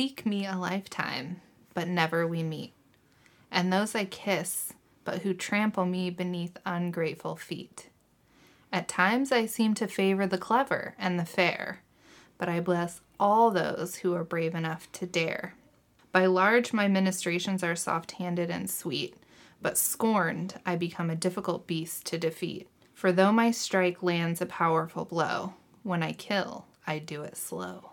seek me a lifetime, but never we meet, and those I kiss, but who trample me beneath ungrateful feet. At times I seem to favor the clever and the fair, but I bless all those who are brave enough to dare. By large, my ministrations are soft handed and sweet, but scorned, I become a difficult beast to defeat. For though my strike lands a powerful blow, when I kill, I do it slow.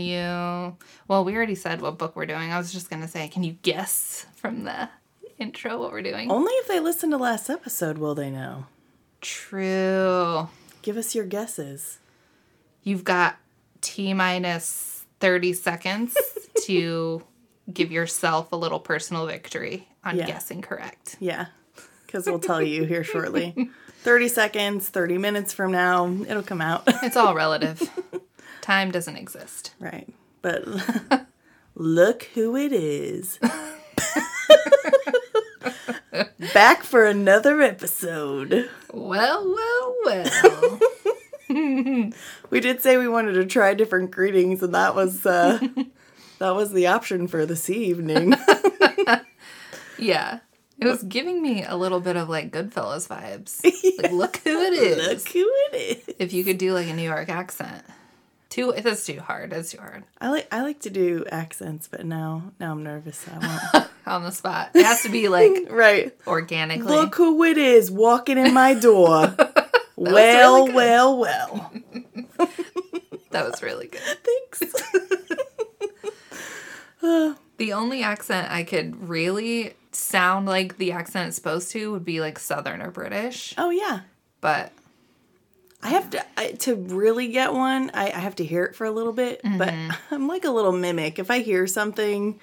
You? Well, we already said what book we're doing. I was just going to say, can you guess from the intro what we're doing? Only if they listen to last episode will they know. True. Give us your guesses. You've got T minus 30 seconds to give yourself a little personal victory on Yeah. guessing correct. Yeah, because we'll tell you here shortly. 30 seconds, 30 minutes from now, it'll come out. It's all relative. Time doesn't exist. right. But look who it is. Back for another episode. Well, well, well. We did say we wanted to try different greetings, and that was uh, that was the option for this evening. yeah. It was giving me a little bit of like Goodfellas vibes. Like, look who it is. look who it is. If you could do like a New York accent. Too that's too hard. That's too hard. I like I like to do accents, but now now I'm nervous. I won't. On the spot. It has to be like right. organically. Look who it is walking in my door. well, really good. well, well. That was really good. Thanks. The only accent I could really sound like the accent it's supposed to would be like Southern or British. oh yeah. But I have to I, to really get one. I, I have to hear it for a little bit, but Mm-hmm. I'm like a little mimic. If I hear something,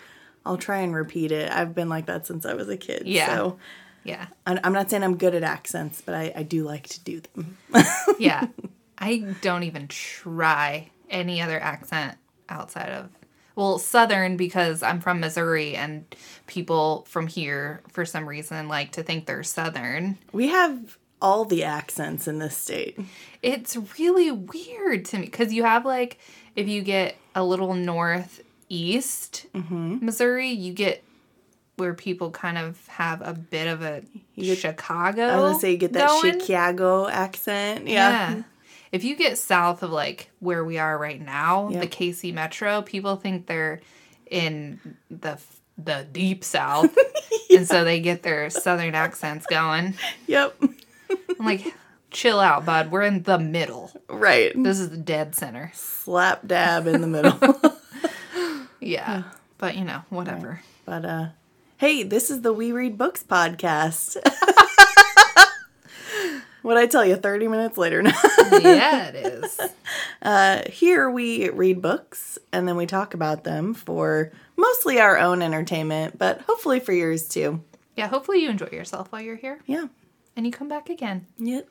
I'll try and repeat it. I've been like that since I was a kid. Yeah. So yeah. I'm I'm not saying I'm good at accents, but I, I do like to do them. Yeah. I don't even try any other accent outside of well, Southern because I'm from Missouri and people from here for some reason like to think they're Southern. We have all the accents in this state. It's really weird to me because you have like if you get a little northeast mm-hmm. Missouri, you get where people kind of have a bit of a Chicago. I was gonna say you get that going. Chicago accent. Yeah. Yeah. If you get south of like where we are right now, the Yep. KC Metro, people think they're in the the deep south, and so they get their southern accents going. Yep. I'm like, chill out, bud. We're in the middle. Right. This is the dead center. Slap dab in the middle. Yeah. But you know, whatever. But uh hey, this is the We Read Books podcast. what I tell you 30 minutes later now. yeah, it is. Uh here we read books and then we talk about them for mostly our own entertainment, but hopefully for yours too. Yeah, hopefully you enjoy yourself while you're here Yeah. And you come back again. Yep.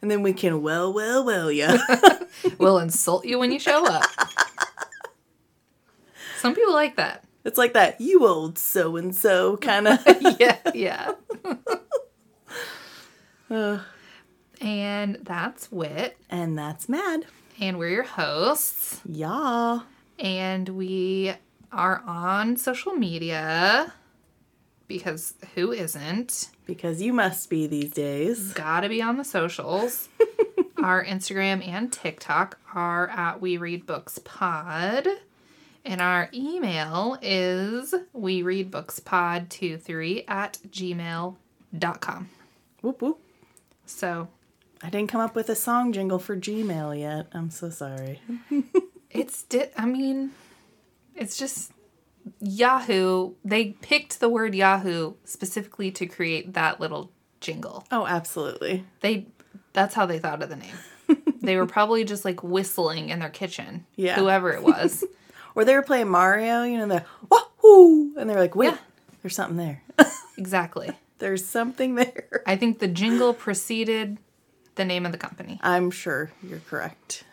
And then we can well, well, well, yeah. We'll insult you when you show up. Some people like that. it's like that you old so and so kind of. Yeah, yeah. and that's Whit. and that's mad. And we're your hosts. Yeah. And we are on social media because who isn't? Because you must be these days. Gotta be on the socials. Our Instagram and TikTok are at We Read Books Pod. And our email is we read books pod 23 at gmail.com. Whoop whoop. So I didn't come up with a song jingle for Gmail yet. I'm so sorry. it's, di- I mean, it's just Yahoo. They picked the word Yahoo specifically to create that little jingle. Oh, absolutely. They, that's how they thought of the name. they were probably just like whistling in their kitchen. Yeah. Whoever it was. Or they were playing Mario, you know, the wahoo, and they're like, wait, Yeah. there's something there. Exactly. There's something there. I think the jingle preceded the name of the company. I'm sure you're correct.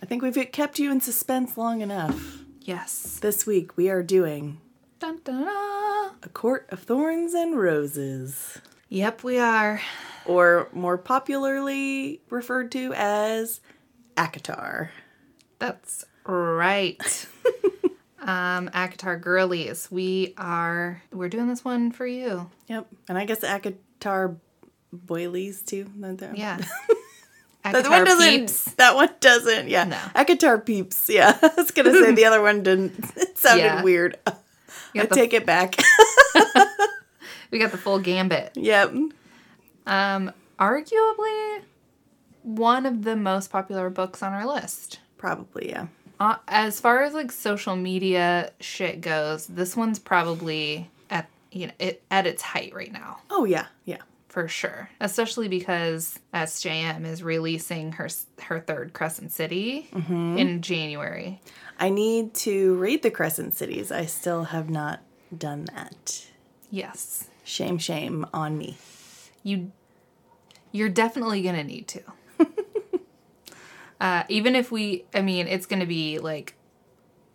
I think we've kept you in suspense long enough. Yes. This week we are doing Dun, dun, dun. A Court of Thorns and Roses, Yep, we are. or more popularly referred to as ACOTAR. That's right. um, ACOTAR girlies, we are we're doing this one for you. Yep. And I guess ACOTAR boilies too. That- that- That one doesn't. peeps. That one doesn't. Yeah. No. ACOTAR peeps. Yeah. I was gonna say the other one didn't. It sounded Yeah. weird. I the- take it back. We got the full gambit. yep. Um, arguably one of the most popular books on our list. Probably. Yeah. Uh, as far as like social media shit goes, this one's probably at you know it, at its height right now Oh yeah. Yeah. For sure. Especially because SJM is releasing her her third Crescent City in January. I need to read the Crescent Cities. I still have not done that. Yes, Shame, shame on me. you you're definitely gonna need to. uh, even if we, I mean, it's gonna be like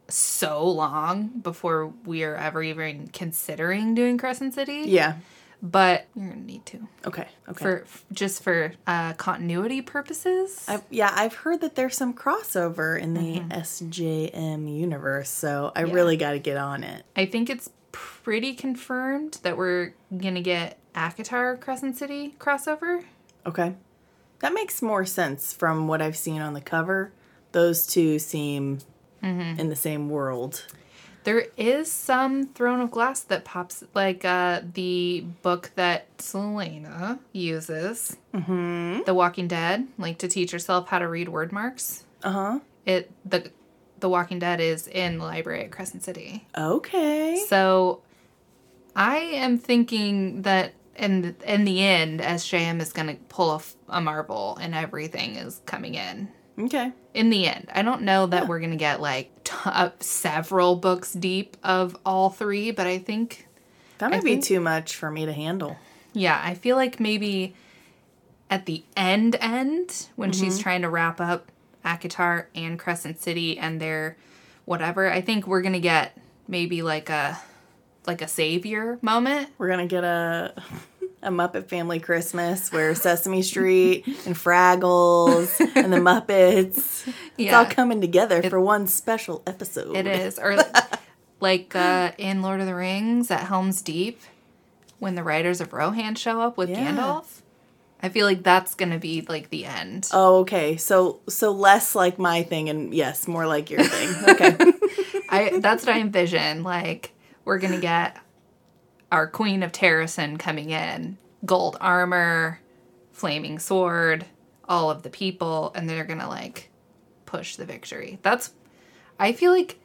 so long before we are ever even considering doing Crescent City. Yeah. But you're gonna need to Okay. Okay. for f- just for uh, continuity purposes. I've, yeah, I've heard that there's some crossover in the Mm-hmm. SJM universe, so I really got to get on it. I think it's pretty confirmed that we're gonna get ACOTAR Crescent City crossover. Okay. That makes more sense from what I've seen on the cover. Those two seem Mm-hmm. in the same world. There is some Throne of Glass that pops, like uh, the book that Celaena uses, mm-hmm. The Walking Death, like to teach herself how to read Wyrdmarks. Uh huh. It the The Walking Death is in the library at Crescent City. Okay. So I am thinking that in in the end, SJM is going to pull a Marvel and everything is coming in. Okay. In the end, I don't know that we're going to get like t- uh, several books deep of all three, but I think, That might I be think- too much for me to handle. yeah, I feel like maybe at the end end when she's trying to wrap up ACOTAR and Crescent City and their whatever, I think we're going to get maybe like a like a savior moment We're gonna get a a Muppet Family Christmas where Sesame Street and Fraggles and the Muppets. It's all coming together for one special episode. It is. Or like uh, in Lord of the Rings at Helm's Deep, when the Riders of Rohan show up with Yeah. Gandalf. I feel like that's gonna be like the end. Oh, okay. So so less like my thing and yes, more like your thing. Okay. I that's what I envision. Like we're gonna get our Queen of Terrasen coming in, gold armor, flaming sword, all of the people, and they're gonna like push the victory. That's I feel like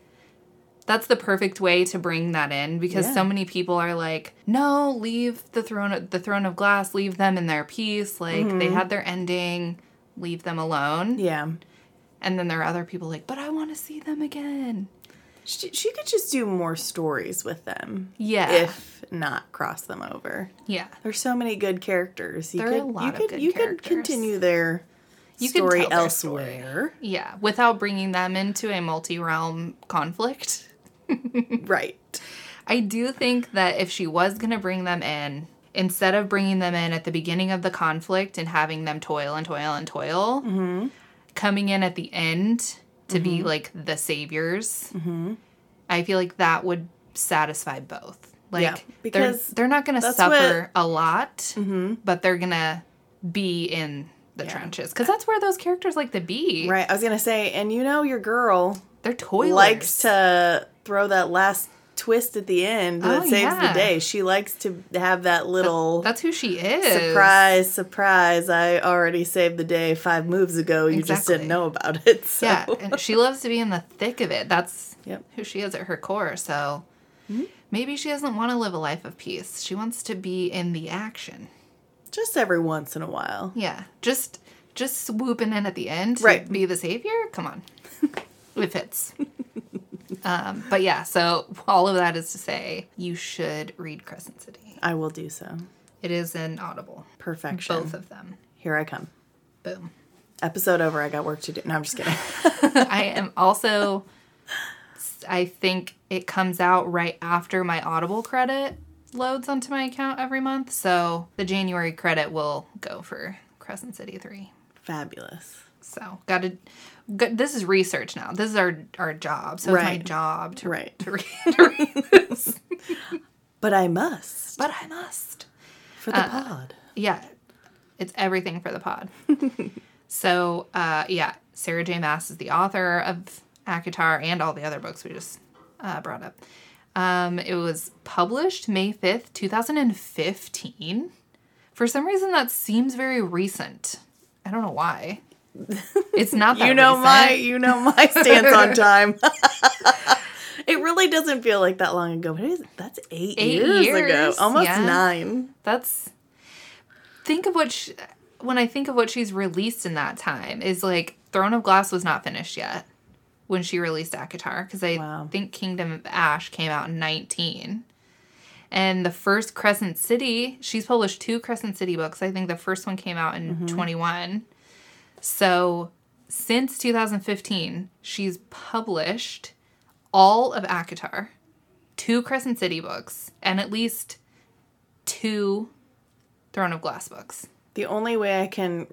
that's the perfect way to bring that in because Yeah. so many people are like, no, leave the throne the throne of glass, leave them in their peace. Like they mm-hmm. had their ending, leave them alone. yeah. And then there are other people like, but I want to see them again. She, she could just do more stories with them. Yeah. If not cross them over. Yeah. There's so many good characters. You There are could, a lot you of could, good you characters. could continue their You could story their elsewhere. Yeah, without bringing them into a multi-realm conflict. Right. I do think that if she was going to bring them in, instead of bringing them in at the beginning of the conflict and having them toil and toil and toil, Mm-hmm. coming in at the end to be like the saviors, I feel like that would satisfy both. Like Mm-hmm. Yeah, because they're, they're not going to suffer a lot, but they're going to be in the trenches because that's where those characters like to be. Right. I was gonna say, and you know your girl They're toilers. likes to throw that last twist at the end that Oh, saves yeah. the day. She likes to have that little That's who she is. surprise, surprise. I already saved the day five moves ago. You just didn't know about it. So. Yeah, and she loves to be in the thick of it. That's Yep. who she is at her core. So Mm-hmm. maybe she doesn't want to live a life of peace. She wants to be in the action. Just every once in a while. Yeah, just just swooping in at the end to Right. be the savior. Come on, it fits. Um, but yeah, so all of that is to say, you should read Crescent City. I will do so. It is in Audible. Perfection. Both of them. Here I come. Boom. Episode over. I got work to do. No, I'm just kidding. I am also, I think it comes out right after my Audible credit loads onto my account every month. So the January credit will go for Crescent City 3. Fabulous. So got to, this is research now. This is our, our job. So it's my job to, Right. to, read, to read this. But I must But I must. for the pod. Yeah, it's everything for the pod. so, uh, yeah, Sarah J. Maas is the author of ACOTAR and all the other books we just uh, brought up. Um, it was published May 5th, 2015. For some reason, that seems very recent. I don't know why. It's not that You know recent. my you know my stance on time. it really doesn't feel like that long ago, but it is, that's eight, Eight years, ago, almost yeah. nine. That's think of what she, when I think of what she's released in that time is like Throne of Glass was not finished yet when she released ACOTAR because I Wow. think Kingdom of Ash came out in 19. And the first Crescent City, she's published two Crescent City books. I think the first one came out in mm-hmm. 21. So since 2015, she's published all of ACOTAR, two Crescent City books, and at least two Throne of Glass books. The only way I can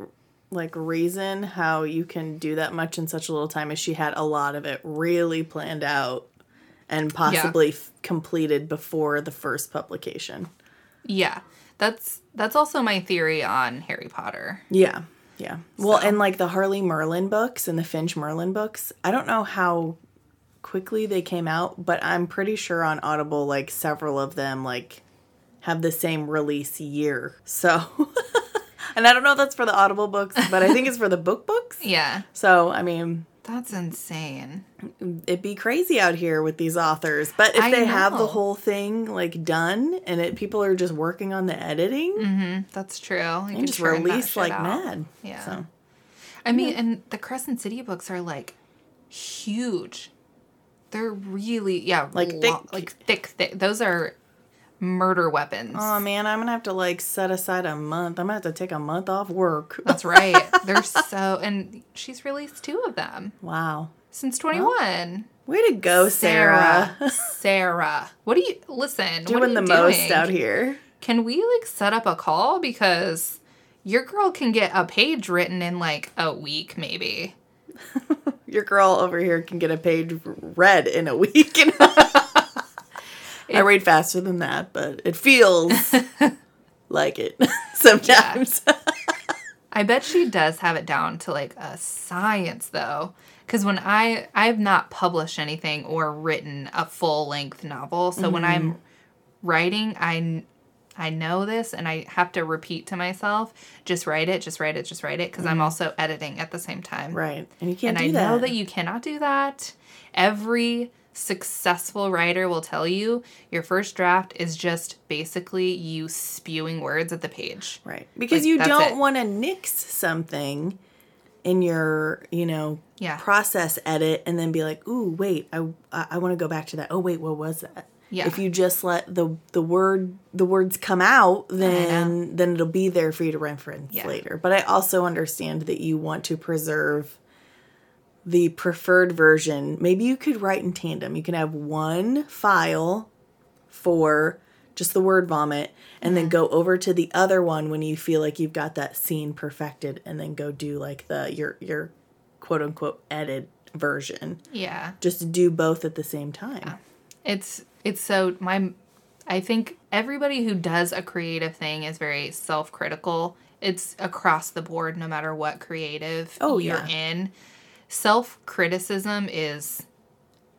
like reason how you can do that much in such a little time is she had a lot of it really planned out and possibly f- completed before the first publication. Yeah. That's that's also my theory on Harry Potter. Yeah. Yeah. Well, So- and like the Harley Merlin books and the Finch Merlin books, I don't know how quickly they came out, but I'm pretty sure on Audible like several of them like have the same release year. So and I don't know if that's for the Audible books, but I think it's for the book books. Yeah. So, I mean, That's insane. it'd be crazy out here with these authors. But if I they have the whole thing like done and it people are just working on the editing, mm-hmm. That's true. You and can just release like out. mad. Yeah. So I mean, and the Crescent City books are like huge. They're really yeah, Like lo- thick. like thick, thick. Those are murder weapons. Oh man, I'm gonna have to like set aside a month. I'm gonna have to take a month off work. That's right. They're so, and she's released two of them wow. since 21. Way to go, Sarah. Sarah. What do you, listen, what are Doing you the most out here. Can we like set up a call? Because your girl can get a page written in like a week, maybe. Your girl over here can get a page read in a week. I read faster than that, but it feels like it sometimes. I bet she does have it down to like a science though. Cause when I I've not published anything or written a full length novel. So when Mm-hmm. I'm writing, I I know this and I have to repeat to myself, just write it, just write it, just write it. because I'm also editing at the same time. Mm-hmm. Right. And you can't and I that. know that you cannot do that. Every successful writer will tell you your first draft is just basically you spewing words at the page. Right. Because Like, you don't want to nix something in your, you know, Yeah. process edit and then be like, "Ooh, wait, I I, want to go back to that. Oh, wait, what was that?" Yeah. If you just let the the word the words come out, then then it'll be there for you to reference Yeah. later. But I also understand that you want to preserve the preferred version. Maybe you could write in tandem. You can have one file for just the word vomit and then mm-hmm. go over to the other one when you feel like you've got that scene perfected and then go do like the your your quote unquote edit version. Yeah. Just do both at the same time. It's it's so my I think everybody who does a creative thing is very self-critical. It's across the board no matter what creative Oh, you're yeah. in. Self-criticism is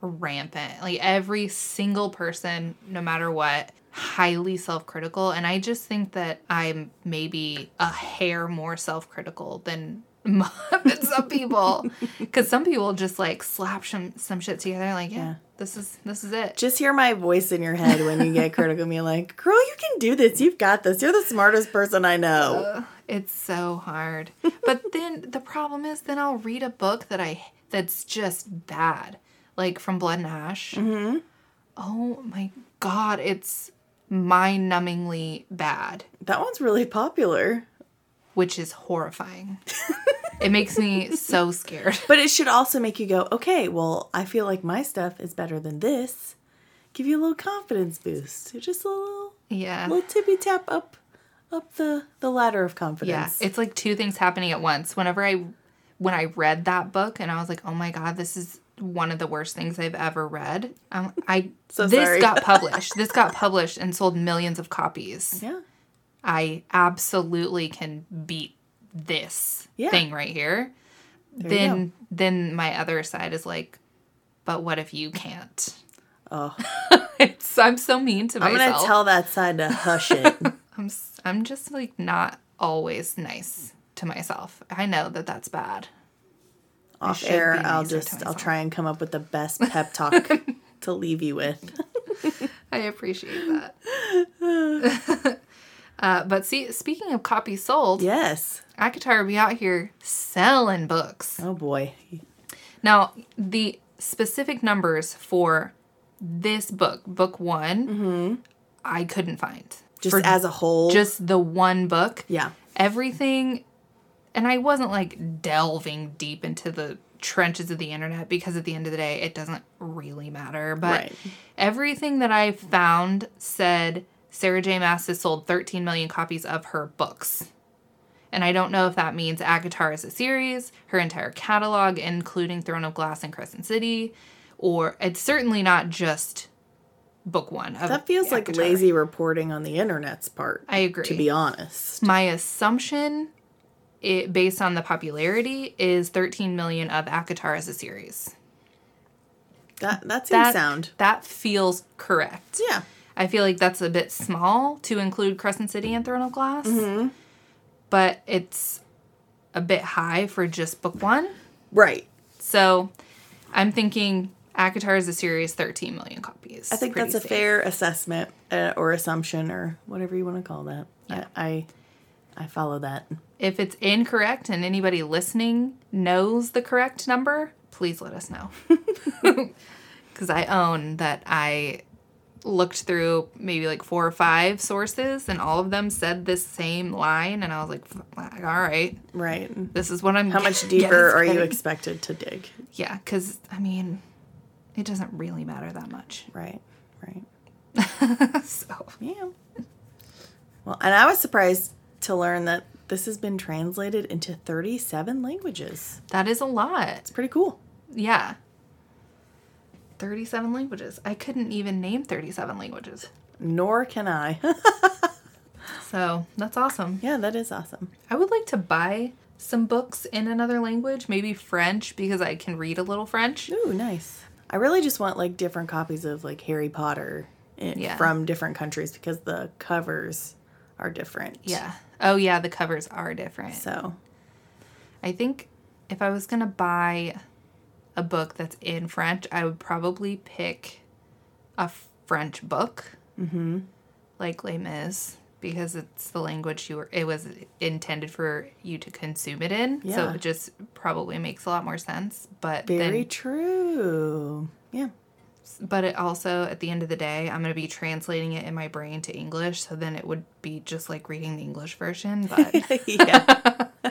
rampant. Like every single person no matter what highly self-critical and I just think that I'm maybe a hair more self-critical than than some people because some people just like slap some some shit together like yeah, Yeah. this is this is it Just hear my voice in your head when you get critical be like, girl, you can do this. You've got this. You're the smartest person I know. It's so hard. but then the problem is then I'll read a book that I that's just bad. Like from Blood and Ash. Mm-hmm. Oh my god, it's mind numbingly bad, That one's really popular. Which is horrifying. it makes me so scared. But it should also make you go, okay, well, I feel like my stuff is better than this. Give you a little confidence boost. Just a little, Yeah. little tippy tap up, up the the ladder of confidence. Yeah. It's like two things happening at once. Whenever I when I read that book and I was like, "Oh my god, this is one of the worst things I've ever read." Um, I So this got published. this got published and sold millions of copies. yeah. I absolutely can beat this Yeah. thing right here. you then then my other side is like, but what if you can't? Oh, It's I'm so mean to my. I'm myself. gonna tell that side to hush it. I'm I'm just like not always nice to myself. I know that that's bad. Off air, I'll just I'll try and come up with the best pep talk to leave you with. I appreciate that. Uh, but see, speaking of copies sold, Yes. ACOTAR will be out here selling books. Oh boy. Now, the specific numbers for this book, book one, I couldn't find. Just For as a whole. just the one book. yeah. Everything, and I wasn't like delving deep into the trenches of the internet because at the end of the day, it doesn't really matter. But Right. everything that I found said Sarah J. Maas has sold 13 million copies of her books. And I don't know if that means ACOTAR as a series, her entire catalog, including Throne of Glass and Crescent City, or it's certainly not just book one. Of That feels like lazy reporting on the internet's part. I agree. To be honest. My assumption, it, based on the popularity, is 13 million of ACOTAR as a series. That that seems That sound. That feels correct. Yeah. I feel like that's a bit small to include Crescent City and Throne of Glass, Mm-hmm. but it's a bit high for just book one. Right. So I'm thinking ACOTAR as a series, 13 million copies. I think that's a fair assessment uh, or assumption or whatever you want to call that. Yeah. I, I I follow that. If it's incorrect and anybody listening knows the correct number, please let us know. Because I own that I looked through maybe like four or five sources and all of them said this same line. And I was like, all right, Right. this is what I'm How much deeper are you expected to dig? Yeah, because I mean, it doesn't really matter that much. Right. Right. So, Yeah. Well, and I was surprised to learn that this has been translated into 37 languages. that is a lot. It's pretty cool. Yeah. 37 languages. I couldn't even name 37 languages. Nor can I. So that's awesome. yeah, that is awesome. I would like to buy some books in another language, maybe French, because I can read a little French. Ooh, nice. I really just want like different copies of like Harry Potter i- Yeah. from different countries because the covers are different. Yeah. Oh, yeah, the covers are different. So, I think if I was going to buy a book that's in French, I would probably pick a French book. Mm-hmm. Like Les Mis, because it's the language you were, it was intended for you to consume it in. So it just probably makes a lot more sense. But very then true. Yeah. but it also at the end of the day i'm going to be translating it in my brain to english so then it would be just like reading the english version but yeah,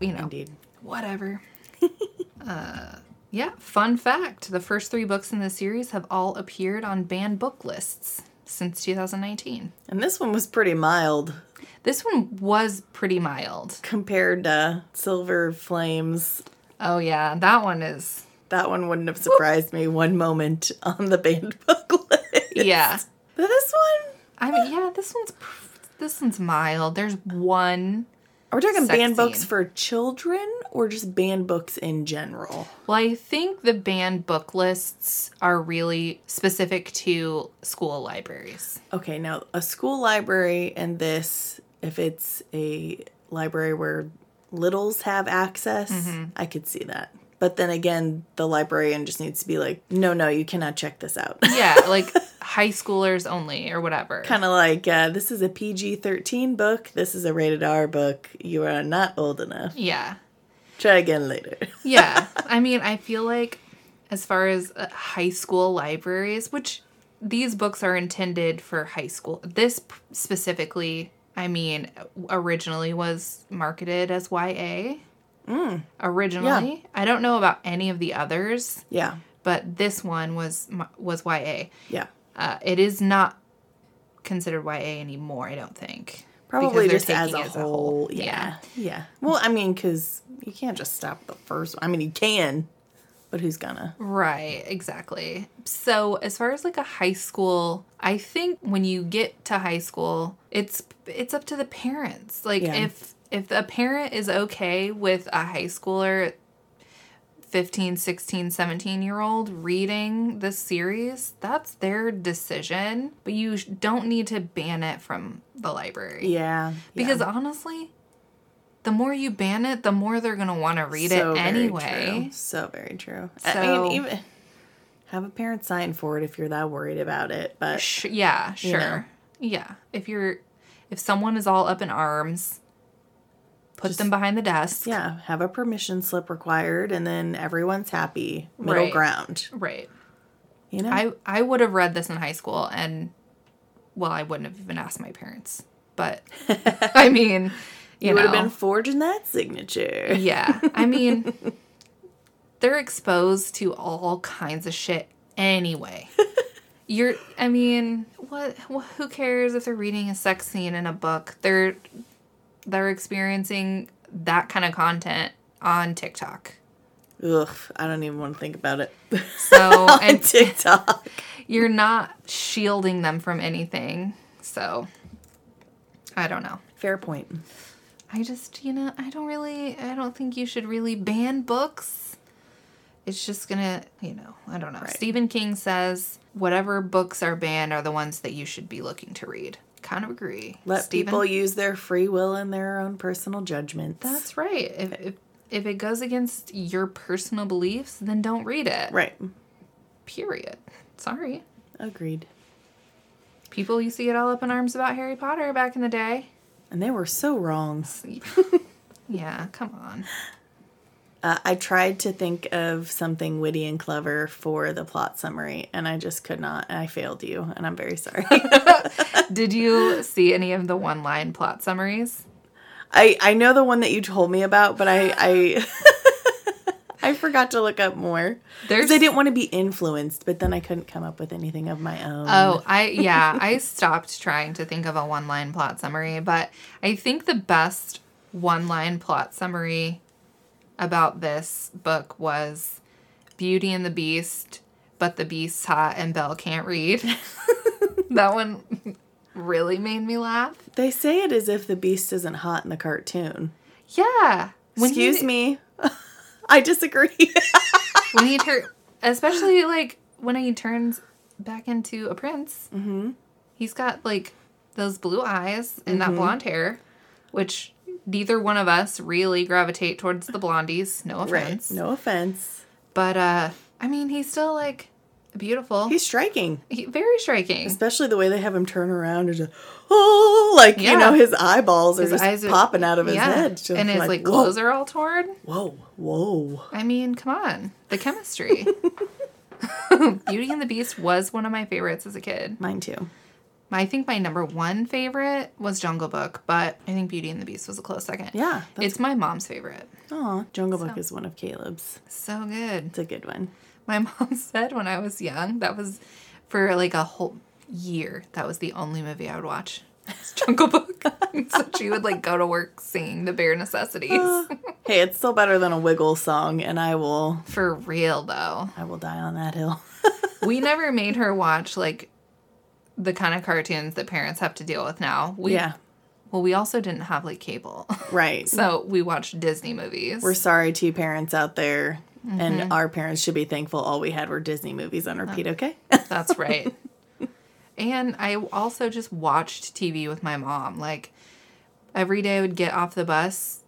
you know indeed. whatever uh, yeah fun fact the first three books in the series have all appeared on banned book lists since 2019 And this one was pretty mild. This one was pretty mild. Compared to Silver Flames. oh yeah that one is That one wouldn't have surprised me one moment on the banned book list. yeah. But this one, i mean yeah this one's this one's mild. There's one are we talking banned books for children or just banned books in general? Well, I think the banned book lists are really specific to school libraries. Okay, now a school library and this, if it's a library where littles have access, Mm-hmm. I could see that. But then again, the librarian just needs to be like, no, no, you cannot check this out. Yeah, like high schoolers only or whatever. kind of like, uh, this is a PG 13 book, this is a rated R book, you are not old enough. Yeah. Try again later. Yeah. I mean, I feel like as far as uh, high school libraries, which these books are intended for high school. This specifically, I mean, originally was marketed as YA. Originally, I don't know about any of the others, Yeah. but this one was was YA. Yeah. Uh, it is not considered YA anymore. I don't think. Probably just as a taking it whole. Yeah. Yeah. Well, I mean, because you can't just stop the first one. I mean, you can, but who's gonna? Right, exactly. So, as far as like a high school, I think when you get to high school, it's it's up to the parents. Like Yeah. if if a parent is okay with a high schooler 15, 16, 17 year old reading this series, that's their decision, but you don't need to ban it from the library. Yeah. Because yeah. honestly, the more you ban it, the more they're going to want to read So it anyway. true. So very true. I So- mean, even have a parent sign for it if you're that worried about it. But Sh- yeah, sure. know. Yeah. If you're if someone is all up in arms, put them behind the desk. yeah, have a permission slip required, and then everyone's happy. Middle Right. ground. Right. You know. I I would have read this in high school and well, I wouldn't have even asked my parents. But I mean, you, you would know, have been forging that signature. Yeah. I mean, they're exposed to all kinds of shit anyway. You're I mean, what wh- who cares if they're reading a sex scene in a book? They're they're experiencing that kind of content on TikTok. Ugh, I don't even want to think about it. So On and TikTok. you're not shielding them from anything. So I don't know. Fair point. I just, you know, I don't really, I don't think you should really ban books. It's just gonna, you know, I don't know. Right. Stephen King says whatever books are banned are the ones that you should be looking to read. Kind of agree. Let Stephen, people use their free will and their own personal judgments. That's right. If, if if it goes against your personal beliefs, then don't read it. right. Period. Sorry. Agreed. People used to get all up in arms about Harry Potter back in the day. And they were so wrong. Yeah, come on. Uh, I tried to think of something witty and clever for the plot summary, and I just could not. I failed you, and I'm very sorry. Did you see any of the one line plot summaries? I I know the one that you told me about, but I I I forgot to look up more There's because I didn't want to be influenced. But then I couldn't come up with anything of my own. Oh, I yeah, I stopped trying to think of a one-line plot summary, but I think the best one-line plot summary about this book was Beauty and the Beast, but the beast's hot and Belle can't read. that one really made me laugh. They say it as if the beast isn't hot in the cartoon. Yeah. When Excuse he, me. I disagree. When he tur- especially like when he turns back into a prince. Mm-hmm. He's got like those blue eyes and that blonde hair, which neither one of us really gravitate towards the blondies. No offense. right. No offense. But uh, I mean, he's still like beautiful. He's striking. He- very striking. Especially the way they have him turn around and just, oh, like, you know, his eyeballs are just are- popping out of his yeah. head. Just and his like, whoa, clothes are all torn. Whoa, whoa. I mean, come on, the chemistry. Beauty and the Beast was one of my favorites as a kid. Mine too. I think my number one favorite was Jungle Book, but I think Beauty and the Beast was a close second. Yeah. It's my mom's favorite. aw, Jungle Book is one of Caleb's. So good. It's a good one. My mom said when I was young, that was for like a whole year, that was the only movie I would watch. Jungle Book. so she would like go to work singing the bare necessities. Ah. Hey, it's still better than a Wiggle song, and I will, for real though. I will die on that hill. We never made her watch like the kind of cartoons that parents have to deal with now. We, yeah, Well, we also didn't have like cable. right. so we watched Disney movies. We're sorry to you parents out there, Mm-hmm. and our parents should be thankful all we had were Disney movies on repeat. Okay. That's right. and I also just watched TV with my mom. Like every day I would get off the bus.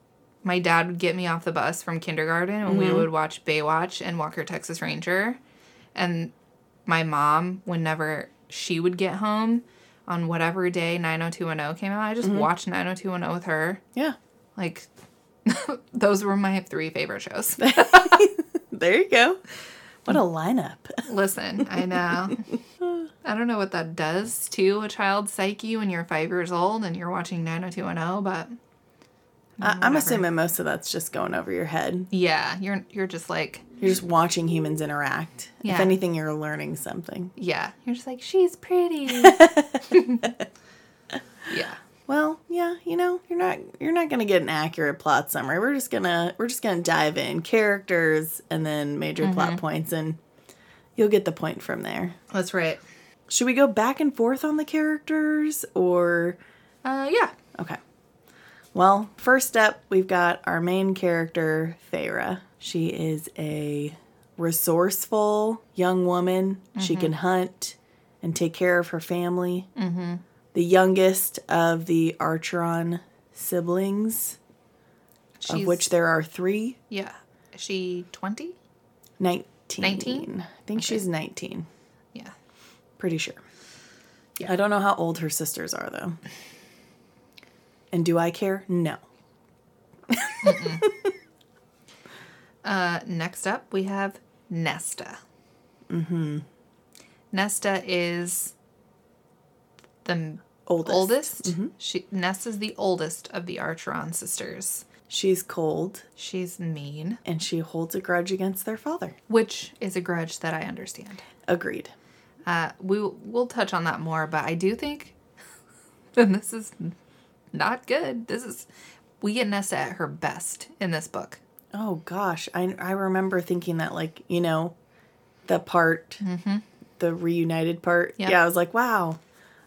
My dad would get me off the bus from kindergarten and we would watch Baywatch and Walker Texas Ranger. And my mom, whenever she would get home on whatever day 90210 came out, I just mm-hmm. watched 90210 with her. yeah. Like those were my three favorite shows. There you go. What a lineup. Listen, I know. I don't know what that does to a child's psyche when you're five years old and you're watching 90210, but I, I'm assuming most of that's just going over your head. yeah, you're you're just like, You're just watching humans interact. If anything, you're learning something. yeah, you're just like, she's pretty. yeah. Well, yeah, you know, you're not you're not gonna get an accurate plot summary. We're just gonna we're just gonna dive in characters and then major plot points, and you'll get the point from there. That's right. Should we go back and forth on the characters or Uh, yeah. okay? Well, first up, we've got our main character, Feyre. She is a resourceful young woman. She can hunt and take care of her family. Mm-hmm. The youngest of the Archeron siblings, She's, of which there are three. yeah. Is she 20? 19. 19? I think she's 19. Yeah. Pretty sure. I don't know how old her sisters are, though. And do I care? No. Uh, next up, we have Nesta. Mm-hmm. Nesta is the Oldest. oldest. She Nesta's the oldest of the Archeron sisters. She's cold She's mean, and she holds a grudge against their father. which is a grudge that I understand. Agreed. Uh, we we'll touch on that more, but I do think, and this is not good. This is we get Nesta at her best in this book. Oh gosh, I I remember thinking that like you know, the part, mm-hmm. the reunited part. Yeah. Yeah, I was like, wow,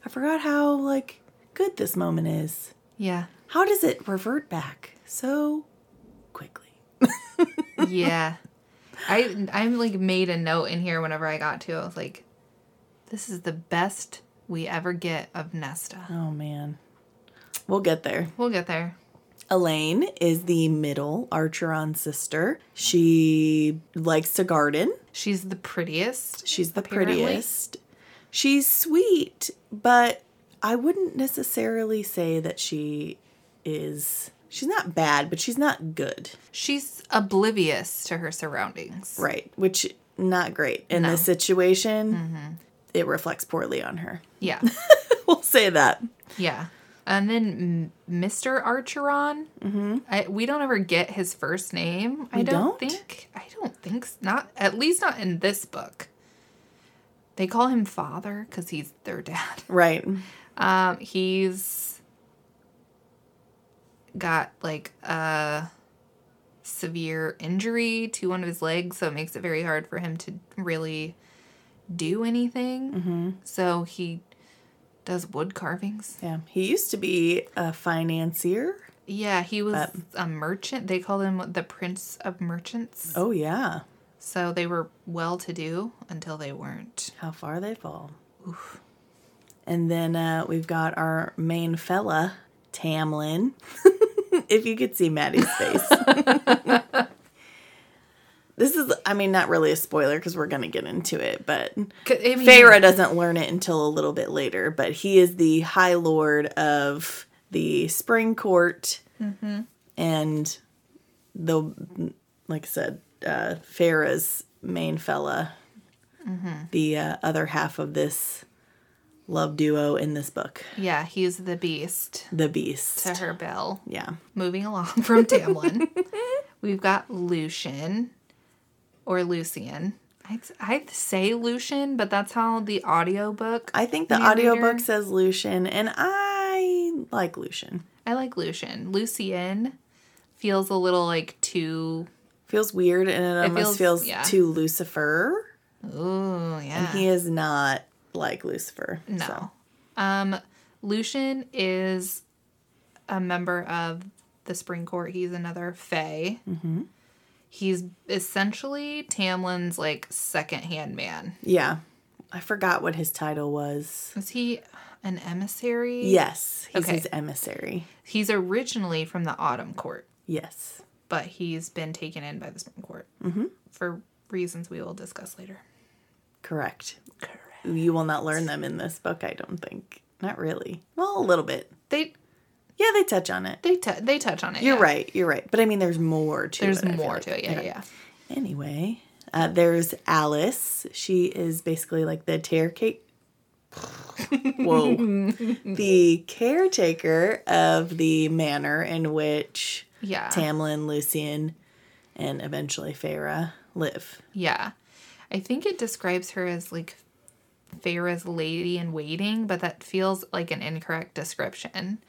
I forgot how like good this moment is. Yeah, How does it revert back so quickly? yeah. I I'm like made a note in here whenever I got to. it. I was like, this is the best we ever get of Nesta. Oh man, we'll get there. We'll get there. Elain is the middle Archeron sister. She likes to garden. She's the prettiest. She's the Apparently. prettiest. She's sweet, but I wouldn't necessarily say that she is. She's not bad, but she's not good. She's oblivious to her surroundings. Right. Which, not great. In this situation, mm-hmm. it reflects poorly on her. Yeah. we'll say that. Yeah. And then M- Mr. Archeron, mm-hmm. I, we don't ever get his first name. I don't, don't? think. I don't think not. At least not in this book. They call him father because he's their dad. Right. Um, he's got like a severe injury to one of his legs, so it makes it very hard for him to really do anything. Mm-hmm. So he does wood carvings. Yeah. He used to be a financier. Yeah, he was But- a merchant. They called him the Prince of Merchants. Oh, yeah. So they were well to do until they weren't. How far they fall. And then uh, we've got our main fella, Tamlin. if you could see Maddie's face. this is, I mean, not really a spoiler because we're going to get into it, but I mean, Feyre doesn't learn it until a little bit later. But he is the High Lord of the Spring Court. And the, like I said, uh, Feyre's main fella, the uh, other half of this love duo in this book, Yeah, he's the beast the Beast. to her Belle. Yeah. Moving along from Tamlin, we've got Lucien or Lucien. I'd, I'd say Lucien, but that's how the audiobook. I think the narrator- audiobook says Lucien, and I like Lucien. I like Lucien. Lucien feels a little like too. Feels weird, and it almost feels- feels, yeah. too Lucifer. Ooh, yeah. He is not like Lucifer. No. so. Um, Lucien is a member of the Spring Court. He's another Fae. Mm-hmm. He's essentially Tamlin's like second hand man. Yeah. I forgot what his title was. Is he an emissary? Yes, he's Okay. his emissary. He's originally from the Autumn Court, Yes. but he's been taken in by the Spring Court mm-hmm. for reasons we will discuss later. Correct. Correct. You will not learn them in this book, I don't think. Not really. Well, a little bit. They Yeah, they touch on it. they t- they touch on it. You're yeah. right. You're right. But I mean, there's more to There's it. There's more like. to it. Yeah, yeah. yeah. Anyway, Uh, there's Alis. She is basically like the caretaker. Whoa. the caretaker of the manor in which Yeah. Tamlin, Lucien, and eventually Feyre live. Yeah. I think it describes her as like Feyre's lady in waiting, but that feels like an incorrect description.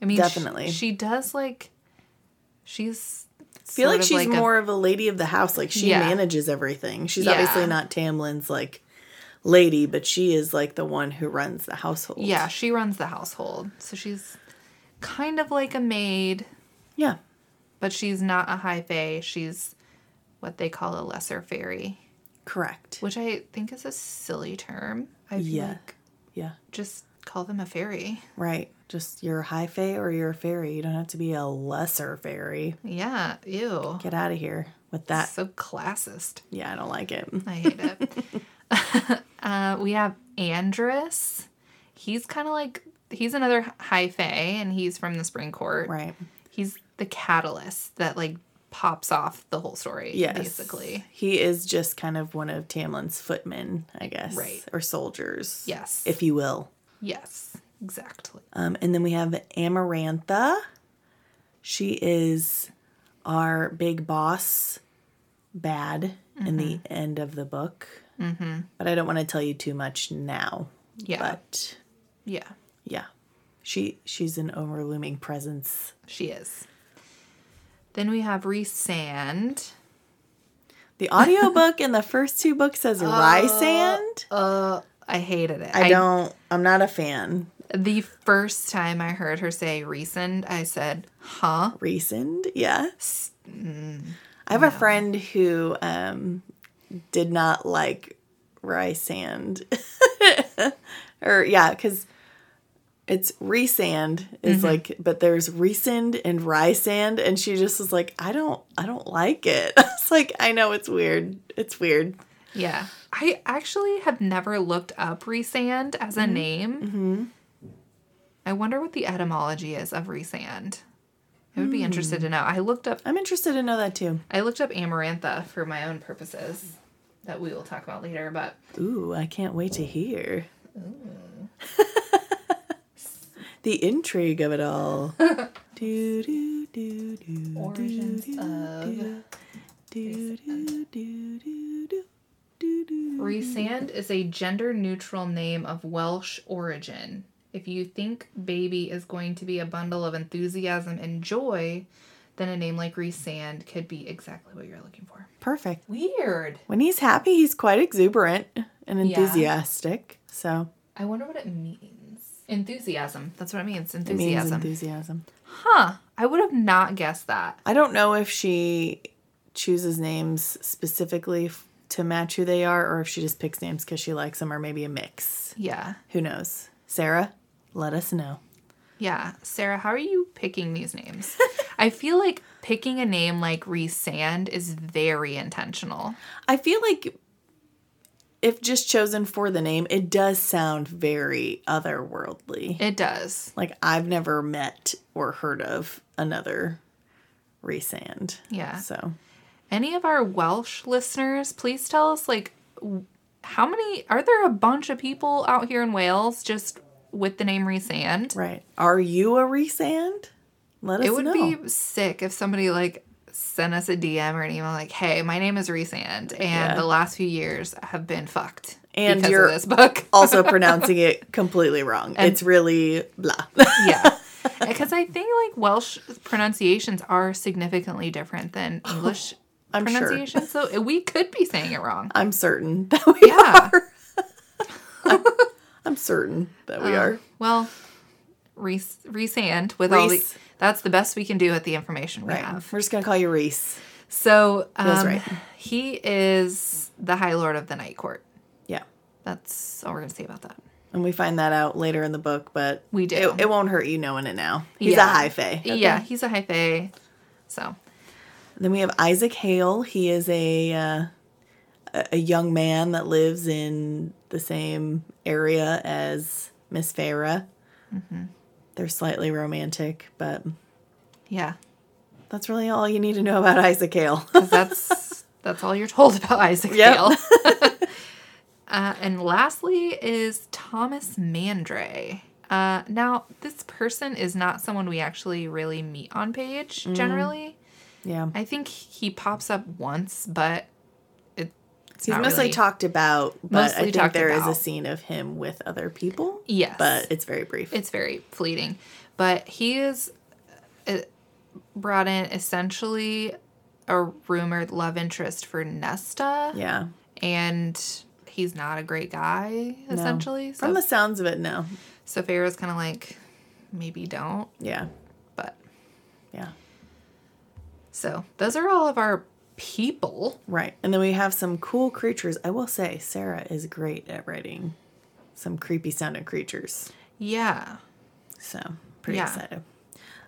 I mean, Definitely. She, does like, she's. I feel like she's a- more of a lady of the house. Like she Yeah. manages everything. She's Yeah. obviously not Tamlin's like lady, but she is like the one who runs the household. Yeah, she runs the household. So she's kind of like a maid, Yeah. but she's not a high fae. She's what they call a lesser fairy, Correct. which I think is a silly term. I feel Yeah. like Yeah. just call them a fairy. Right. Just you're a high fae or you're a fairy. You don't have to be a lesser fairy. Yeah, ew. Get out of here with that. so classist. Yeah, I don't like it. I hate it. uh, we have Andras. He's kind of like he's another high fae, and he's from the Spring Court. Right. He's the catalyst that like pops off the whole story. Yes. basically. He is just kind of one of Tamlin's footmen, I guess. Right. Or soldiers. Yes. If you will. Yes, exactly. Um, and then we have Amarantha. She is our big boss, bad in the end of the book. Mm-hmm. But I don't want to tell you too much now. Yeah, But yeah, yeah, she she's an overlooming presence. she is. Then we have Resand. The audiobook in the first two books says Rysand. Uh, I hated it. I don't. I'm not a fan. The first time I heard her say Resand, I said, "Huh." Resand, yeah. I have a friend who um, did not like Rysand, or yeah, because it's Resand is like, but there's Resand and Rysand, and she just was like, I don't, I don't like it. I was like, I know it's weird. It's weird. Yeah. I actually have never looked up Resand as a mm-hmm. name. Mm-hmm. I wonder what the etymology is of Resand. I would be interested hmm. to know. I looked up I'm interested to know that too. I looked up Amarantha for my own purposes that we will talk about later, but Ooh, I can't wait to hear. the intrigue of it all. do, do, do, do, origins do, of do, do, do, do, do. Resand is a gender neutral name of Welsh origin. If you think baby is going to be a bundle of enthusiasm and joy, then a name like Resand could be exactly what you're looking for. Perfect. Weird. When he's happy, he's quite exuberant and Yeah. enthusiastic. So I wonder what it means. Enthusiasm. That's what it means. Enthusiasm. it means Enthusiasm. enthusiasm. huh. I would have not guessed that. I don't know if she chooses names specifically f- to match who they are or if she just picks names because she likes them or maybe a mix. Yeah. Who knows? Sarah, let us know. Yeah. Sarah, how are you picking these names? I feel like picking a name like Resand is very intentional. I feel like if just chosen for the name, it does sound very otherworldly. It does. Like I've never met or heard of another Resand. Yeah. So Any of our Welsh listeners, please tell us like how many are there a bunch of people out here in Wales just with the name Resand? right. Are you a Resand? Let us It would know. be sick if somebody like sent us a DM or an email like, "Hey, my name is Resand, and Yeah. the last few years have been fucked And because you're of this book." also pronouncing it completely wrong. it's really blah. yeah, because I think like Welsh pronunciations are significantly different than oh. English I'm sure. so we could be saying it wrong. I'm certain that we Yeah. are. I'm, I'm certain that we are. Well, Reese, Resand with all the that's the best we can do with the information we Right. have. We're just gonna call you Reese. So um, right. he is the High Lord of the Night Court. Yeah. That's all we're gonna say about that. And we find that out later in the book, but We do. It, it won't hurt you knowing it now. He's Yeah. a high fae. Yeah, he's a high fae. So Then we have Isaac Hale. He is a uh, a young man that lives in the same area as Miss Feyre. Mm-hmm. They're slightly romantic, but yeah, that's really all you need to know about Isaac Hale. that's That's all you're told about Isaac Yep. Bale. uh, and lastly is Thomas Mandray. Uh, now, this person is not someone we actually really meet on page Mm. Yeah. I think he pops up once, but it, it's He's mostly really- talked about, but Mostly I think there is a scene of him with other people. Yes. But it's very brief. it's very fleeting. But he is uh, brought in essentially a rumored love interest for Nesta. yeah. and he's not a great guy No. essentially so From the sounds of it, no. so Feyre's kind of like maybe don't Yeah. but Yeah. So those are all of our people Right. And then we have some cool creatures. I will say, Sarah is great at writing some creepy sounding creatures. yeah So, pretty Yeah. excited.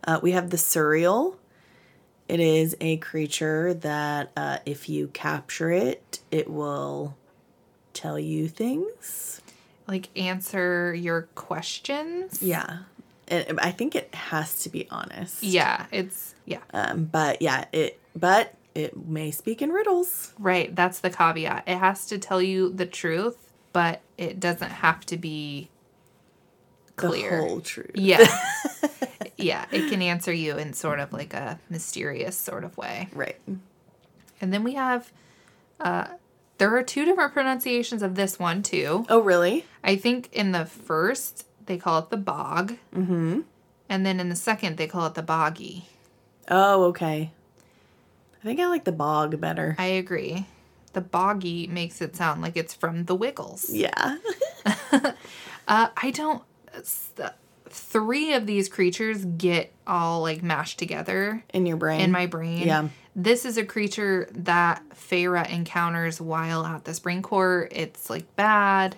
Uh, we have the Suriel. It is a creature that uh, if you capture it, it will tell you things. like answer your questions Yeah. And I think it has to be honest. yeah it's yeah Um, but yeah, it but it may speak in riddles. right that's the caveat it has to tell you the truth but it doesn't have to be clear The whole truth. yeah yeah it can answer you in sort of like a mysterious sort of way Right. And then we have, uh, there are two different pronunciations of this one too. Oh, really? I think in the first they call it the bog, Mm-hmm. and then in the second they call it the boggy. Oh, okay. I think I like the bog better. I agree. The boggy makes it sound like it's from the Wiggles. Yeah. Uh, I don't. Three of these creatures get all like mashed together In your brain. in my brain. Yeah. This is a creature that Feyre encounters while at the spring court. It's like bad.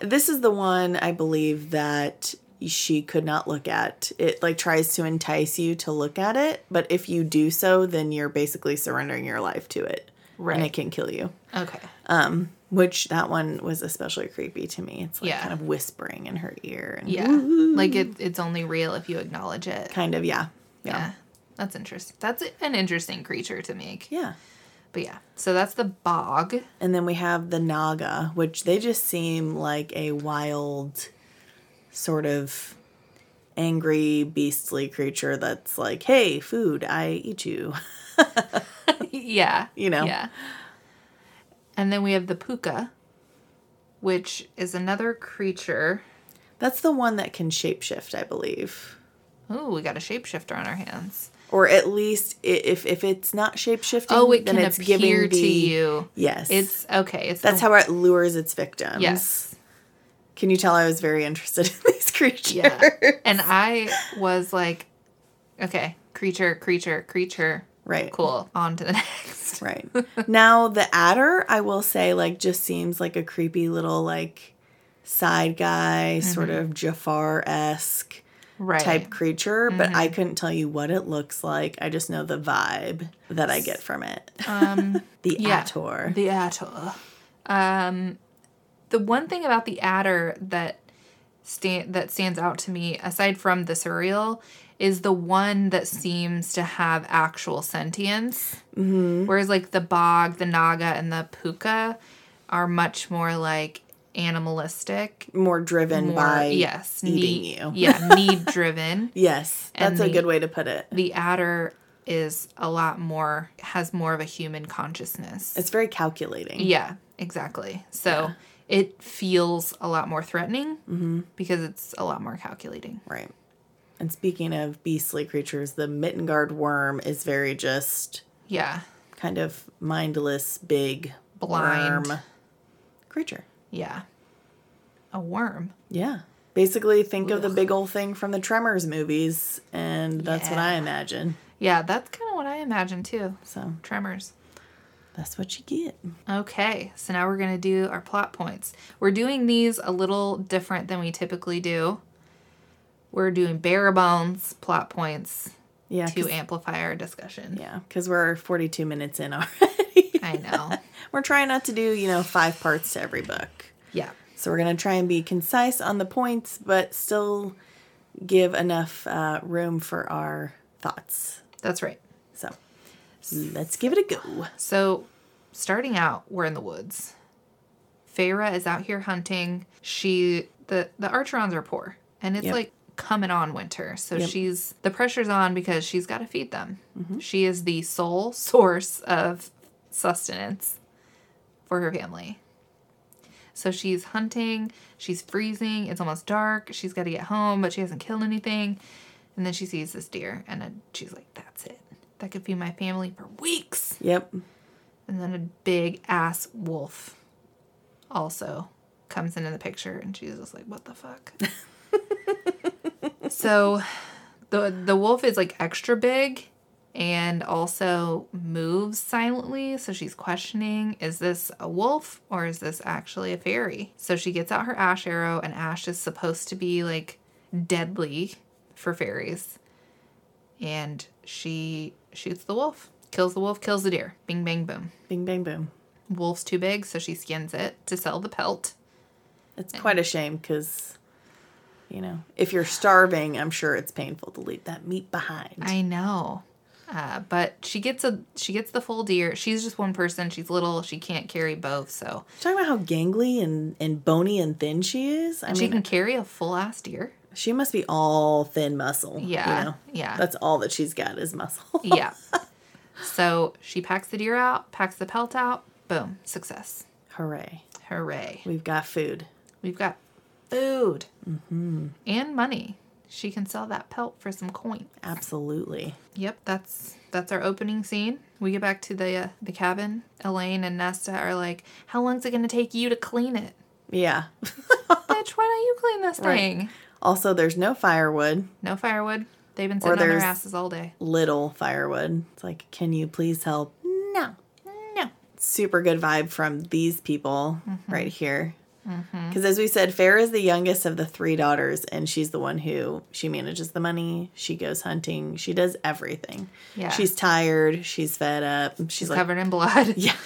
This is the one I believe that she could not look at. It like tries to entice you to look at it, but if you do so, then you're basically surrendering your life to it. Right. And it can kill you. Okay. Um, which that one was especially creepy to me. It's like Yeah. kind of whispering in her ear and Yeah. Like it, it's only real if you acknowledge it. kind of yeah. Yeah. Yeah. That's interesting. That's an interesting creature to make. Yeah. But yeah. So that's the bog. And then we have the Naga, which they just seem like a wild, sort of angry, beastly creature that's like, hey, food, I eat you. yeah. You know? Yeah. And then we have the puca, which is another creature. That's the one that can shapeshift, I believe. Ooh, we got a shapeshifter on our hands. Or at least if if it's not shapeshifting, Oh, it then can it's appear giving to you. yes. It's okay. It's that's the, how it lures its victims. Yes. Can you tell I was very interested in these creatures? Yeah. And I was like, okay, creature, creature, creature. Right. Cool. On to the next. Right. now the Attor, I will say, like just seems like a creepy little like side guy, sort of Jafar esque Mm-hmm. Right. Mm-hmm. type creature, but I couldn't tell you what it looks like. I just know the vibe that I get from it. Um, The yeah. Attor. The Attor. Um, the one thing about the Attor that stand that stands out to me, aside from the Suriel, is the one that seems to have actual sentience. Mm-hmm. Whereas, like the bog, the naga, and the puca are much more like animalistic. More driven More, by yes, eating need, you. yeah, need driven. Yes, And that's a the- good way to put it. The Attor is a lot more has more of a human consciousness. It's very calculating. Yeah, exactly. So it feels a lot more threatening mm-hmm. because it's a lot more calculating. Right. And speaking of beastly creatures, the Middengard Wyrm is very just Yeah, kind of mindless, big, Blind. worm creature. Yeah. A worm. Yeah. Basically, think of the big old thing from the Tremors movies, and that's what I imagine. Yeah, that's kind of what I imagine too. So Tremors. that's what you get. Okay, so now we're going to do our plot points. We're doing these a little different than we typically do. We're doing bare bones plot points Yeah. to amplify our discussion. yeah, because we're 42 minutes in already. I know. we're trying not to do, you know, five parts to every book. Yeah. So we're going to try and be concise on the points, but still give enough uh, room for our thoughts. That's right. So let's give it a go. So, starting out, we're in the woods. Feyre is out here hunting. She the the Archerons are poor, and it's Yep. like coming on winter. So Yep. she's the pressure's on because she's got to feed them. She is the sole source of sustenance for her family. So she's hunting, she's freezing, it's almost dark, she's got to get home, but she hasn't killed anything. And then she sees this deer and then she's like, that's it. That could feed my family for weeks. Yep. And then a big ass wolf also comes into the picture and she's just like, what the fuck? so the the wolf is like extra big and also moves silently. So she's questioning, is this a wolf or is this actually a fairy? So she gets out her ash arrow and ash is supposed to be like deadly for fairies. And she shoots the wolf. Kills the wolf, kills the deer. Bing bang boom. Bing, bang, boom. Wolf's too big, so she skins it to sell the pelt. It's quite a shame because, you know, if you're starving, I'm sure it's painful to leave that meat behind. I know. Uh, but she gets a she gets the full deer. She's just one person. She's little. She can't carry both. So Talking about how gangly and, and bony and thin she is. I she mean, can carry a full ass deer. she must be all thin muscle. Yeah, You know? yeah. That's all that she's got is muscle. Yeah. so she packs the deer out, packs the pelt out. Boom, success. Hooray. Hooray. We've got food. We've got food Mm-hmm. and money. She can sell that pelt for some coin. Absolutely. Yep, that's that's our opening scene. We get back to the uh, the cabin. Elain and Nesta are like, "How long's it gonna take you to clean it, Yeah. bitch? Why don't you clean this Right. thing?" also, there's no firewood, No firewood. They've been sitting on their asses all day. little firewood. It's like, can you please help? No. No. super good vibe from these people Mm-hmm. right here. Mm-hmm. Because as we said, Feyre is the youngest of the three daughters, and she's the one who she manages the money. She goes hunting. She does everything. Yeah. She's tired. She's fed up. She's, She's like, covered in blood. yeah.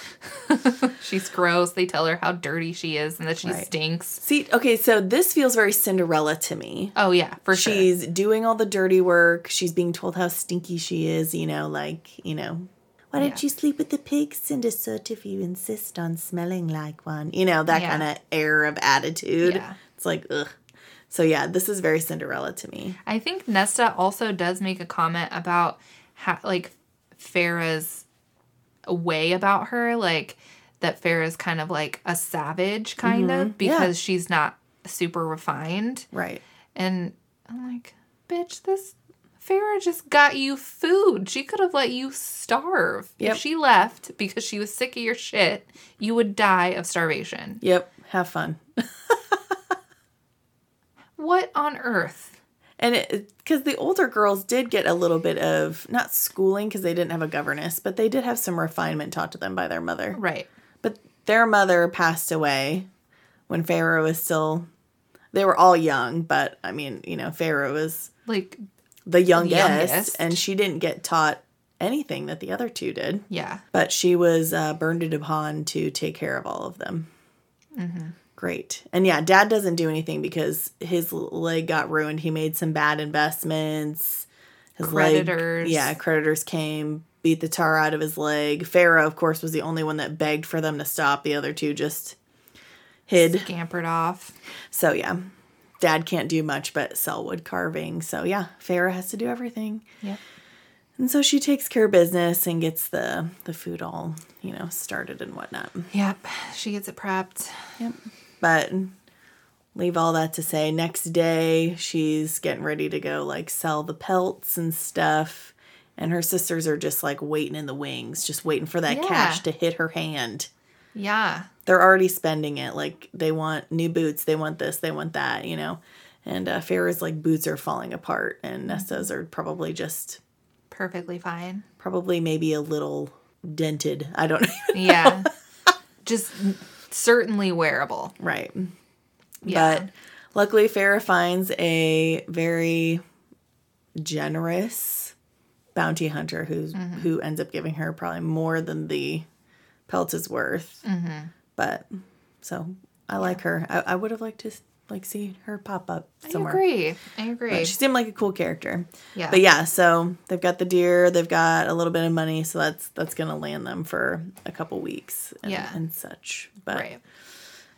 She's gross. They tell her how dirty she is and that she Right. stinks. See, okay, so this feels very Cinderella to me. Oh yeah, for sure. She's doing all the dirty work. She's being told how stinky she is, you know, like, you know, why don't Yeah. you sleep with the pigs, Cindersoot, if you insist on smelling like one? You know, that Yeah. kind of air of attitude. Yeah. It's like, ugh. So, yeah, this is very Cinderella to me. I think Nesta also does make a comment about how, like Feyre's way about her, like that Feyre's kind of like a savage, kind of, Mm-hmm. yeah. because she's not super refined. Right. And I'm like, bitch, this Feyre just got you food. She could have let you starve. Yep. If she left because she was sick of your shit, you would die of starvation. Yep. Have fun. What on earth? And because the older girls did get a little bit of, not schooling because they didn't have a governess, but they did have some refinement taught to them by their mother. Right. But their mother passed away when Feyre was still. They were all young, but I mean, you know, Feyre was Like, the youngest, youngest. and she didn't get taught anything that the other two did. yeah. But she was uh, burned upon to take care of all of them. Great. And yeah, dad doesn't do anything because his leg got ruined. He made some bad investments. His Creditors. Leg, yeah, creditors came, beat the tar out of his leg. Feyre, of course, was the only one that begged for them to stop. The other two just hid. Scampered off. So yeah, dad can't do much but sell wood carving. So yeah, Feyre has to do everything. Yeah. And so she takes care of business and gets the the food all, you know, started and whatnot. Yep. She gets it prepped. Yep. But leave all that to say, next day she's getting ready to go like sell the pelts and stuff. And her sisters are just like waiting in the wings, just waiting for that Yeah. cash to hit her hand. Yeah. They're already spending it. Like they want new boots, they want this, they want that, you know. And uh, Feyre's like boots are falling apart, and Nesta's are probably just Perfectly fine. probably maybe a little dented. I don't know. Yeah. Just certainly wearable. right. Yeah. But luckily, Feyre finds a very generous bounty hunter who's who ends up giving her probably more than the pelt is worth. Mm-hmm. But so I like her. I, I would have liked to like see her pop up I agree. I agree. But she seemed like a cool character. Yeah. But yeah, so they've got the deer, they've got a little bit of money, so that's that's gonna land them for a couple weeks and, Yeah. and such. But right.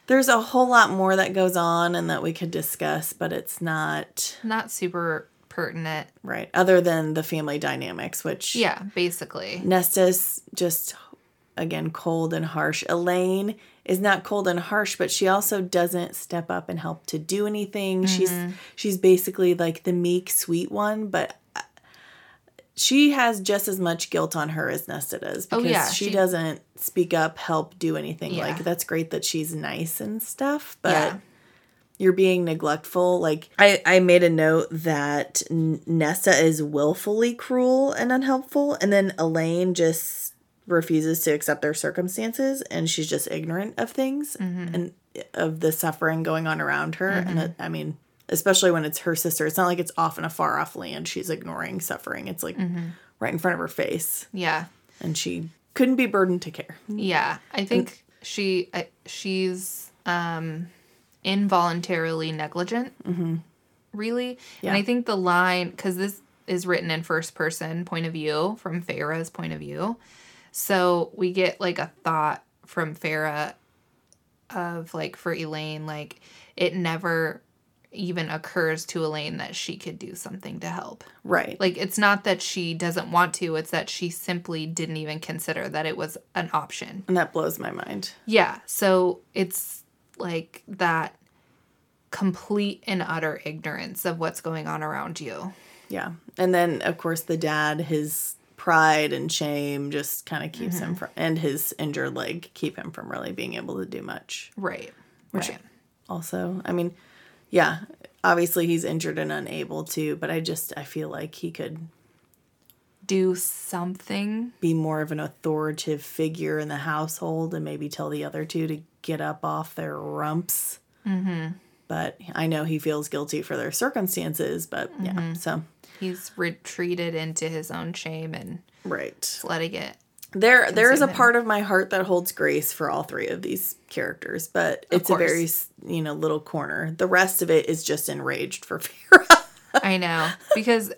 there's a whole lot more that goes on and that we could discuss, but it's not Not super pertinent. right. Other than the family dynamics, which Yeah, basically. Nesta's just again cold and harsh. Elain is not cold and harsh, but she also doesn't step up and help to do anything. She's she's basically like the meek, sweet one, but uh, she has just as much guilt on her as Nesta does because Oh, yeah, she, she- doesn't speak up, help, do anything. Yeah. Like that's great that she's nice and stuff, but Yeah. you're being neglectful. Like I, I made a note that N- Nesta is willfully cruel and unhelpful, and then Elain just refuses to accept their circumstances, and she's just ignorant of things mm-hmm. and of the suffering going on around her. And mm-hmm. it, I mean, especially when it's her sister, it's not like it's off in a far off land. She's ignoring suffering. It's like mm-hmm. right in front of her face, Yeah. and she couldn't be burdened to care. Yeah. I think she I, she's um involuntarily negligent. Really. Yeah. And I think the line cuz this is written in first person point of view from Feyre's point of view. So we get like a thought from Feyre of like for Elain like it never even occurs to Elain that she could do something to help. Right. Like it's not that she doesn't want to, it's that she simply didn't even consider that it was an option. and that blows my mind. Yeah, so it's like that complete and utter ignorance of what's going on around you. Yeah. And then of course the dad, his pride and shame just kind of keeps him from and his injured leg keep him from really being able to do much. Right. right. Also, I mean, yeah, obviously he's injured and unable to, but I just I feel like he could Do something. be more of an authoritative figure in the household and maybe tell the other two to get up off their rumps. Mm-hmm. But I know he feels guilty for their circumstances, but yeah, so He's retreated into his own shame and right. letting it. There, there is a him. part of my heart that holds grace for all three of these characters, but it's a very, you know, little corner. The rest of it is just enraged for Feyre. I know because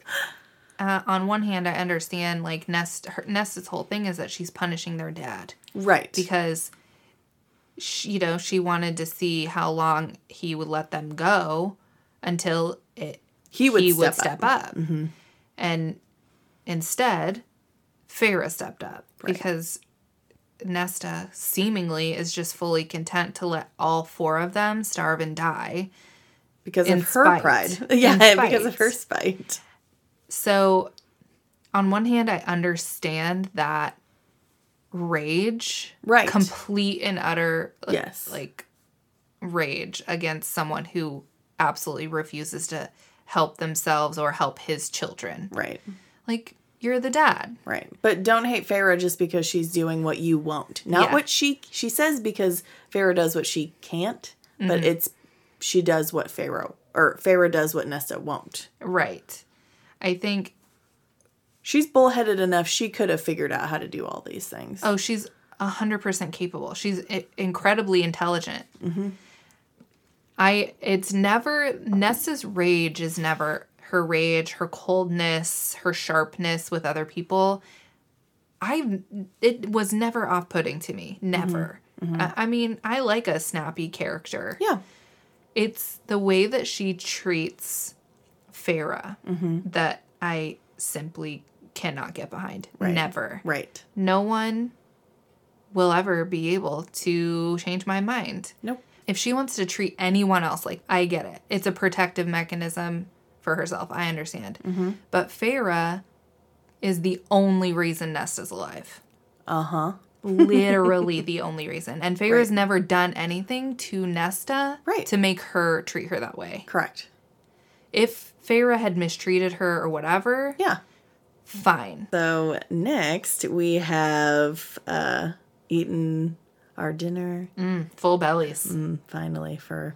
uh, on one hand, I understand like Nest. Her, Nesta's whole thing is that she's punishing their dad. right. because she, you know she wanted to see how long he would let them go until it He would he step would up. step up, mm-hmm. and instead Feyre stepped up because Nesta seemingly is just fully content to let all four of them starve and die. because of her spite. pride. Yeah, because of her spite. So, on one hand, I understand that rage, Right. Complete and utter, like, Yes. like rage against someone who absolutely refuses to help themselves or help his children. Right. Like you're the dad. Right. But don't hate Feyre just because she's doing what you won't. Not Yeah. what she she says because Feyre does what she can't, Mm-hmm. but it's she does what Feyre or Feyre does what Nesta won't. Right. I think. She's bullheaded enough she could have figured out how to do all these things. Oh, she's a hundred percent capable. She's incredibly intelligent. I. It's never Nessa's rage is never her rage, her coldness, her sharpness with other people. I. It was never off putting to me. Never. Mm-hmm. Mm-hmm. I, I mean, I like a snappy character. Yeah. It's the way that she treats Feyre mm-hmm. that I simply cannot get behind. Never. Right. No one will ever be able to change my mind. Nope. If she wants to treat anyone else like I get it. It's a protective mechanism for herself. I understand. But Feyre is the only reason Nesta's alive. Uh-huh. Literally the only reason. And Feyre's never done anything to Nesta Right. to make her treat her that way. Correct. If Feyre had mistreated her or whatever, Yeah. fine. So next we have uh eaten our dinner Full bellies. mm, finally for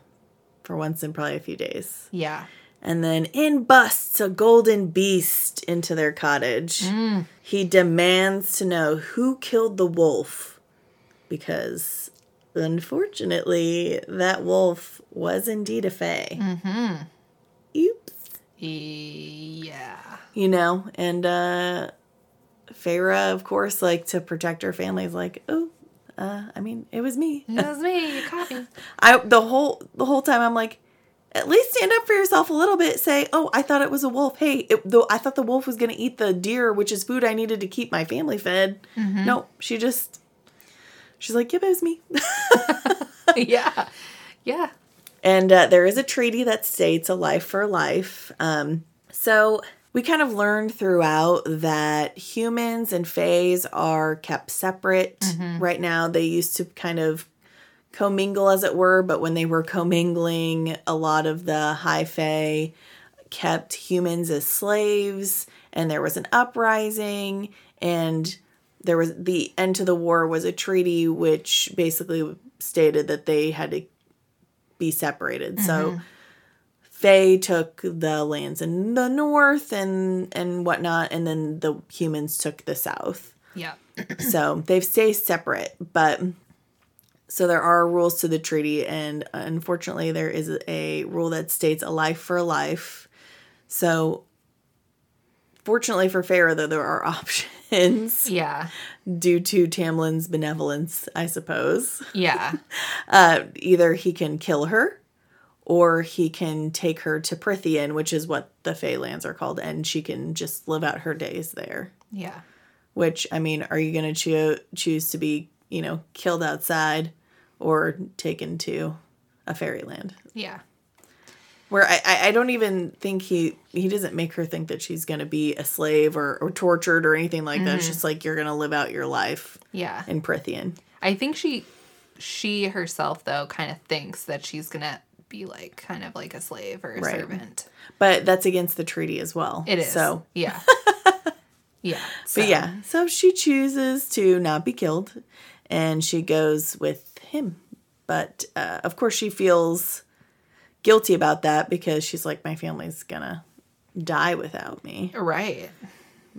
for once in probably a few days. Yeah. And then in busts a golden beast into their cottage. He demands to know who killed the wolf because unfortunately, that wolf was indeed a fae. Mm-hmm. Oops. Yeah. You know, and uh of course, like to protect her family, is like, oh, uh, I mean, it was me. It was me. You caught me. I the whole the whole time I'm like, at least stand up for yourself a little bit. Say, oh, I thought it was a wolf. Hey, it, though I thought the wolf was gonna eat the deer, which is food I needed to keep my family fed. No, she just she's like, yep, it was me. yeah. Yeah. And uh, there is a treaty that states a life for life. Um, so we kind of learned throughout that humans and fays are kept separate. Mm-hmm. Right now, they used to kind of commingle, as it were, but when they were commingling, a lot of the high fae kept humans as slaves, and there was an uprising, and there was the end to the war was a treaty which basically stated that they had to be separated. So mm-hmm. Fae took the lands in the north and and whatnot, and then the humans took the south. Yeah. So they've stayed separate, but so there are rules to the treaty, and unfortunately, there is a rule that states a life for a life. So, fortunately for Feyre, though, there are options Yeah. due to Tamlin's benevolence, I suppose. Yeah. Uh, either he can kill her, or he can take her to Prythian, which is what the Fae lands are called, and she can just live out her days there. Yeah. Which I mean, are you going to choo- choose to be, you know, killed outside or taken to a fairyland? Yeah. Where I, I, don't even think he he doesn't make her think that she's going to be a slave or, or tortured or anything like that. It's mm-hmm. just like you're going to live out your life Yeah. in Prythian. I think she she herself though kind of thinks that she's gonna be like kind of like a slave or a Right. servant. But that's against the treaty as well. It is. So yeah. yeah. But yeah, so she chooses to not be killed and she goes with him. But uh, of course, she feels guilty about that because she's like, my family's gonna die without me. Right.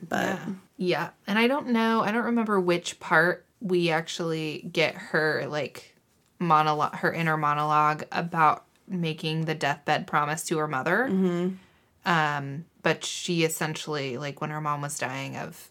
But Yeah. Yeah. And I don't know, I don't remember which part we actually get her like monologue her inner monologue about making the deathbed promise to her mother. Um, but she essentially like when her mom was dying of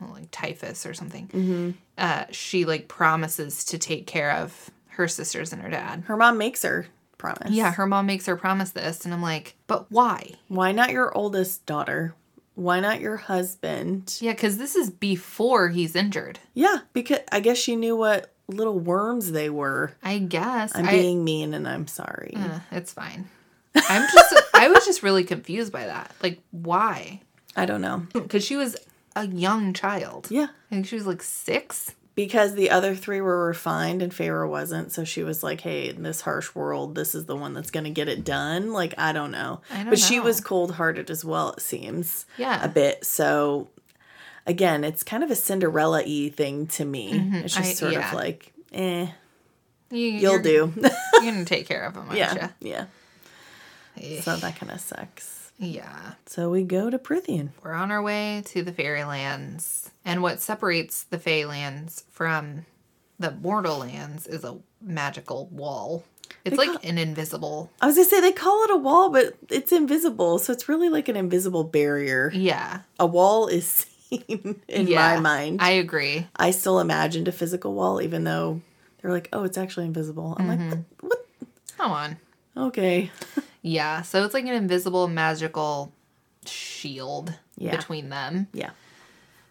well, like typhus or something, uh, she like promises to take care of her sisters and her dad. her mom makes her promise. Yeah, her mom makes her promise this, and I'm like, but why? Why not your oldest daughter? Why not your husband? Yeah, because this is before he's injured. Yeah, because I guess she knew what little worms they were. I guess. I'm I- being mean and I'm sorry. Uh, it's fine. I'm just I was just really confused by that. Like why? I don't know. Cuz she was a young child. Yeah. I think she was like 6. because the other three were refined and Feyre wasn't. So she was like, "Hey, in this harsh world, this is the one that's going to get it done." Like I don't know, I don't but she was cold hearted as well. It seems Yeah. a bit. So again, it's kind of a Cinderella y thing to me. It's just Mm-hmm. I- sort yeah. of like, eh, You, you'll do. You're going to take care of him, aren't yeah, yeah. you? So that kind of sucks. Yeah. So we go to Prythian. We're on our way to the fairylands. And what separates the fairylands from the mortal lands is a magical wall. It's They like an invisible. I was gonna say they call it a wall, but it's invisible, so it's really like an invisible barrier. Yeah. A wall is in yeah. my mind. I agree. I still imagined a physical wall, even though they're like, "Oh, it's actually invisible." I'm Mm-hmm. like, "What? Come on. Okay." Yeah, so it's like an invisible magical shield Yeah. between them. Yeah,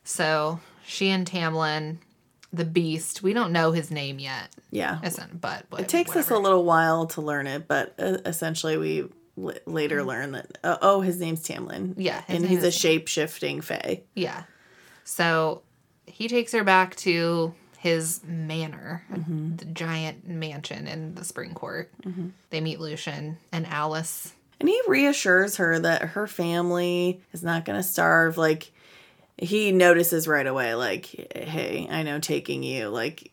So she and Tamlin, the beast, we don't know his name yet, yeah. isn't but It takes us a little while to learn it, but uh, essentially, we l- later learn that uh, oh, his name's Tamlin. Mm-hmm. Yeah, and he's a shape shifting fae. Yeah. So he takes her back to his manor, Mm-hmm. the giant mansion in the spring court. They meet Lucien and Alis. And he reassures her that her family is not going to starve. Like, he notices right away, like, hey, I know taking you, like,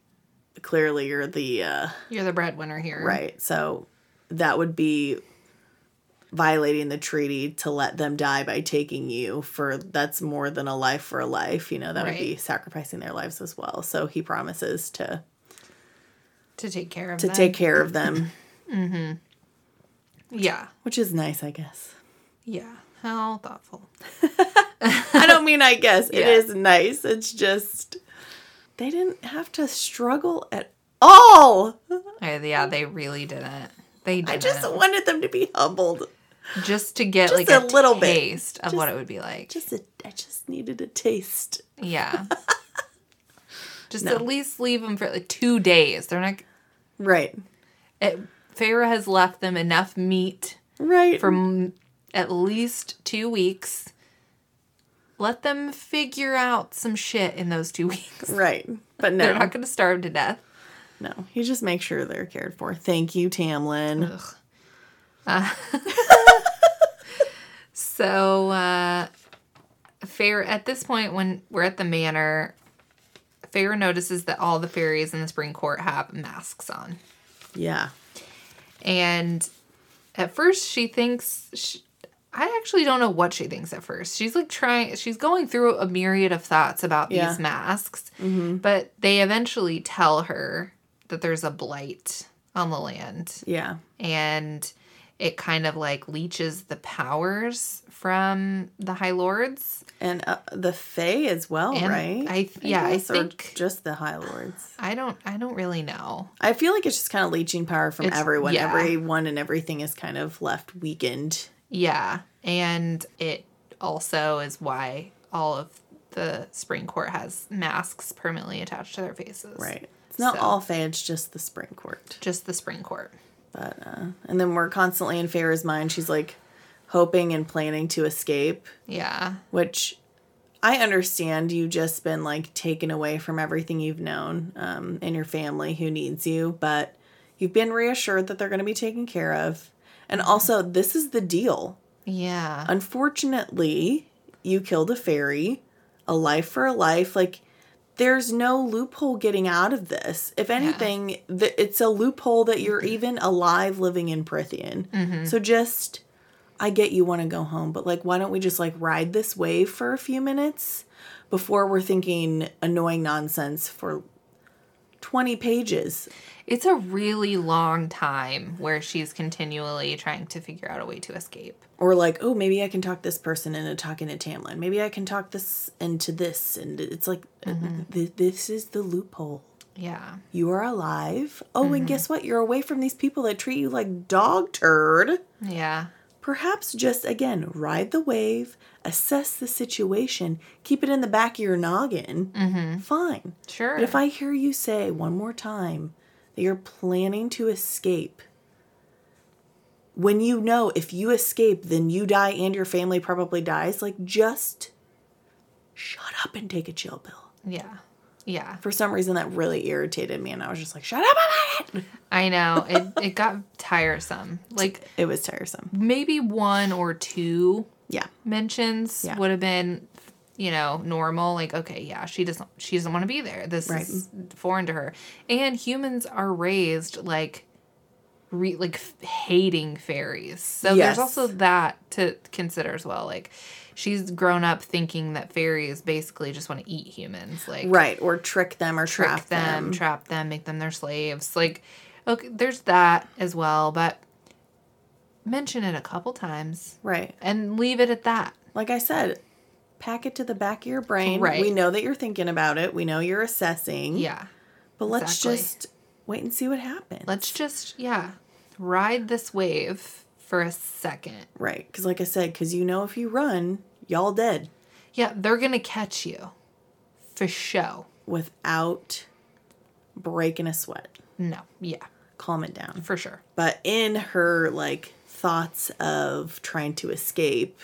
clearly you're the, uh, You're the breadwinner here. right. So that would be violating the treaty to let them die by taking you for that's more than a life for a life. You know, that would be sacrificing their lives as well. So he promises to To take care of to them. take care of them, mhm Yeah. which is nice, I guess. Yeah. How thoughtful. I don't mean I guess. It Yeah. is nice. It's just they didn't have to struggle at all. Uh, yeah, they really didn't. They didn't. I just wanted them to be humbled. Just to get Just like a a, little bit. taste of what it would be like. Just a, I just needed a taste. yeah. just No. at least leave them for like two days. They're not. Right. It, Feyre has left them enough meat Right. for m- at least two weeks. Let them figure out some shit in those two weeks. right. But They're not going to starve to death. no. You just make sure they're cared for. Thank you, Tamlin. Uh, So, uh, Feyre at this point, when we're at the manor, Feyre notices that all the fairies in the spring court have masks on, Yeah. and at first she thinks. She, I actually don't know what she thinks at first. She's like trying. She's going through a myriad of thoughts about Yeah. these masks, but they eventually tell her that there's a blight on the land Yeah. and it kind of like leeches the powers from the High Lords. And uh, the Fae as well, And right? I- yeah, I guess, or think- just the High Lords. I don't I don't really know. I feel like it's just kind of leeching power from It's- everyone. yeah. Everyone and everything is kind of left weakened. Yeah, and it also is why all of the spring court has masks permanently attached to their faces. Right. It's not So- all Fae, it's just the Spring Court. Just the spring court. But uh, and then we're constantly in Feyre's mind. She's like hoping and planning to escape, Yeah. which I understand. You just been like taken away from everything you've known um, and your family who needs you, but you've been reassured that they're going to be taken care of. And also, this is the deal. Yeah. Unfortunately, you killed a fairy, a life for a life. Like, there's no loophole getting out of this. If anything, th- it's a loophole that you're mm-hmm. even alive living in Prythian. Mm-hmm. So just, I get you want to go home, but like, why don't we just like ride this wave for a few minutes before we're thinking annoying nonsense for 20 pages? It's a really long time where she's continually trying to figure out a way to escape. Or like, oh, maybe I can talk this person into talking to Tamlin. Maybe I can talk this into this, and it's like, uh, uh mm-hmm. th- this is the loophole. Yeah. You are alive. Oh, and mm-hmm. guess what? You're away from these people that treat you like dog turd. Yeah. Perhaps just again ride the wave, assess the situation, keep it in the back of your noggin. Mm-hmm. Fine. Sure. But if I hear you say one more time that you're planning to escape, when you know if you escape, then you die and your family probably dies, like just shut up and take a chill pill. yeah. Yeah. For some reason, that really irritated me, and I was just like, shut up about it. I know. It it got tiresome. Like It was tiresome. maybe one or two Yeah. mentions Yeah. would have been you know normal like okay yeah she doesn't she doesn't want to be there this Right. is foreign to her and humans are raised like re- like f- hating fairies so Yes. there's also that to consider as well like she's grown up thinking that fairies basically just want to eat humans like Right. Or trick them or trick trap them, them. trap them, make them their slaves. Like, okay, there's that as well, but mention it a couple times right. and leave it at that. Like I said, pack it to the back of your brain. Right. We know that you're thinking about it. We know you're assessing. Yeah. But let's exactly. just wait and see what happens. Let's just, yeah, ride this wave for a second. Right. Because, like I said, because you know if you run, y'all dead Yeah, they're going to catch you for show. without breaking a sweat. No, yeah, Calm it down. for sure. But in her, like, thoughts of trying to escape,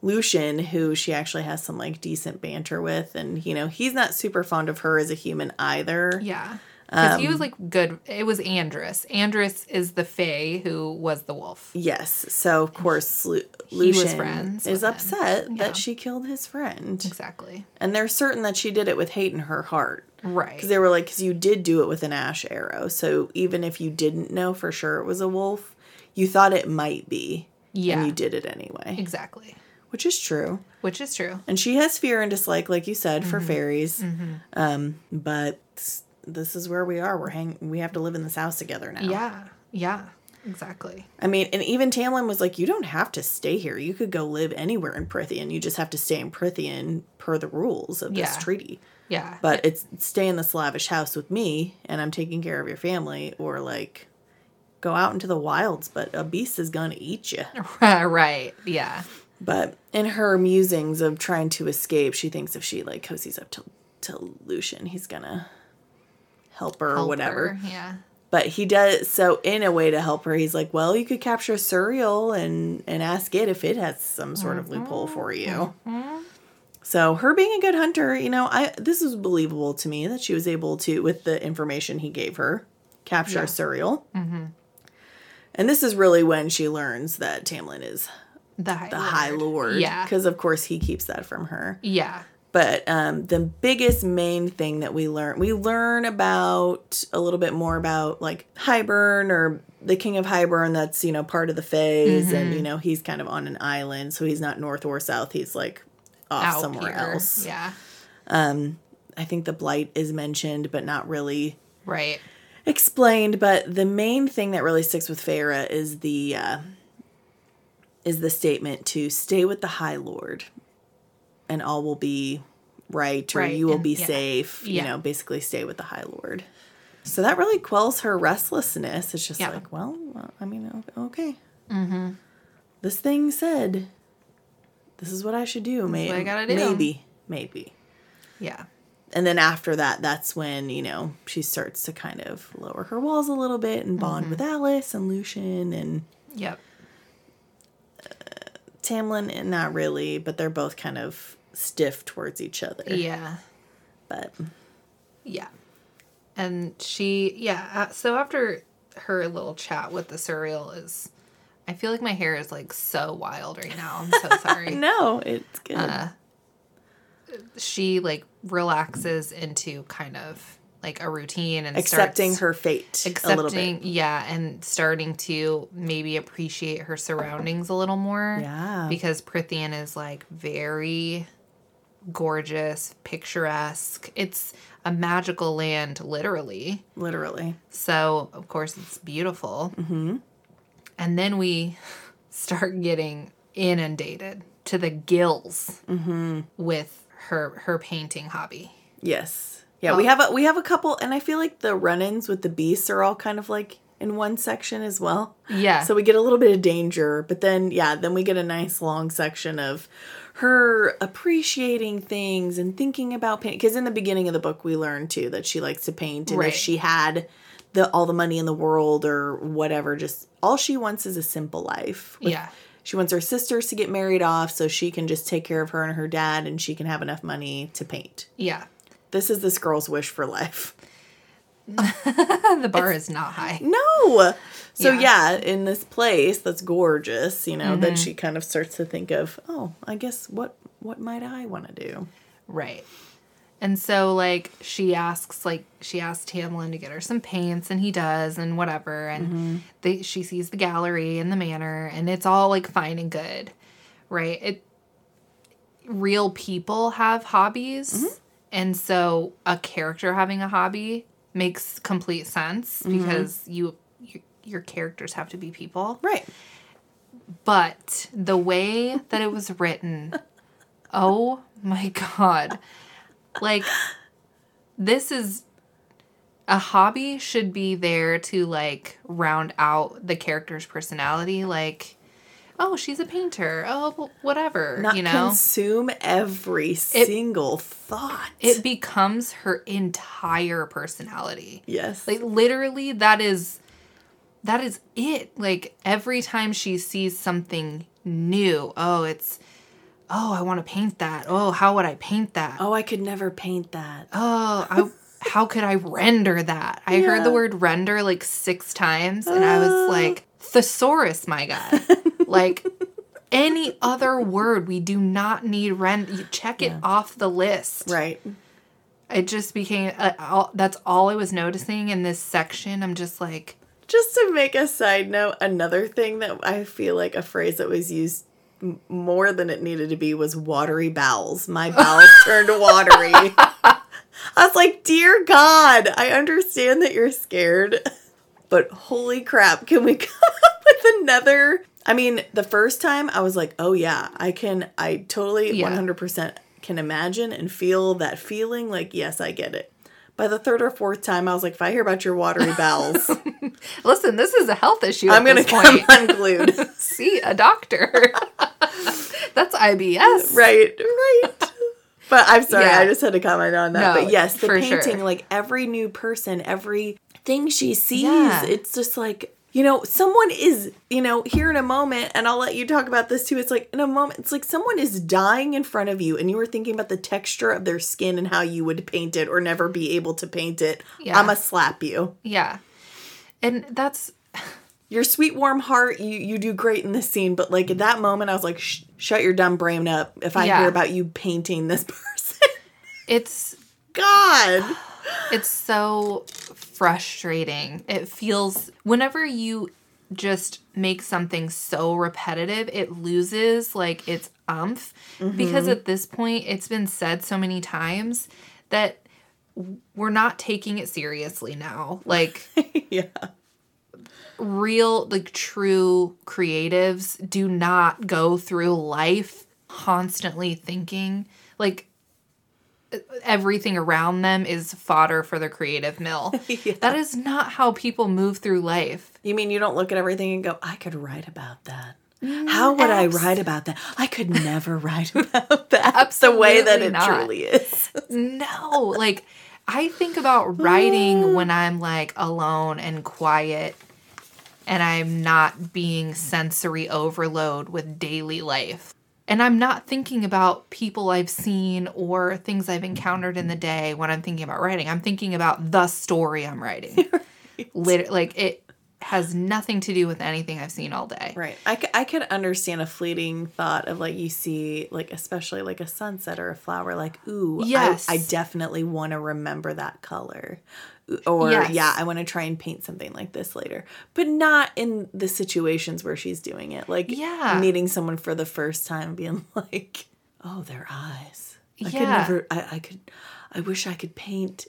Lucien, who she actually has some, like, decent banter with, and, you know, he's not super fond of her as a human either. Yeah. Because he Um, was like good. It was Andras. Andras is the Fae who was the wolf. Yes. So of course Lu- He was Lucien is upset Yeah. that she killed his friend, Exactly. and they're certain that she did it with hate in her heart. Right. Because they were like, because you did do it with an ash arrow, so even if you didn't know for sure it was a wolf, you thought it might be, Yeah. and you did it anyway, Exactly. which is true. Which is true. And she has fear and dislike, like you said, Mm-hmm. for fairies, um, but this is where we are. We're hang we have to live in this house together now. Yeah. Yeah. Exactly. I mean, and even Tamlin was like, you don't have to stay here. You could go live anywhere in Prythian. You just have to stay in Prythian per the rules of this Yeah. treaty. Yeah. But it's stay in this lavish house with me and I'm taking care of your family or like go out into the wilds, but a beast is going to eat you. right. Yeah. But in her musings of trying to escape, she thinks if she like cozies up to to Lucien, he's gonna help her or whatever. Yeah. But he does so in a way to help her. He's like, "Well, you could capture Suriel and and ask it if it has some sort of loophole for you." So her being a good hunter, you know, I this is believable to me that she was able to, with the information he gave her, capture Yeah. Suriel. Mm-hmm. And this is really when she learns that Tamlin is The High the Lord. High Lord. Yeah. Because of course he keeps that from her. Yeah. But um, the biggest main thing that we learn, we learn about a little bit more about like Hybern or the King of Hybern. That's you know part of the phase, Mm-hmm. and you know he's kind of on an island, so he's not north or south. He's like off Out somewhere here. else. Yeah. Um, I think the blight is mentioned, but not really Right. explained. But the main thing that really sticks with Feyre is the uh, is the statement to stay with the High Lord, and all will be right, or Right, you will and- be yeah. safe. You know, basically stay with the High Lord. So that really quells her restlessness. It's just Yeah. like, well, I mean, okay. Mm-hmm. This thing said, this is what I should do. May- what I gotta do. Maybe, maybe Yeah. and then after that that's when you know she starts to kind of lower her walls a little bit and bond Mm-hmm. with alis and lucien and Yep. tamlin and not really but they're both kind of stiff towards each other Yeah. but Yeah. And she, yeah. uh, So after her little chat with the Suriel is, I feel like my hair is like so wild right now. I'm so sorry. no it's good Uh, she like relaxes into kind of like a routine and accepting her fate a little accepting bit yeah and starting to maybe appreciate her surroundings a little more Yeah. because prythian is like very gorgeous picturesque. It's a magical land literally. Literally. So of course it's beautiful. Mm-hmm. and then we start getting inundated to the gills Mm-hmm. with her her painting hobby. Yes. Yeah we have a we have a couple and i feel like the run-ins with the beasts are all kind of like in one section as well. Yeah. So we get a little bit of danger, but then yeah, then we get a nice long section of her appreciating things and thinking about paint. Because in the beginning of the book, we learn too that she likes to paint, and Right. if she had the all the money in the world or whatever, just all she wants is a simple life. With- yeah She wants her sisters to get married off so she can just take care of her and her dad, and she can have enough money to paint. yeah This is this girl's wish for life. the bar is not high No. So Yeah. yeah. in this place that's gorgeous, you know, then mm-hmm. she kind of starts to think of, oh, I guess what what might I want to do? Right. And so like she asks like she asks Tamlin to get her some paints and he does and whatever and mm-hmm. they she sees the gallery and the manor and it's all like fine and good. Right? It real people have hobbies mm-hmm. and so a character having a hobby makes complete sense because you, you your characters have to be people. Right. But the way that it was written, oh my God. Like, this is a hobby should be there to like round out the character's personality. Like, oh, she's a painter. Oh, whatever. Not you know, consume every single thought. it becomes her entire personality. yes. Like literally that is that is it. Like every time she sees something new, oh, it's oh, I want to paint that. Oh, how would I paint that? oh, I could never paint that. Oh, I how could I render that? I heard the word render like 6 times and I was like thesaurus, my god. like any other word, we do not need rend. You check it off the list Right. it just became uh, all, that's all I was noticing in this section. I'm just like, Just to make a side note, another thing that I feel like a phrase that was used m- more than it needed to be was watery bowels. My bowels turned watery. I was like, dear God, I understand that you're scared, but holy crap, can we come up with another? I mean, the first time I was like, oh yeah, I can, I totally Yeah. 100% can imagine and feel that feeling. Like, yes, I get it. By the third or fourth time, I was like, if I hear about your watery bowels, Listen, this is a health issue. I'm going to come point. unglued. See a doctor. That's IBS. right, right. But I'm sorry, Yeah. I just had to comment on that. No, but yes, the for sure. painting, like every new person, every thing she sees, Yeah. it's just like, you know, someone is, you know, here in a moment, and I'll let you talk about this too. It's like in a moment, it's like someone is dying in front of you, and you were thinking about the texture of their skin and how you would paint it or never be able to paint it. Yeah. I'ma slap you. Yeah. And that's Your sweet, warm heart, you you do great in this scene, but like at that moment, I was like, shut your dumb brain up. If I Yeah. hear about you painting this person, it's God. It's so frustrating. It feels whenever you just make something so repetitive, it loses like its umph mm-hmm. because at this point it's been said so many times that we're not taking it seriously now. Like yeah. real like true creatives do not go through life constantly thinking like everything around them is fodder for the creative mill. Yeah. That is not how people move through life. You mean you don't look at everything and go, I could write about that? Mm, how would I write about that? I could never write about that. the way that it not. truly is. No, like I think about writing mm. when I'm like alone and quiet and I'm not being sensory overload with daily life. And I'm not thinking about people I've seen or things I've encountered in the day when I'm thinking about writing. I'm thinking about the story I'm writing. Lit- like it has nothing to do with anything I've seen all day. Right. I, c- I could understand a fleeting thought of like you see, like, especially like a sunset or a flower, like, ooh, I- Yes. I, definitely want to remember that color. Or, Yes. yeah, I want to try and paint something like this later. But not in the situations where she's doing it. Like, Yeah. meeting someone for the first time, being like, oh, their eyes. I could Yeah. never, I, I could, I wish I could paint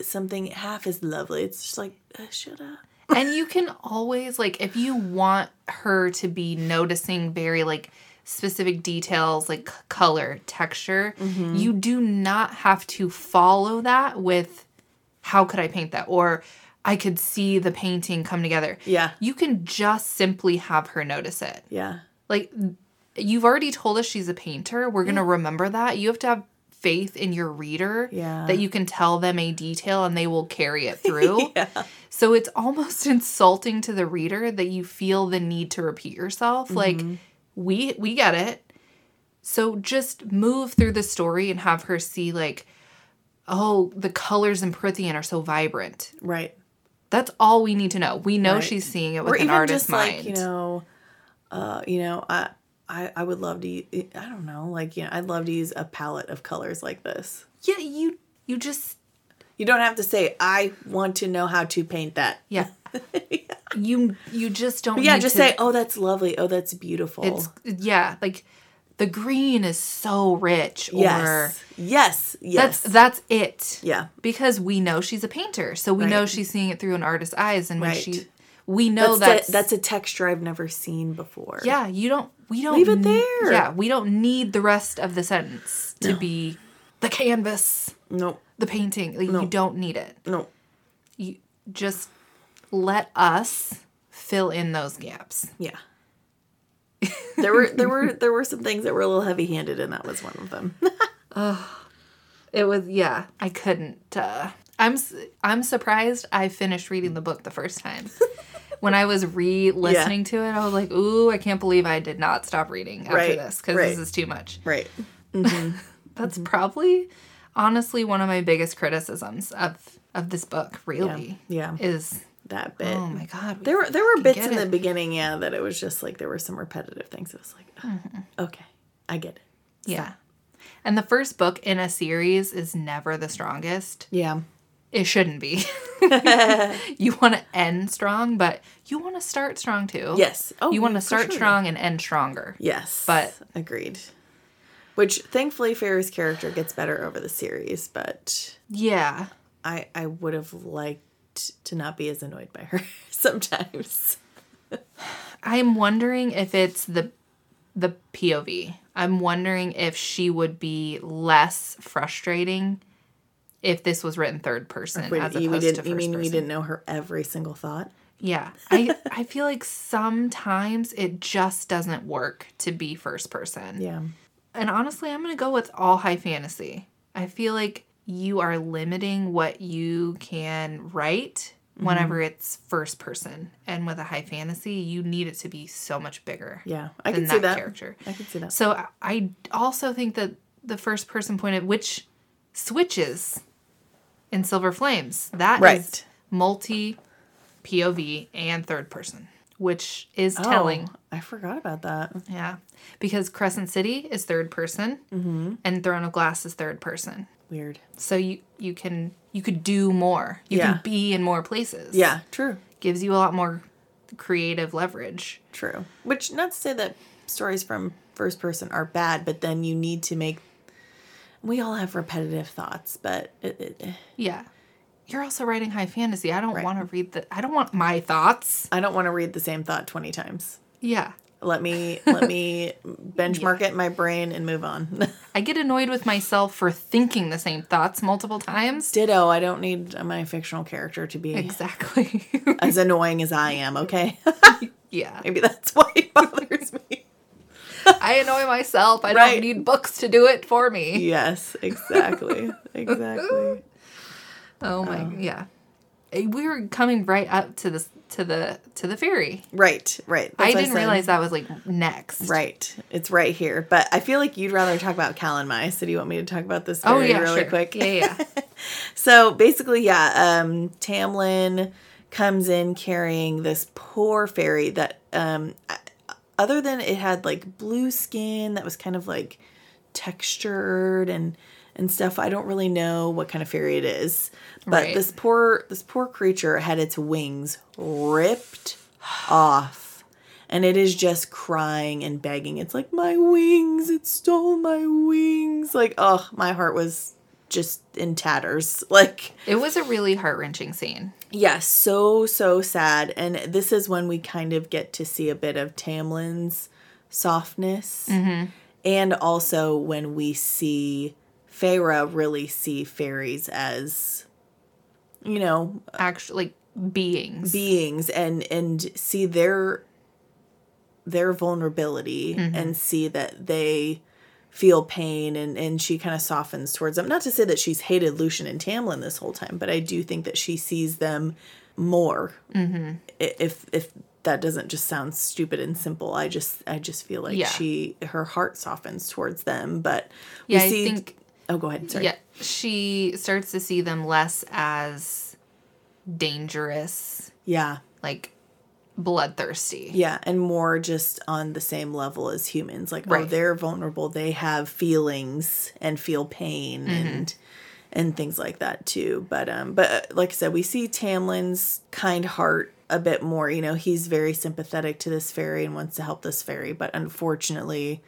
something half as lovely. It's just like, uh, shut up. and you can always like if you want her to be noticing very like specific details like color texture Mm-hmm. you do not have to follow that with how could i paint that or i could see the painting come together Yeah. you can just simply have her notice it Yeah. like you've already told us she's a painter we're going to remember that you have to have faith in your reader Yeah. that you can tell them a detail and they will carry it through Yeah. so it's almost insulting to the reader that you feel the need to repeat yourself. Mm-hmm. Like we we get it. So just move through the story and have her see like oh, the colors in Prythian are so vibrant. Right. That's all we need to know. We know Right. she's seeing it with or an even artist's just mind. like you know uh you know i I, I would love to I don't know like you know i'd love to use a palette of colors like this yeah, you you just you don't have to say i want to know how to paint that yeah. You you just don't but yeah just to- say oh that's lovely oh that's beautiful it's yeah, like the green is so rich or yes. Yes yes. that's that's it. yeah. Because we know she's a painter so we know she's seeing it through an artist's eyes and when Right. she we know that's that's a, that's a texture i've never seen before. Yeah you don't we don't Leave it there. yeah we don't need the rest of the sentence to be the canvas no the painting like, you don't need it. No you just let us fill in those gaps. Yeah there were there were there were some things that were a little heavy handed and that was one of them. It was yeah i couldn't uh i'm i'm surprised i finished reading the book the first time. When i was re-listening to it i was like ooh i can't believe i did not stop reading after Right, this because right. this is too much. Right. That's probably honestly one of my biggest criticisms of of this book really yeah. is that bit oh my god There were there were bits in the beginning, yeah, that it was just like there were some repetitive things. It was like, oh, Mm-hmm. okay, I get it. yeah and the first book in a series is never the strongest Yeah, It shouldn't be. you want to end strong, but you want to start strong too. Yes. Oh, you want to start sure. strong and end stronger. yes, But- agreed. Which thankfully Feyre's character gets better over the series, but Yeah. I I would have liked to not be as annoyed by her sometimes. I'm wondering if it's the the POV. I'm wondering if she would be less frustrating if this was written third person Wait, as you, opposed we didn't, to first you mean we didn't know her every single thought? Yeah. I I feel like sometimes it just doesn't work to be first person. Yeah. And honestly, I'm going to go with all high fantasy. I feel like you are limiting what you can write whenever Mm-hmm. it's first person. And with a high fantasy, you need it to be so much bigger. Yeah. I than can see that. character. I can see that. So I- also think that the first person point of which switches in Silver Flames, that is Right. multi POV and third person, which is telling. Oh, I forgot about that. Yeah. Because Crescent City is third person Mm-hmm. and Throne of Glass is third person. Weird. So you you can you could do more. You Yeah. can be in more places. Yeah, true. Gives you a lot more creative leverage. True. Which not to say that stories from first person are bad, but then you need to make we all have repetitive thoughts, but it, it, eh. Yeah. You're also writing high fantasy. I don't Right. want to read the I don't want my thoughts. I don't want to read the same thought 20 times. Yeah. Let me let me benchmark it in my brain and move on. I get annoyed with myself for thinking the same thoughts multiple times. Ditto, I don't need my fictional character to be Exactly. as annoying as I am, okay? yeah. Maybe that's why it bothers me. I annoy myself. I Right. don't need books to do it for me. Yes, exactly. exactly. Oh my yeah. Eh, We were coming right up to this to the to the fairy. Right, right. I That's what didn't said. realize that was like next. Right. It's right here. But I feel like you'd rather talk about Calanmai. So do you want me to talk about this Oh yeah, really sure. quick? Yeah, yeah. So basically, yeah, um, Tamlin comes in carrying this poor fairy that, um, other than it had like blue skin that was kind of like textured and and stuff, I don't really know what kind of fairy it is. But Right. this poor this poor creature had its wings ripped off. And it is just crying and begging. It's like, my wings, it stole my wings. Like, oh, my heart was just in tatters. Like, It was a really heart wrenching scene. yeah, so, so sad. And this is when we kind of get to see a bit of Tamlin's softness. Mm-hmm. And also when we see Feyre really see fairies as, you know, Actually, like beings. beings and and see their their vulnerability and see that they feel pain and and she kind of softens towards them not to say that she's hated lucian and tamlin this whole time but i do think that she sees them more mm-hmm. if if that doesn't just sound stupid and simple i just i just feel like Yeah. she her heart softens towards them but we yeah, I see think oh go ahead sorry yeah, she starts to see them less as dangerous, yeah like bloodthirsty. Yeah, and more just on the same level as humans. Like, oh, they're vulnerable. They have feelings and feel pain and and things like that too. But um, but uh, like I said, we see Tamlin's kind heart a bit more. You know, he's very sympathetic to this fairy and wants to help this fairy. But unfortunately,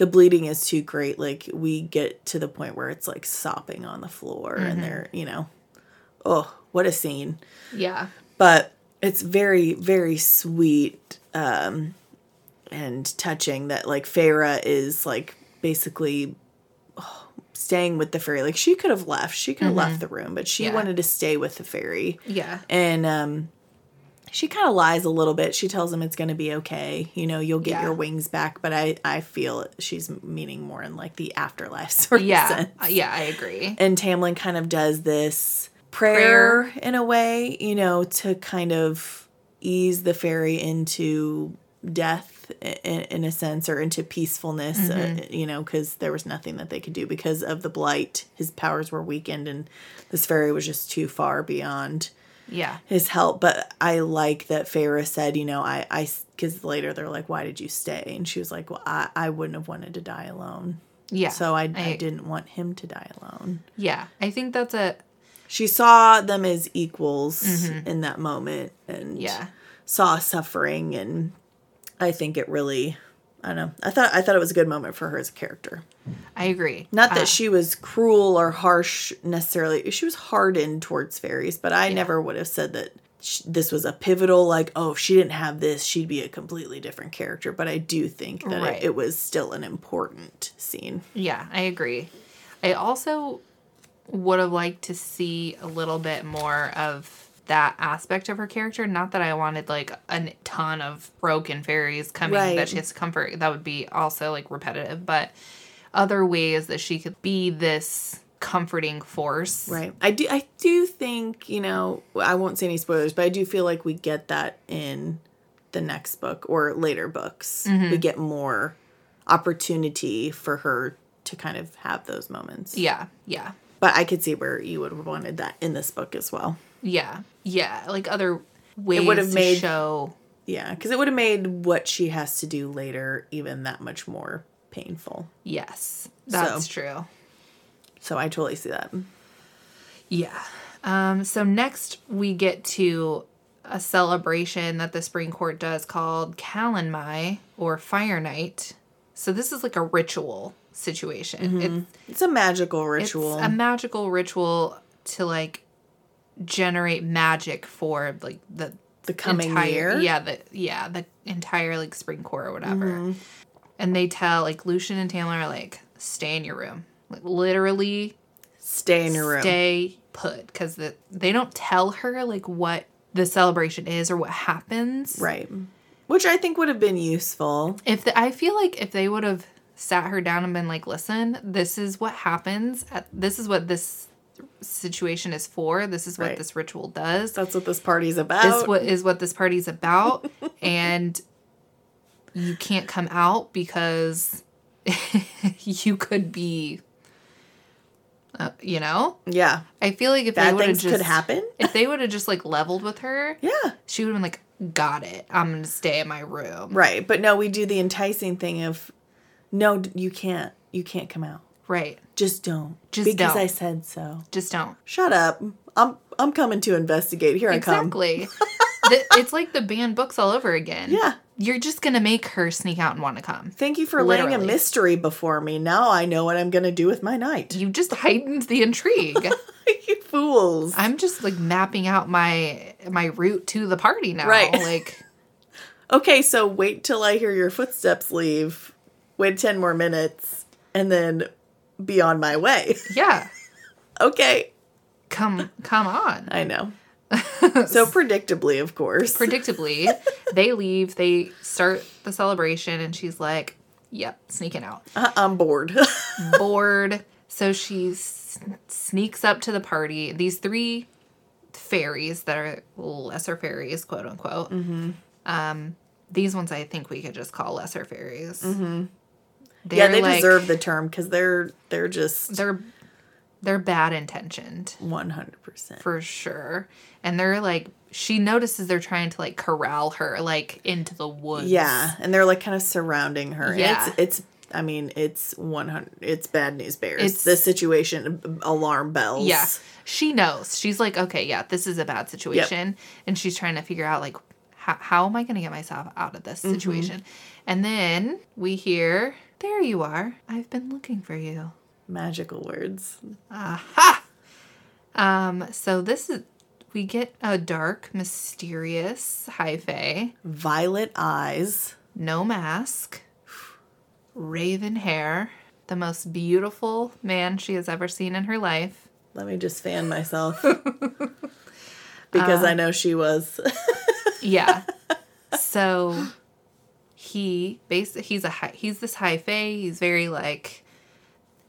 the bleeding is too great. Like we get to the point where it's like sopping on the floor, and they're you know, oh, what a scene Yeah. but it's very very sweet um and touching that like Feyre is like basically oh, staying with the fairy like she could have left she could have left the room but she Yeah. wanted to stay with the fairy Yeah. and um she kind of lies a little bit she tells him it's going to be okay you know you'll get Yeah. your wings back but i i feel she's meaning more in like the afterlife sort of Yeah. sense Uh, Yeah, I agree. and Tamlin kind of does this prayer, in a way, you know, to kind of ease the fairy into death in, in a sense or into peacefulness, uh, you know, because there was nothing that they could do because of the blight. His powers were weakened, and this fairy was just too far beyond Yeah. his help. But I like that Feyre said, you know, I, I, because later they're like, why did you stay? And she was like, well, I, I wouldn't have wanted to die alone. Yeah. So I, I, I- didn't want him to die alone Yeah. I think that's a she saw them as equals mm-hmm. in that moment and yeah. saw suffering and i think it really I don't know. I thought I thought it was a good moment for her as a character. I agree. Not that Uh, she was cruel or harsh necessarily. She was hardened towards fairies, but I never would have said that sh- this was a pivotal. Like, oh, if she didn't have this, she'd be a completely different character. But I do think that Right. it, it was still an important scene. Yeah, I agree. I also would have liked to see a little bit more of that aspect of her character. Not that I wanted like a ton of broken fairies coming Right. that she has to comfort. That would be also like repetitive, but other ways that she could be this comforting force. Right. I do. I do think you know. I won't say any spoilers, but I do feel like we get that in the next book or later books. Mm-hmm. We get more opportunity for her to kind of have those moments. Yeah, yeah. But I could see where you would have wanted that in this book as well. Yeah. Yeah. Like other ways it would have to made- show Yeah, because it would have made what she has to do later even that much more painful. yes. That's So- true. So I totally see that. Yeah. Um, so next we get to a celebration that the Spring Court does called Calanmai or Fire Night. So this is like a ritual situation. It- It's a magical It's, ritual. a magical ritual to like generate magic for like the the coming entire year. yeah the yeah the entire like spring core or whatever Mm-hmm. and they tell like lucien and Taylor are like stay in your room like literally Stay in your room. stay put because the, they don't tell her like what the celebration is or what happens Right. Which I think would have been useful. if the, i feel like if they would have sat her down and been like listen this is what happens at, this is what this situation is for this is what Right. this ritual does That's what this party's about. this what is what this party's about and you can't come out because you could be uh, you know yeah. i feel like if they Bad would have just could happen. if they would have just like leveled with her Yeah. she would have been like got it i'm gonna stay in my room Right. But no, we do the enticing thing of no, you can't. You can't come out. right Just don't. Just because don't. I said so. just don't Shut up. I'm I'm coming to investigate. Here I come. exactly it's like the banned books all over again Yeah. you're just gonna make her sneak out and want to come Thank you for laying a mystery before me. Now I know what I'm going to do with my night. you just heightened the intrigue you fools. I'm just like mapping out my my route to the party now. Right. Like Okay, so wait till I hear your footsteps leave. Wait 10 more minutes and then be on my way. yeah, okay. come come on. I know. so predictably, of course. Predictably, they leave. They start the celebration, and she's like, "Yep, sneaking out." I- I'm bored. Bored. So she s- sneaks up to the party. These three fairies that are lesser fairies, quote unquote. Mm-hmm. Um, these ones I think we could just call lesser fairies. Mm-hmm. Yeah, they deserve the term because they're they're just They're they're bad intentioned. 100%. for sure. And they're like, she notices they're trying to like corral her like into the woods. Yeah, and they're like kind of surrounding her. Yeah. And it's it's I mean, it's 100 it's bad news bears. It's- this situation alarm bells. Yeah. She knows. She's like, okay, yeah, this is a bad situation. And she's trying to figure out like, how, how am I going to get myself out of this mm-hmm. situation? And then we hear, there you are. I've been looking for you. Magical words. Aha! Um, so this is, we get a dark, mysterious high fae. Violet eyes. no mask, raven hair, the most beautiful man she has ever seen in her life. Let me just fan myself. because I know she was. Yeah. so he basically he's a high, he's this high fae. He's very like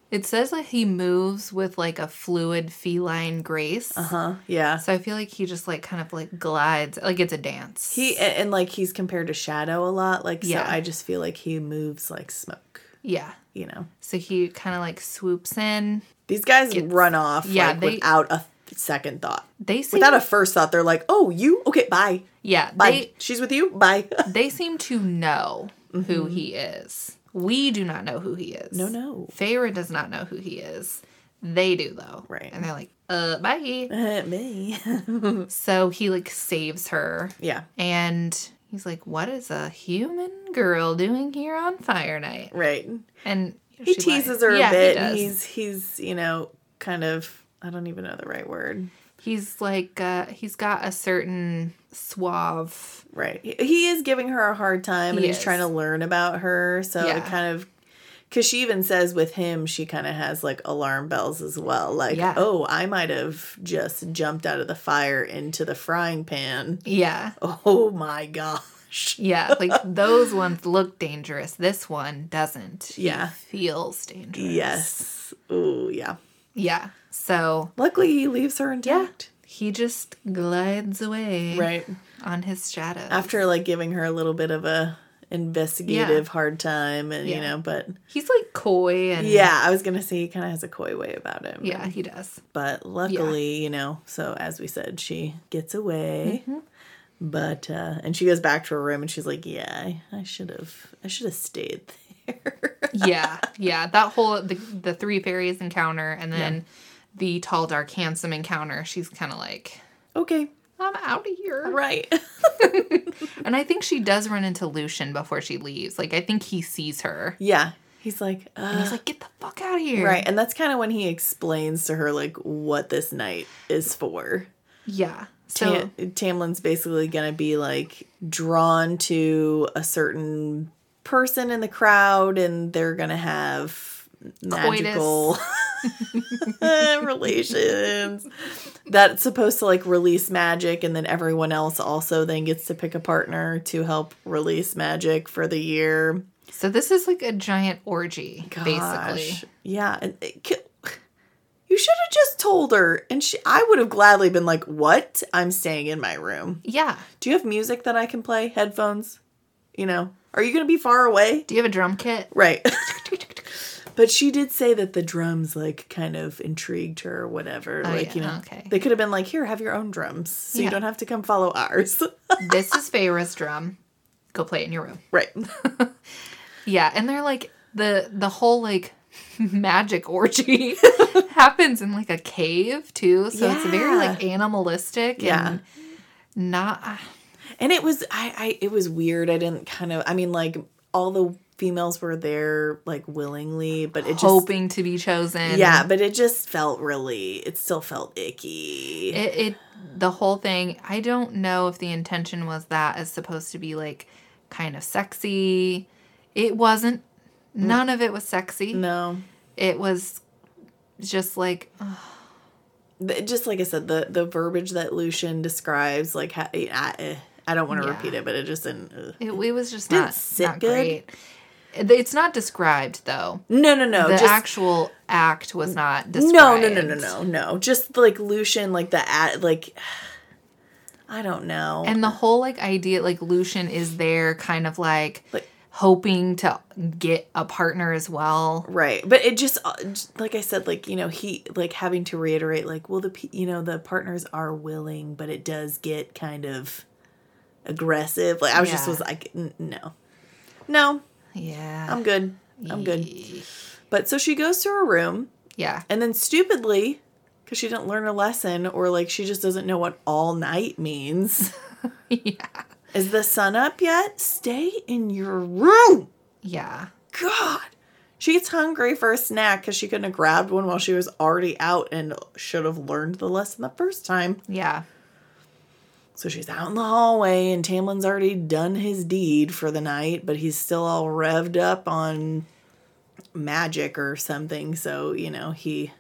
it says like he moves with like a fluid feline grace. Uh huh. Yeah. So I feel like he just like kind of like glides like it's a dance. He and, and, like he's compared to Shadow a lot. Like Yeah. so I just feel like he moves like smoke. yeah. You know. So he kind of like swoops in. These guys run off yeah, like they- without a second thought. They seem Without a first thought, they're like, "Oh, you? Okay, bye, yeah bye. they She's with you. Bye." they seem to know who he is. We do not know who he is. No, no. Feyre does not know who he is. They do though. Right. And they're like, uh, bye. Uh, Me. so he like saves her yeah. and He's like, "What is a human girl doing here on fire night?" Right. And He teases her a Yeah, he bit. does. he's he's, you know, kind of I don't even know the right word. he's like uh, he's got a certain suave. Right. He- He is giving her a hard time and He he's is. trying to learn about her. So Yeah. it kind of because she even says with him, she kind of has like alarm bells as well. Like, Yeah. oh, I might have just jumped out of the fire into the frying pan. Yeah, Oh my gosh. yeah. Like those ones look dangerous. This one doesn't. He Yeah. feels dangerous. Yes. Oh, yeah. Yeah. So Luckily, he leaves her intact. Yeah, he just glides away Right. on his shadow. After like giving her a little bit of a investigative hard time and you know but he's like coy and yeah i was gonna say he kind of has a coy way about him yeah, he does. but luckily you know so as we said she gets away Mm-hmm. but uh and she goes back to her room and she's like yeah i, I should have i should have stayed there yeah, yeah. That whole the, the three fairies encounter and then the tall, dark, handsome encounter. She's kind of like, okay I'm out of here. right And I think she does run into Lucien before she leaves. Like I think he sees her. yeah he's like uh, And he's like, "Get the fuck out of here!" right and that's kind of when he explains to her like what this night is for Yeah. So Tam- Tamlin's basically gonna be like drawn to a certain person in the crowd, and they're gonna have magical relations. That's supposed to like release magic, and then everyone else also then gets to pick a partner to help release magic for the year. so this is like a giant orgy, basically. Yeah. And it, you should have just told her, and she, I would have gladly been like, "What? I'm staying in my room." Yeah. Do you have music that I can play? Headphones? You know, are you going to be far away? Do you have a drum kit? Right. but she did say that the drums like kind of intrigued her or whatever. Oh, like, Oh, yeah, you know, okay. they could have been like, here, have your own drums. So you don't have to come follow ours. this is Feyre's drum. Go play it in your room. right. Yeah, and they're like the the whole like magic orgy happens in like a cave too, so it's very like animalistic Yeah. and not And it was, I, I, it was weird. I didn't kind of, I mean, like all the females were there like willingly, but it just, hoping to be chosen. yeah, but it just felt really, it still felt icky. It, it the whole thing, I don't know if the intention was that is supposed to be like kind of sexy. It wasn't. None of it was sexy. no. It was just like ugh, just like I said, the the verbiage that Lucien describes, like ha- I, eh, I don't want to Yeah. repeat it, but it just didn't. it, it was just not, not good. great. It's not described though. No, no, no. the just actual act was not described. no, no, no, no, no, no. Just like Lucien, like the at, like I don't know. And the whole like idea, like Lucien is there, kind of like, Like- hoping to get a partner as well. right, but it just uh, like I said, like you know, he like having to reiterate, like, well, the you know the partners are willing, but it does get kind of aggressive. Like I was just was like, no, no, Yeah. I'm good, I'm good. But so she goes to her room. Yeah. And then stupidly, because she didn't learn a lesson, or like she just doesn't know what all night means. yeah. Is the sun up yet? Stay in your room. Yeah. God. She gets hungry for a snack because she couldn't have grabbed one while she was already out and should have learned the lesson the first time. Yeah. So she's out in the hallway, and Tamlin's already done his deed for the night, but he's still all revved up on magic or something. So, you know, he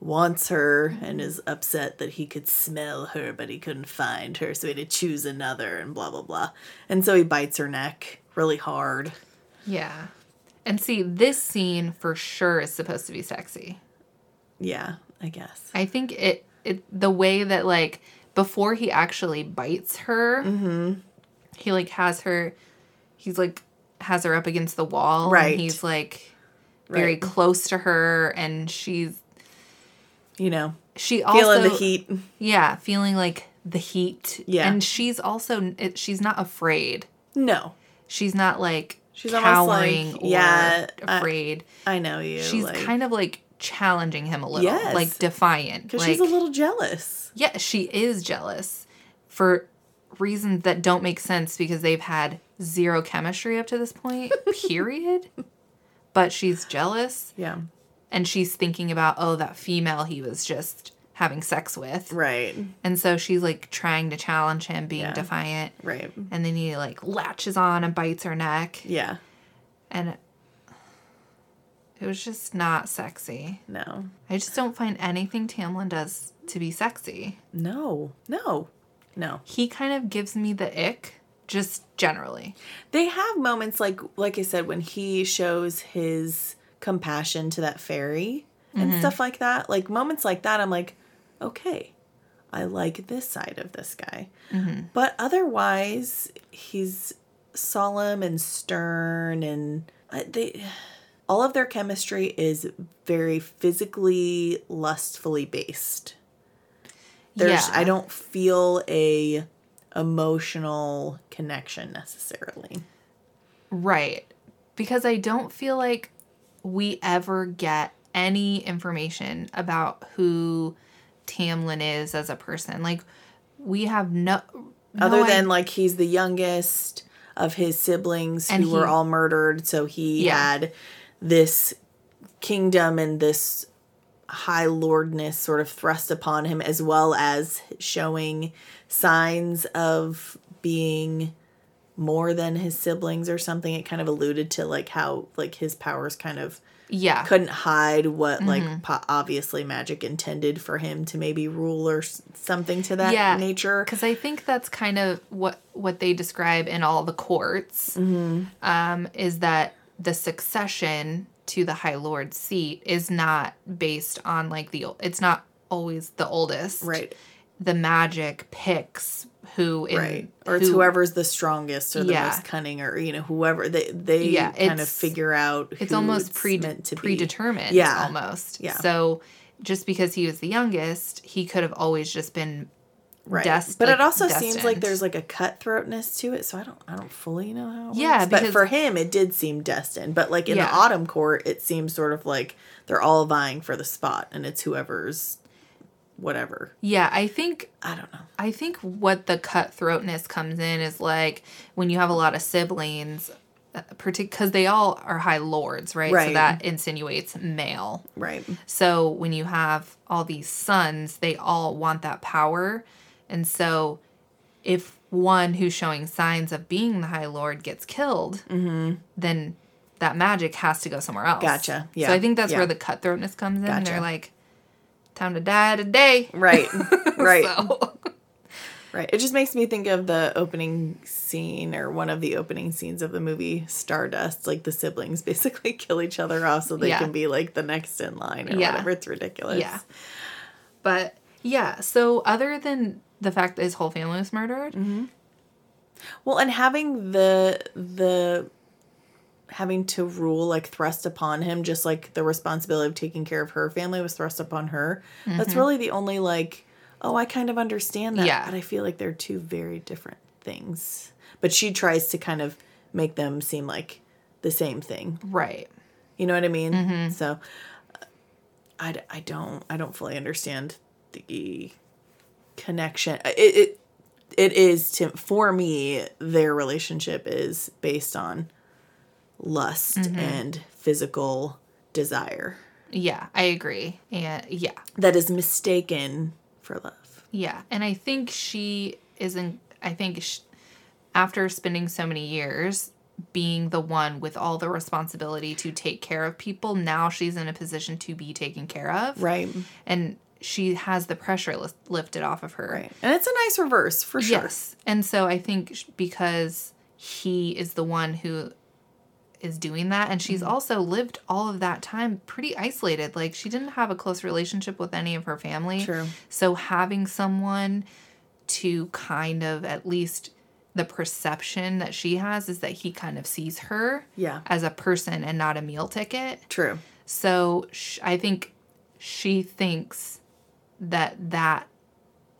wants her and is upset that he could smell her, but he couldn't find her. So he had to choose another, and blah, blah, blah. And so he bites her neck really hard. Yeah. And see, this scene for sure is supposed to be sexy. Yeah, I guess. I think it, it the way that like before he actually bites her, Mm-hmm. he like has her, he's like has her up against the wall. and Right. he's like very Right. close to her, and she's You know, she also feeling the heat. Yeah, feeling like the heat. Yeah. and she's also it, she's not afraid. No, She's not like She's like, cowering or yeah, I- afraid. I know you. she's like, kind of like challenging him a little, Yes. like defiant. because Like, she's a little jealous. yeah, she is jealous for reasons that don't make sense because they've had zero chemistry up to this point, period. but she's jealous Yeah. and she's thinking about, oh, that female he was just having sex with. Right. And so she's like trying to challenge him, being Yeah. defiant. Right. And then he like latches on and bites her neck. Yeah. And it, was just not sexy. No. I just don't find anything Tamlin does to be sexy. No. No. No. He kind of gives me the ick, just generally. They have moments like like I said when he shows his compassion to that fairy and stuff like that. Like moments like that I'm like, okay. I like this side of this guy. But otherwise, he's solemn and stern and uh, they all of their chemistry is very physically lustfully based. There's Yeah. I don't feel a emotional connection necessarily. Right. Because I don't feel like we ever get any information about who Tamlin is as a person. Like, we have no. no Other i- than like he's the youngest of his siblings who were all murdered, so he Yeah. had this kingdom and this high lordness sort of thrust upon him as well as showing signs of being more than his siblings or something it kind of alluded to like how like his powers kind of Yeah. couldn't hide what Mm-hmm. like po- obviously magic intended for him to maybe rule or something to that Yeah, nature because I think that's kind of what what they describe in all the courts. Mm-hmm. Um, is that the succession to the High Lord seat is not based on like the it's not always the oldest. right The magic picks who in, right or it's whoever's the strongest or the Yeah. most cunning or you know whoever they they Yeah, kind of figure out It's almost it's pre meant to be. predetermined. Yeah. almost. Yeah. So just because he was the youngest, he could have always just been right dest- but like, it also seems like there's like a cutthroatness to it so i don't i don't fully know how it Yeah, works. but for him it did seem destined but like in Yeah. the autumn court it seems sort of like they're all vying for the spot and it's whoever's whatever Yeah, I think i don't know I think what the cutthroatness comes in is like when you have a lot of siblings, uh, because they all are high lords, right? So that insinuates male. right So when you have all these sons, they all want that power. And so if one who's showing signs of being the High Lord gets killed, then that magic has to go somewhere else. Mm-hmm. Gotcha. Yeah. So I think that's Yeah. where the cutthroatness comes in. Gotcha. They're like, time to die today. right right So, Right. It just makes me think of the opening scene or one of the opening scenes of the movie Stardust. Like the siblings basically kill each other off so they Yeah. can be like the next in line or Yeah. whatever. It's ridiculous. Yeah. But yeah, so other than the fact that his whole family was murdered, Mm-hmm. Well, and having the the having to rule like thrust upon him just like the responsibility of taking care of her family was thrust upon her. That's really the only like oh, I kind of understand that, Mm-hmm. Yeah. but I feel like they're two very different things. But she tries to kind of make them seem like the same thing. right? You know what I mean? Mm-hmm. So uh, I, I don't I don't fully understand the connection. It it, it is to for me their relationship is based on lust Mm-hmm. and physical desire Yeah, I agree. And yeah, that is mistaken for love. yeah, and I think she isn't. I think sh after spending so many years being the one with all the responsibility to take care of people, now she's in a position to be taken care of, Right. and she has the pressure lis- lifted off of her. Right. And it's a nice reverse for sure. Yes. And so I think because he is the one who is doing that and she's Mm-hmm. also lived all of that time pretty isolated. Like she didn't have a close relationship with any of her family. True. So having someone to kind of at least the perception that she has is that he kind of sees her Yeah. as a person and not a meal ticket. True. So sh- I think she thinks that that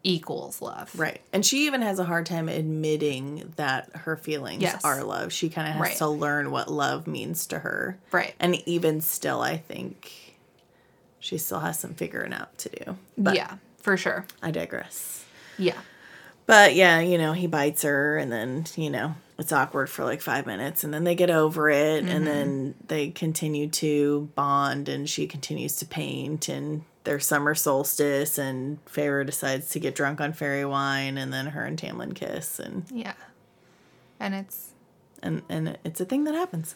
equals love. Right. And she even has a hard time admitting that her feelings Yes. are love. She kind of has Right. to learn what love means to her. Right. And even still, I think she still has some figuring out to do. But yeah, for sure. I digress. Yeah. But yeah, you know, he bites her and then, you know, it's awkward for like five minutes and then they get over it and mm-hmm. then they continue to bond and she continues to paint and their summer solstice and Feyre decides to get drunk on fairy wine and then her and Tamlin kiss and Yeah. And it's and, and it's a thing that happens.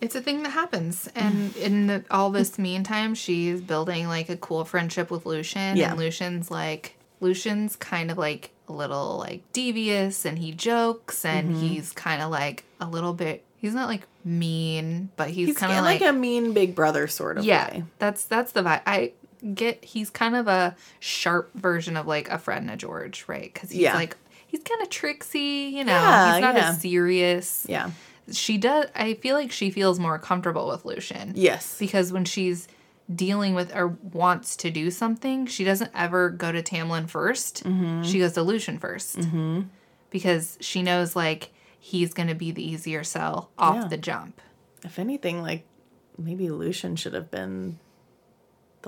it's a thing that happens. And in the, all this meantime, she's building like a cool friendship with Lucien. Yeah. And Lucien's like Lucien's kind of like a little like devious and he jokes and Mm-hmm. he's kind of like a little bit he's not like mean, but he's, He's kind of like, like, a mean big brother sort of yeah, way. that's that's the vibe. I get he's kind of a sharp version of like a Fred and a George, right? Because he's Yeah. like he's kind of tricksy, you know. Yeah, he's not yeah. as serious. Yeah. She does. I feel like she feels more comfortable with Lucien. Yes. Because when she's dealing with or wants to do something, she doesn't ever go to Tamlin 1st Mm-hmm. She goes to Lucien 1st Because she knows like he's going to be the easier sell off Yeah. the jump. If anything, like maybe Lucien should have been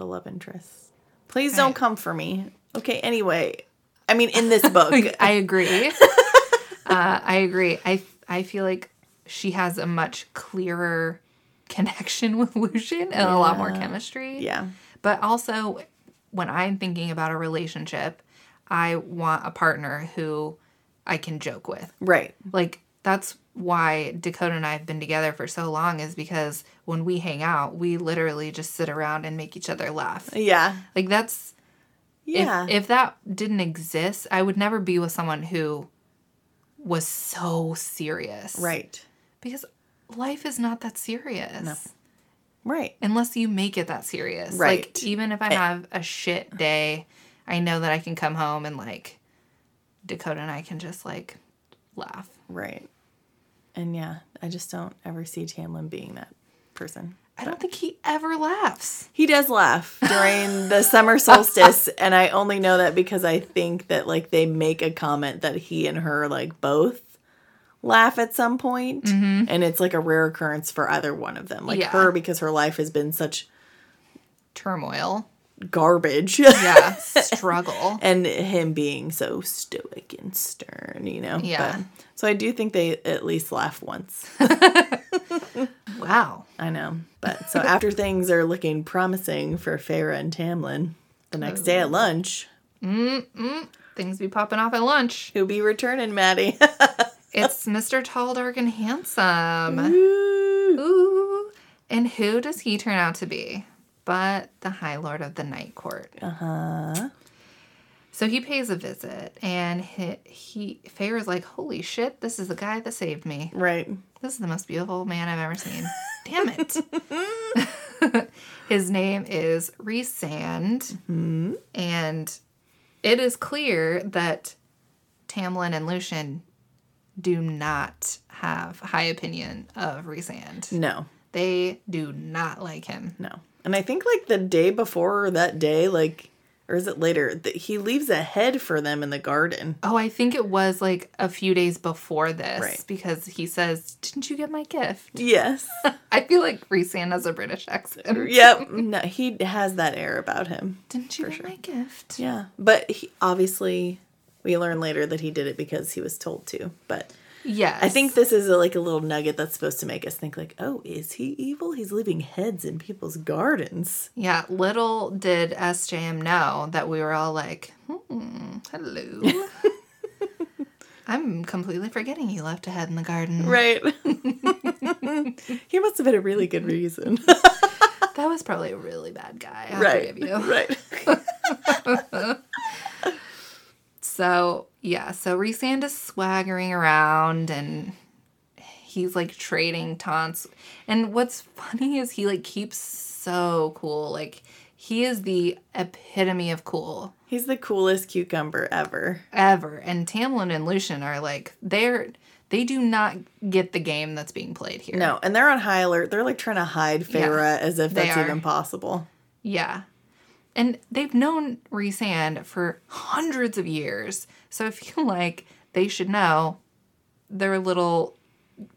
the love interest. Please don't come for me. Okay, anyway. I mean in this book. I agree. uh, I agree. I I feel like she has a much clearer connection with Lucien and a lot more chemistry. yeah. But also, when I'm thinking about a relationship, I want a partner who I can joke with. Right. Like, that's why Dakota and I have been together for so long, is because when we hang out, we literally just sit around and make each other laugh. Yeah. Like, that's, Yeah. if, if that didn't exist, I would never be with someone who was so serious. right. Because life is not that serious. No. Right. unless you make it that serious. Right. Like even if I eh. have a shit day, I know that I can come home and like Dakota and I can just like laugh. Right. And yeah, I just don't ever see Tamlin being that person. I don't think he ever laughs. He does laugh during the summer solstice, and I only know that because I think that like they make a comment that he and her like both laugh at some point, mm-hmm. and it's like a rare occurrence for either one of them. Like Yeah. her because her life has been such Turmoil. Garbage. Yeah. Struggle. and him being so stoic and stern, you know. Yeah. But- so I do think they at least laugh once. Wow. I know. But so after things are looking promising for Feyre and Tamlin, the next day at lunch, mm Things be popping off at lunch. who'll be returning, Maddie? It's Mr. Tall, Dark, and Handsome. Ooh. Ooh. And who does he turn out to be? But the High Lord of the Night Court. Uh huh. So he pays a visit, and he, he Feyre's like, "Holy shit! This is the guy that saved me. Right. This is the most beautiful man I've ever seen. Damn it!" His name is Rhysand, and it is clear that Tamlin and Lucien do not have high opinion of Rhysand. No. They do not like him. No. And I think like the day before or that day, like, or is it later? That he leaves a head for them in the garden. Oh, I think it was like a few days before this Right. because he says, "Didn't you get my gift?" Yes. I feel like Rhysand has a British accent. yep. No, he has that air about him. Didn't you get my gift? Yeah. But he, obviously, we learn later that he did it because he was told to. But Yes. I think this is a, like a little nugget that's supposed to make us think like, oh, is he evil? He's leaving heads in people's gardens. Yeah, little did SJM know that we were all like, hmm, hello. I'm completely forgetting you left a head in the garden. Right. he must have had a really good reason. That was probably a really bad guy. Right. three of you. Right. So yeah, so Rhysand is swaggering around and he's like trading taunts. And what's funny is he like keeps so cool. Like he is the epitome of cool He's the coolest cucumber ever. ever. And Tamlin and Lucien are like they're they do not get the game that's being played here. No, and they're on high alert. They're like trying to hide Feyre as if that's even possible. Yeah. And they've known Rhysand for hundreds of years. So I feel like they should know their little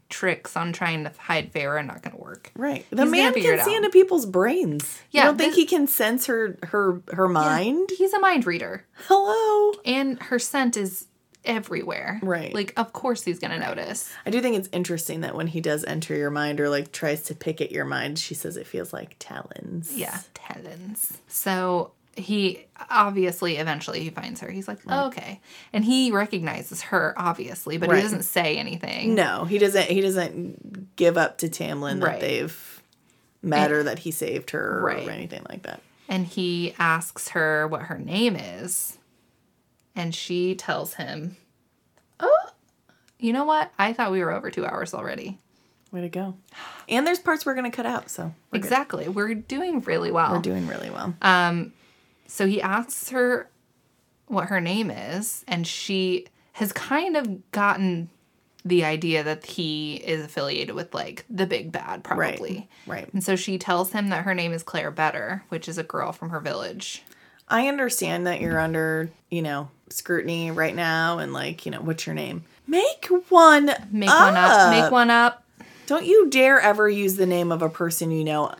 tricks on trying to hide Feyre are not going to work. Right. The He's man can see out. into people's brains. Yeah, You don't think this- he can sense her her her mind? He's a mind reader. Hello. And her scent is everywhere. Right. Like, of course he's gonna notice. I do think it's interesting that when he does enter your mind or like tries to pick at your mind, she says it feels like talons. Yeah, talons. So he obviously eventually he finds her. He's like, oh, okay, and he recognizes her obviously, but Right. he doesn't say anything. No, he doesn't. He doesn't give up to Tamlin that they've met or that he saved her Right. or anything like that. And he asks her what her name is, and she tells him, "Oh, you know what? I thought we were over two hours already." Way to go! And there's parts we're gonna cut out, so we're good. Exactly. We're doing really well. We're doing really well. Um, So he asks her what her name is, and she has kind of gotten the idea that he is affiliated with like the big bad, probably. Right. right. And so she tells him that her name is Clare Beddor, which is a girl from her village. I understand that you're under, you know, scrutiny right now, and like, you know, what's your name? Make one. Make one up. Make one up. Don't you dare ever use the name of a person you know.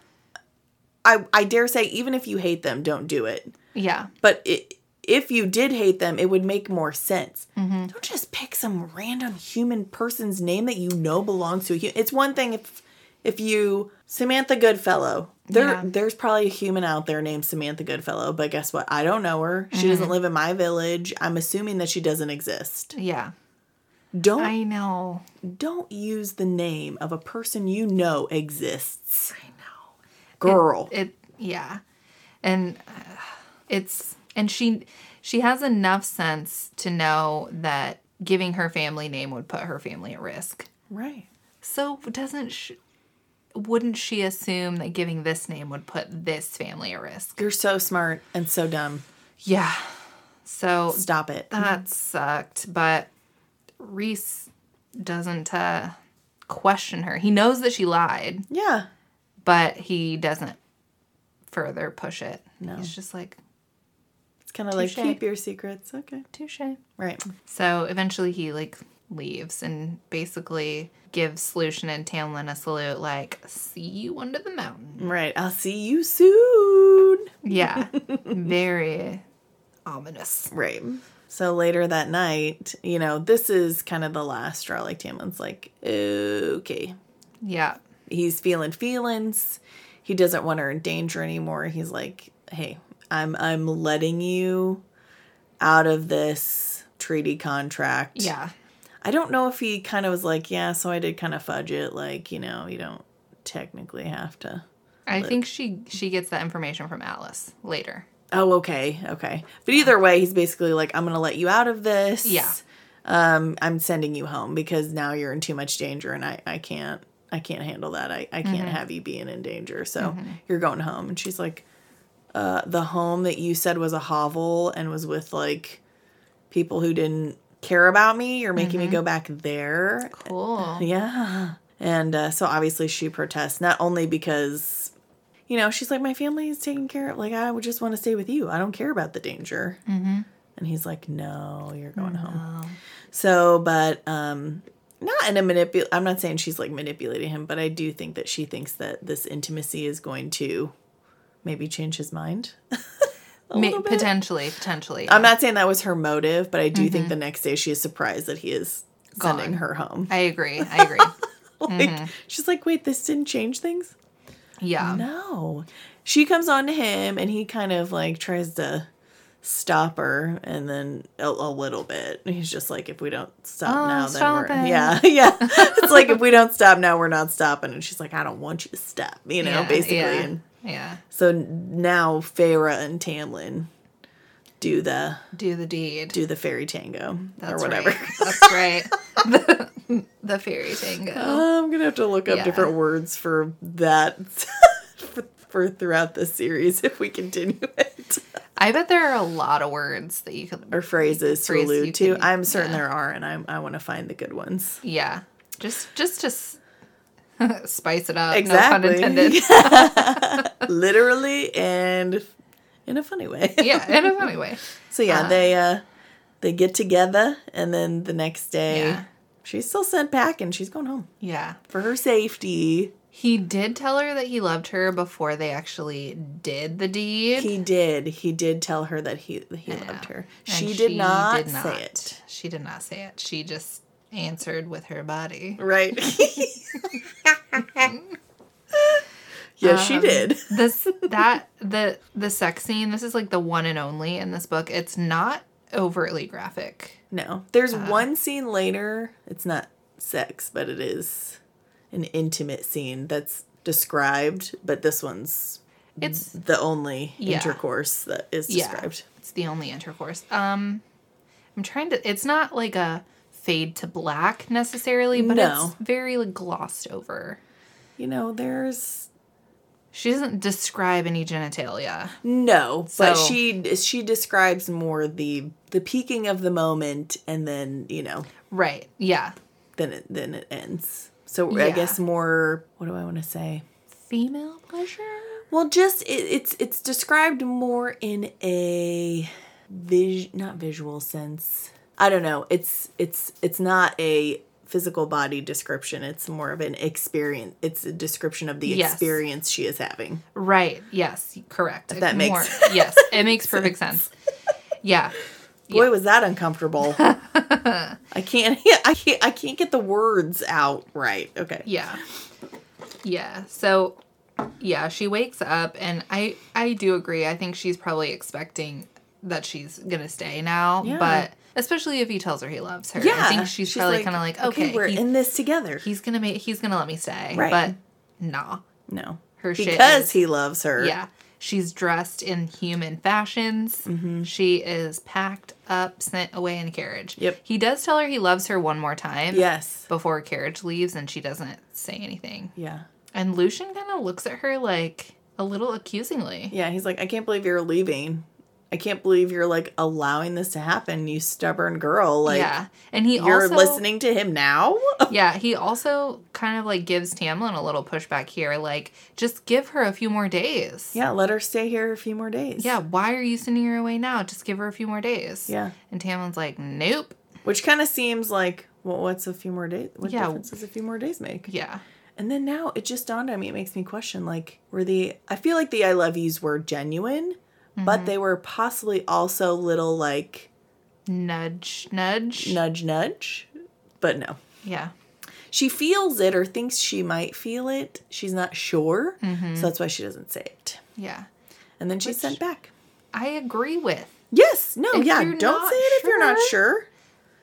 I I dare say, even if you hate them, don't do it. Yeah. But it, if you did hate them, it would make more sense. Mm-hmm. Don't just pick some random human person's name that you know belongs to a human. It's one thing if if you Samantha Goodfellow. There Yeah. there's probably a human out there named Samantha Goodfellow, but guess what? I don't know her. She doesn't live in my village. I'm assuming that she doesn't exist. Yeah. Don't I know. don't use the name of a person you know exists. I know. Girl. It yeah. And uh, it's and she she has enough sense to know that giving her family name would put her family at risk. right. So doesn't sh wouldn't she assume that giving this name would put this family at risk? You're so smart and so dumb. Yeah. So Stop it. that sucked, but Rhys doesn't uh, question her. He knows that she lied, yeah. but he doesn't further push it. No. He's just like, It's kind of like keep your secrets. Okay. touche. Right. So eventually he like leaves and basically gives Lucien and Tamlin a salute like, see you under the mountain. Right. I'll see you soon. Yeah. Very ominous. Right. So later that night, you know, this is kind of the last straw. Like Tamlin's like, okay. Yeah. He's feeling feelings. He doesn't want her in danger anymore. He's like, hey, I'm I'm letting you out of this treaty contract. Yeah. I don't know if he kind of was like, yeah, so I did kind of fudge it. Like, you know, you don't technically have to. I think she she gets that information from Alis later. Oh, okay, okay. But either way, he's basically like, I'm gonna let you out of this. Yeah. Um, I'm sending you home because now you're in too much danger, and I I can't I can't handle that. I I can't have you being in danger. So you're going home. And she's like, uh, the home that you said was a hovel and was with like people who didn't care about me. You're making me go back there. Cool. Yeah. And uh, so obviously she protests, not only because, you know, she's like, my family is taken care of. Like, I would just want to stay with you. I don't care about the danger. Mm-hmm. And he's like, no, you're going home. So, but, um, not in a manipul. I'm not saying she's like manipulating him, but I do think that she thinks that this intimacy is going to maybe change his mind. a May- bit. potentially, potentially. I'm not saying that was her motive, but I do think mm-hmm. the next day she is surprised that he is sending her home. I agree. I agree. Like mm-hmm. she's like, wait, this didn't change things? Yeah. No. She comes on to him and he kind of like tries to stop her and then a, a little bit. He's just like, if we don't stop Oh, now, then we're it. yeah, yeah. it's like if we don't stop now, we're not stopping. And she's like, I don't want you to stop, you know, Yeah, basically. Yeah. And yeah. so now Feyre and Tamlin do the Do the deed. do the fairy tango That's or whatever. Right. That's right. the, the fairy tango. I'm gonna have to look up Yeah. different words for that for, for throughout the series if we continue it. I bet there are a lot of words that you can or phrases Phrase to allude to. could- I'm certain yeah. there are, and I'm, I want to find the good ones. Yeah. Just just to spice it up. Exactly. No pun intended. Literally and in a funny way. yeah, in a funny way. So yeah, they uh they get together, and then the next day Yeah. she's still sent back, and she's going home Yeah. for her safety. He did tell her that he loved her before they actually did the deed. He did. He did tell her that he he Yeah. loved her. And She, did, not did say not. it. She did not say it. She just answered with her body. Right. yes, she Um, did. This that the the sex scene. This is like the one and only in this book. It's not overtly graphic. No. There's uh, one scene later. It's not sex, but it is an intimate scene that's described, but this one's It's the only Yeah. intercourse that is Yeah. described. It's the only intercourse. Um, I'm trying to. It's not like a fade to black necessarily, but No. it's very like glossed over. You know, there's She doesn't describe any genitalia. no, but So- she she describes more the the peaking of the moment and then, you know, Right. Yeah. then it then it ends. So I guess more what do I want to say? Female pleasure. Well, just it, it's it's described more in a vis not visual sense. I don't know. It's it's it's not a physical body description. It's more of an experience. It's a description of the Yes. experience she is having. Right. Yes. Correct. that makes More, yes, it makes perfect sense. Yeah. Boy, Yeah. was that uncomfortable. I can't. I can't. I can't get the words out right. Okay. Yeah. Yeah. So yeah, she wakes up and I I do agree. I think she's probably expecting that she's going to stay now, Yeah. but especially if he tells her he loves her. Yeah. I think she's, probably kind of like, okay, we're he- in this together. he's going to make he's to let me stay. Right. But nah. no, Her shit because is- he loves her. Yeah. She's dressed in human fashions. Mm-hmm. She is packed up, sent away in a carriage. Yep. He does tell her he loves her one more time. Yes. Before carriage leaves, and she doesn't say anything. Yeah. And Lucien kind of looks at her like a little accusingly. Yeah. He's like, I can't believe you're leaving. I can't believe you're like allowing this to happen. You stubborn girl. Like, yeah. And he you're also listening to him now. Yeah, he also kind of like gives Tamlin a little pushback here, like just give her a few more days. yeah. Let her stay here a few more days. Yeah, why are you sending her away now? Just give her a few more days. Yeah. And Tamlin's like, Nope. Which kind of seems like, well, what's a few more days? What Yeah. difference does a few more days make? Yeah. And then now it just dawned on me. It makes me question, like, were the I feel like the I love yous were genuine, Mm-hmm. but they were possibly also little like Nudge, nudge. nudge nudge. But no. Yeah. She feels it or thinks she might feel it. She's not sure. Mm-hmm. So that's why she doesn't say it. Yeah. And then she's sent back. I agree with. Yes. No, If yeah. Don't say it if you're not sure. sure.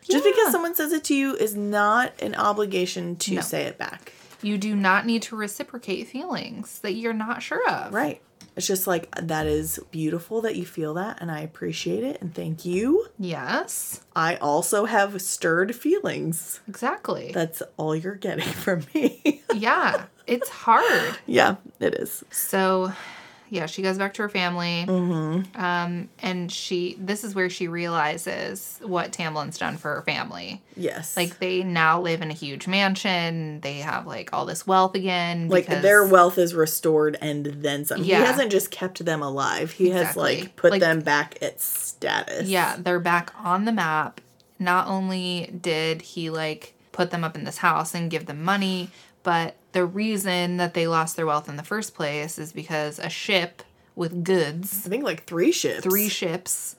Just because someone says it to you is not an obligation to No. say it back. You do not need to reciprocate feelings that you're not sure of. Right. It's just like that is beautiful that you feel that and I appreciate it and thank you. Yes. I also have stirred feelings. Exactly. That's all you're getting from me. yeah. It's hard. yeah, it is. So, yeah, she goes back to her family. Mm-hmm. Um, and she, this is where she realizes what Tamlin's done for her family. Yes. Like, they now live in a huge mansion. They have, like, all this wealth again. like because- their wealth is restored and then some. Yeah. He hasn't just kept them alive. He has like put Like- them back at status. Yeah, they're back on the map. Not only did he, like, put them up in this house and give them money, but the reason that they lost their wealth in the first place is because a ship with goods I think like three ships. three ships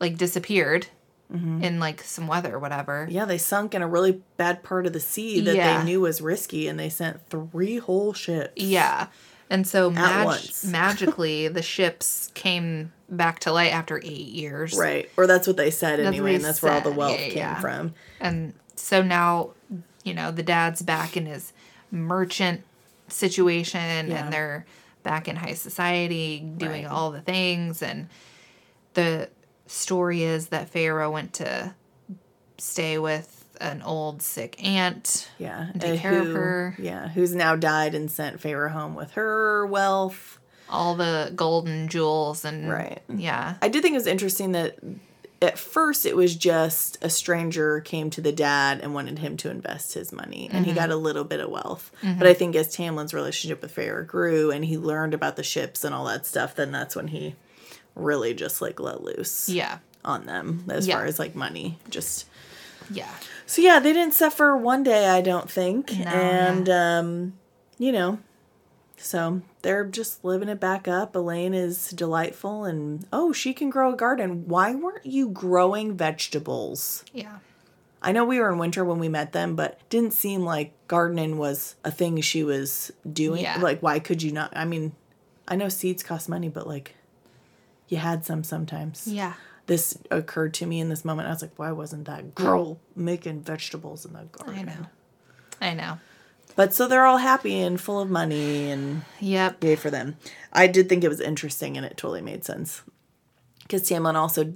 like disappeared Mm-hmm. in like some weather or whatever. Yeah, they sunk in a really bad part of the sea that Yeah. they knew was risky and they sent three whole ships. Yeah. And so mag- magically the ships came back to light after 8 years. Right. Or that's what they said That's anyway, and that's where all the said. wealth Yeah, came yeah. from. And so now, you know, the dad's back in his merchant situation Yeah. and they're back in high society doing Right. all the things and the story is that Feyre went to stay with an old sick aunt Yeah. and take care of her. Yeah. Who's now died and sent Feyre home with her wealth. all the golden jewels and Right. yeah I did think it was interesting that at first it was just a stranger came to the dad and wanted him to invest his money and Mm-hmm. he got a little bit of wealth. But I think as Tamlin's relationship with Feyre grew and he learned about the ships and all that stuff, then that's when he really just like let loose yeah on them as Yeah. far as like money. Just yeah so yeah, they didn't suffer one day, I don't think. No, and um, you know, So they're just living it back up. Elain is delightful and oh, she can grow a garden. Why weren't you growing vegetables? Yeah. I know we were in winter when we met them, but didn't seem like gardening was a thing she was doing. Yeah. Like, why could you not? I mean, I know seeds cost money, but like, you had some sometimes. Yeah. This occurred to me in this moment. I was like, why wasn't that girl making vegetables in the garden? I know. I know. But so they're all happy and full of money and Yep. yay for them. I did think it was interesting and it totally made sense. Because Tamlin also,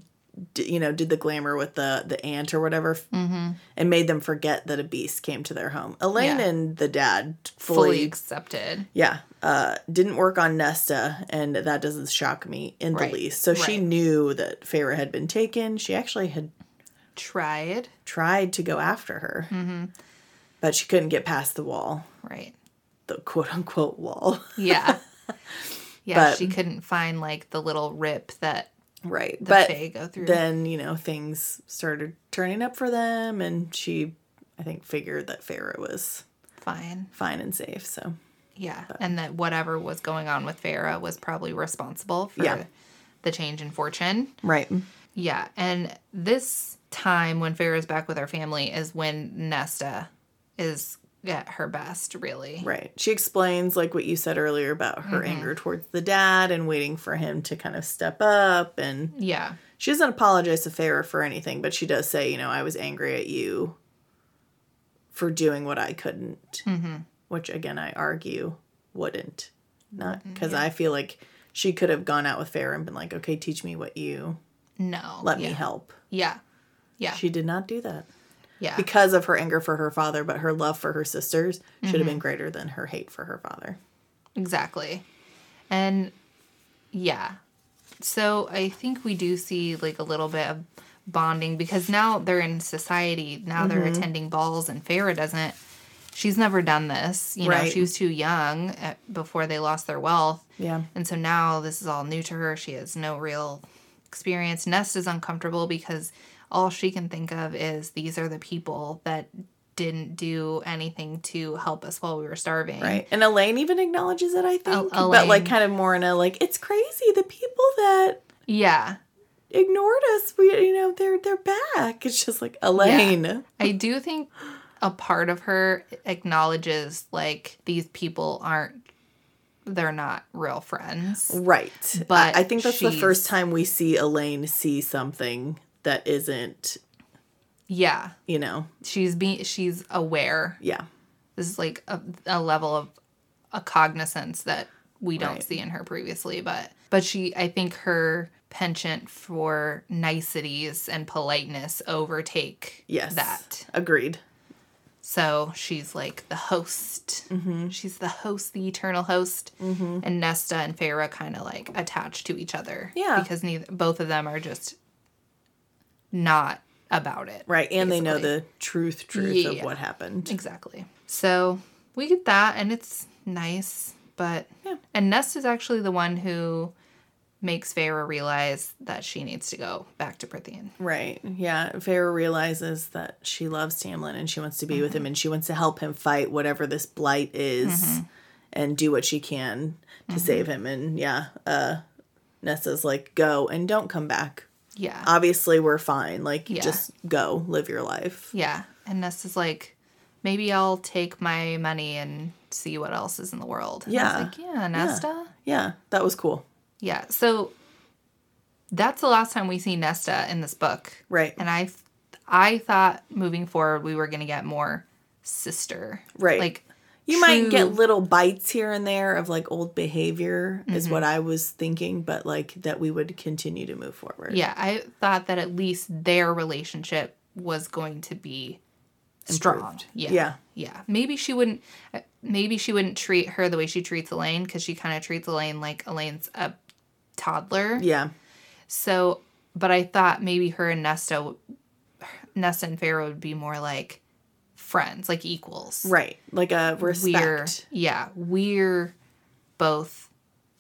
d- you know, did the glamour with the the aunt or whatever, and made them forget that a beast came to their home. Elain Mm-hmm. Yeah. and the dad Fully fully, accepted. yeah, uh, didn't work on Nesta, and that doesn't shock me in the least. So she knew that Feyre had been taken. She actually had Tried. tried to go after her, Mm-hmm. But she couldn't get past the wall, Right. the quote unquote wall. Yeah. Yeah, But- she couldn't find like the little rip that Right. the but Fae go through. then, you know, things started turning up for them and she I think figured that Feyre was Fine. fine and safe. So Yeah. And that whatever was going on with Feyre was probably responsible for Yeah. the change in fortune. Right. Yeah. And this time when Feyre's back with her family is when Nesta is at her best, really. Right. She explains like what you said earlier about her Mm-hmm. anger towards the dad and waiting for him to kind of step up and Yeah. she doesn't apologize to Feyre for anything, but she does say, you know, I was angry at you for doing what I couldn't. Mm-hmm. Which again I argue wouldn't. Not Mm-hmm. because I feel like she could have gone out with Feyre and been like, okay, teach me what you No. let yeah. me help. Yeah. Yeah. She did not do that yeah. because of her anger for her father, but her love for her sisters should Mm-hmm. have been greater than her hate for her father. Exactly. And yeah. So I think we do see like a little bit of bonding because now they're in society. Now they're Mm-hmm. attending balls and Feyre doesn't she's never done this. You know, she was too young at, before they lost their wealth. Yeah. And so now this is all new to her. She has no real experience. Nest is uncomfortable because all she can think of is these are the people that didn't do anything to help us while we were starving. Right. And Elain even acknowledges it, I think. El- But like kind of more in a like, it's crazy. The people that Yeah. ignored us, we you know, they're they're back. It's just like Elain. I do think a part of her acknowledges like these people aren't they're not real friends. Right. But But I, think that's the first time we see Elain see something that isn't, Yeah. you know, She's being she's aware. yeah. This is like a, a level of a cognizance that we don't Right. see in her previously, but but she I think her penchant for niceties and politeness overtake Yes. that. Agreed. So she's like the host. Mm-hmm. She's the host, the eternal host. Mm-hmm. And Nesta and Feyre kind of like attached to each other. Yeah. Because neither both of them are just not about it. Right. And they know the truth, truth Yeah. of what happened. Exactly. So we get that, and it's nice. But Yeah. and Nest is actually the one who makes Feyre realize that she needs to go back to Prythian. Right. Yeah. Feyre realizes that she loves Tamlin and she wants to be with mm-hmm. him and she wants to help him fight whatever this blight is mm-hmm. and do what she can to mm-hmm. save him. And yeah, uh Nessa's like, go and don't come back. Yeah. Obviously we're fine. Like Yeah. just go, live your life. Yeah. And Nest is like, maybe I'll take my money and see what else is in the world. And I was Yeah. like, yeah, Nesta. Yeah, that was cool. Yeah. So that's the last time we see Nesta in this book. Right. And I I thought moving forward we were gonna get more sister. Right. Like You might get little bites here and there of like old behavior is Mm-hmm. what I was thinking, but like that we would continue to move forward. Yeah, I thought that at least their relationship was going to be strong. Improved. Yeah. Yeah. Yeah. Maybe she wouldn't uh, maybe she wouldn't treat her the way she treats Elain cuz she kind of treats Elain like Elain's a toddler. Yeah. So, but I thought maybe her and Nesta Nesta and Feyre would be more like friends, like equals. Right. Like a We're respect. yeah, we're both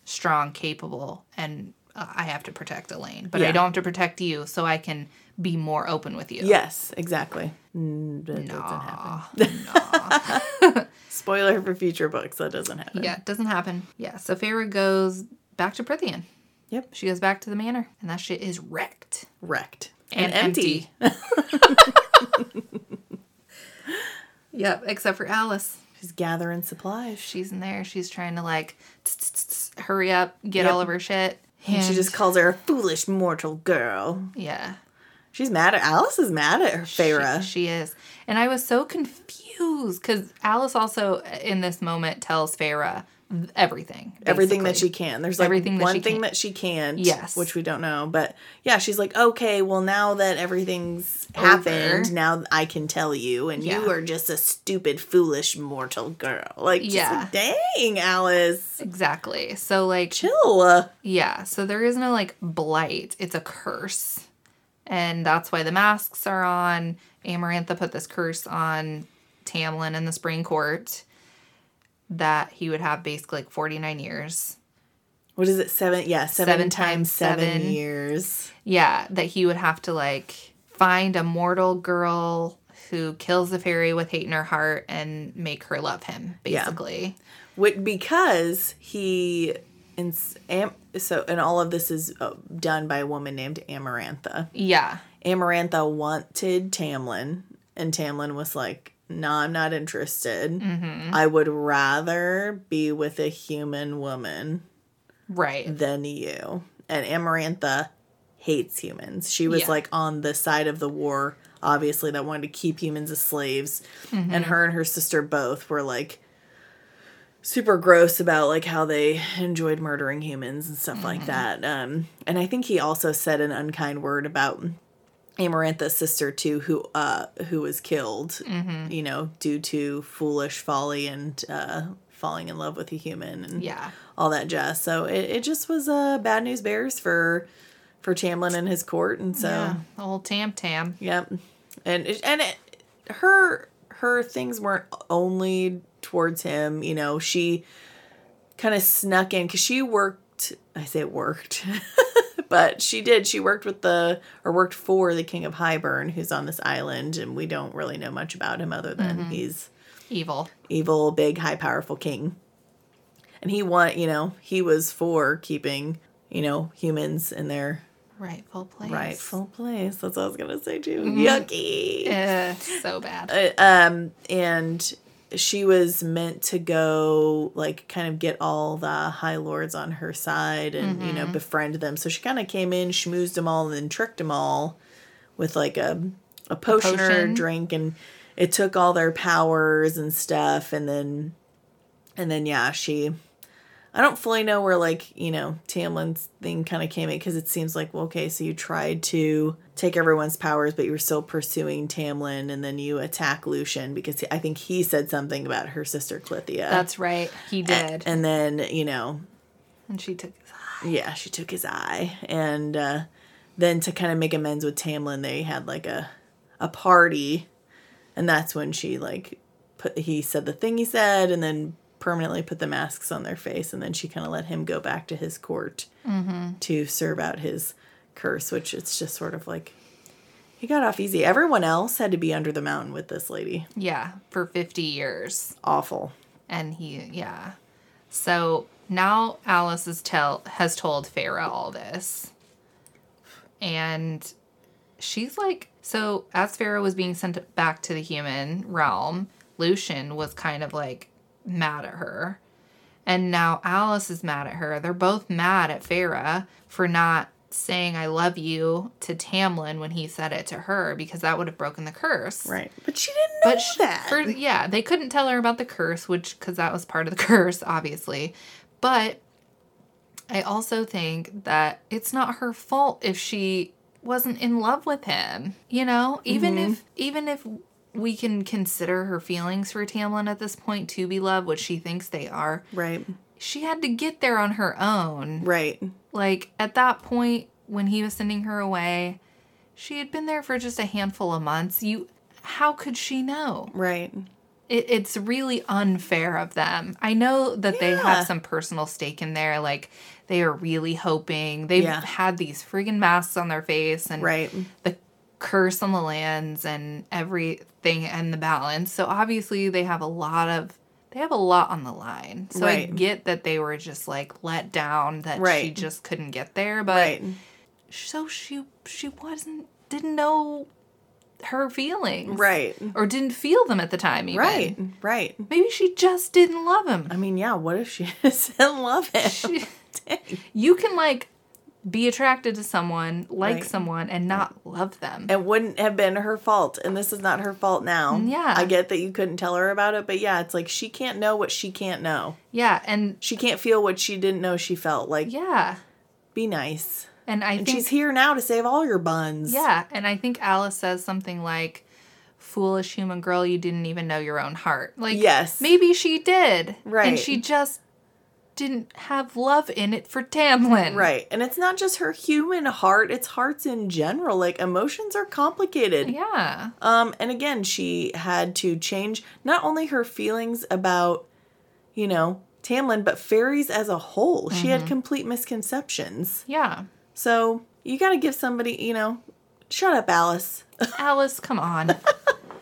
strong, capable, and uh, I have to protect Elain, but I don't have to protect you, so I can be more open with you. Yes, exactly. Mm, that doesn't happen. Spoiler for future books. That doesn't happen. Yeah, it doesn't happen. Yeah, so Feyre goes back to Prythian. Yep. She goes back to the manor, and that shit is wrecked. Wrecked. And empty. Yep, except for Alis. She's gathering supplies. She's in there. She's trying to like hurry up, get Yep. all of her shit. And she just calls her a foolish mortal girl. yeah, She's mad at Alis is mad at her Feyre. She, she is. And I was so confused because Alis also uh, in this moment tells Feyre everything. everything that she can. There's like Everything one thing can. that she can't. Yes. Which we don't know. But yeah, she's like, okay, well now that everything's happened, now I can tell you, and you are just a stupid, foolish mortal girl. Like, Yeah. dang, Alis, Exactly. So like chill. yeah, so there is no like blight. It's a curse. And that's why the masks are on. Amarantha put this curse on Tamlin in the spring court that he would have basically like 49 years. What is it? Seven? Yeah, seven, Seven times seven, seven. years. Yeah, that he would have to like find a mortal girl who kills the fairy with hate in her heart and make her love him, basically. Which, because he. In, am, so, and all of this is uh, done by a woman named Amarantha. Yeah. Amarantha wanted Tamlin, and Tamlin was like, "No, I'm not interested. Mm-hmm. I would rather be with a human woman Right. than you." And Amarantha hates humans. She was Yeah. like on the side of the war, obviously, that wanted to keep humans as slaves. Mm-hmm. And her and her sister both were like super gross about like how they enjoyed murdering humans and stuff Mm-hmm. like that. Um, and I think he also said an unkind word about Amarantha's sister too, who uh who was killed, Mm-hmm. you know, due to foolish folly and uh falling in love with a human and Yeah. all that jazz. So it, it just was uh bad news bears for for Tamlin and his court, and so yeah. Old Tam Tam. Yep. And it- and it, her her things weren't only towards him, you know, she kind of snuck in cuz she worked I say it worked. but she did. She worked with the or worked for the king of Hybern who's on this island and we don't really know much about him other than he's Evil. evil, big, high powerful king. And he want, you know, he was for keeping, you know, humans in their Rightful place. rightful place. That's what I was gonna say too. Mm-hmm. Yucky. Uh, so bad. Uh, um, and she was meant to go like kind of get all the high lords on her side and you Mm-hmm. know befriend them. So she kind of came in, schmoozed them all, and then tricked them all with like a a potion, or a potion. drink, and it took all their powers and stuff, and then and then yeah, she. I don't fully know where like you know Tamlin's thing kind of came in because it seems like well okay so you tried to take everyone's powers but you were still pursuing Tamlin and then you attack Lucien because I think he said something about her sister Clythia. That's right. He did. and then you know and she took his eye. yeah she took his eye and uh, then to kind of make amends with Tamlin they had like a a party and that's when she like put he said the thing he said and then permanently put the masks on their face and then she kind of let him go back to his court to serve out his curse which it's just sort of like he got off easy everyone else had to be under the mountain with this lady Yeah, for 50 years. awful And he, yeah. So now Alis is tell has told Feyre all this. And she's like, so as Feyre was being sent back to the human realm, Lucien was kind of like mad at her. And now Alis is mad at her. They're both mad at Feyre for not saying I love you to Tamlin when he said it to her because that would have broken the curse. right but she didn't know But sh- that for yeah, they couldn't tell her about the curse, which because that was part of the curse, obviously. But I also think that it's not her fault if she wasn't in love with him. You know, even Mm-hmm. if even if we can consider her feelings for Tamlin at this point to be love, which she thinks they are, right she had to get there on her own. right Like at that point when he was sending her away, she had been there for just a handful of months. You how could she know? right it, it's really unfair of them. I know that they have some personal stake in there. Like they are really hoping they've Yeah. had these friggin' masks on their face, and right the curse on the lands and everything and the balance. So obviously they have a lot of they have a lot on the line. So I get that they were just like let down that she just couldn't get there, but Right. so she she wasn't didn't know her feelings. Right. Or didn't feel them at the time even. Right. Right. Maybe she just didn't love him. I mean, yeah, what if she didn't love him? She- you can like be attracted to someone, like Right. someone, and not love them. It wouldn't have been her fault, and this is not her fault now. Yeah. I get that you couldn't tell her about it, but yeah, it's like she can't know what she can't know. Yeah, and She can't feel what she didn't know she felt. Like, yeah. be nice. And I And think she's here now to save all your buns. Yeah, and I think Alis says something like, "Foolish human girl, you didn't even know your own heart." Like, Yes. maybe she did, Right. And she just didn't have love in it for Tamlin, Right. And it's not just her human heart, it's hearts in general. Like emotions are complicated. Yeah, Um and again, she had to change not only her feelings about, you know, Tamlin, but fairies as a whole. She Mm-hmm. had complete misconceptions. yeah. So, you got to give somebody, you know, shut up, Alis. Alis, come on.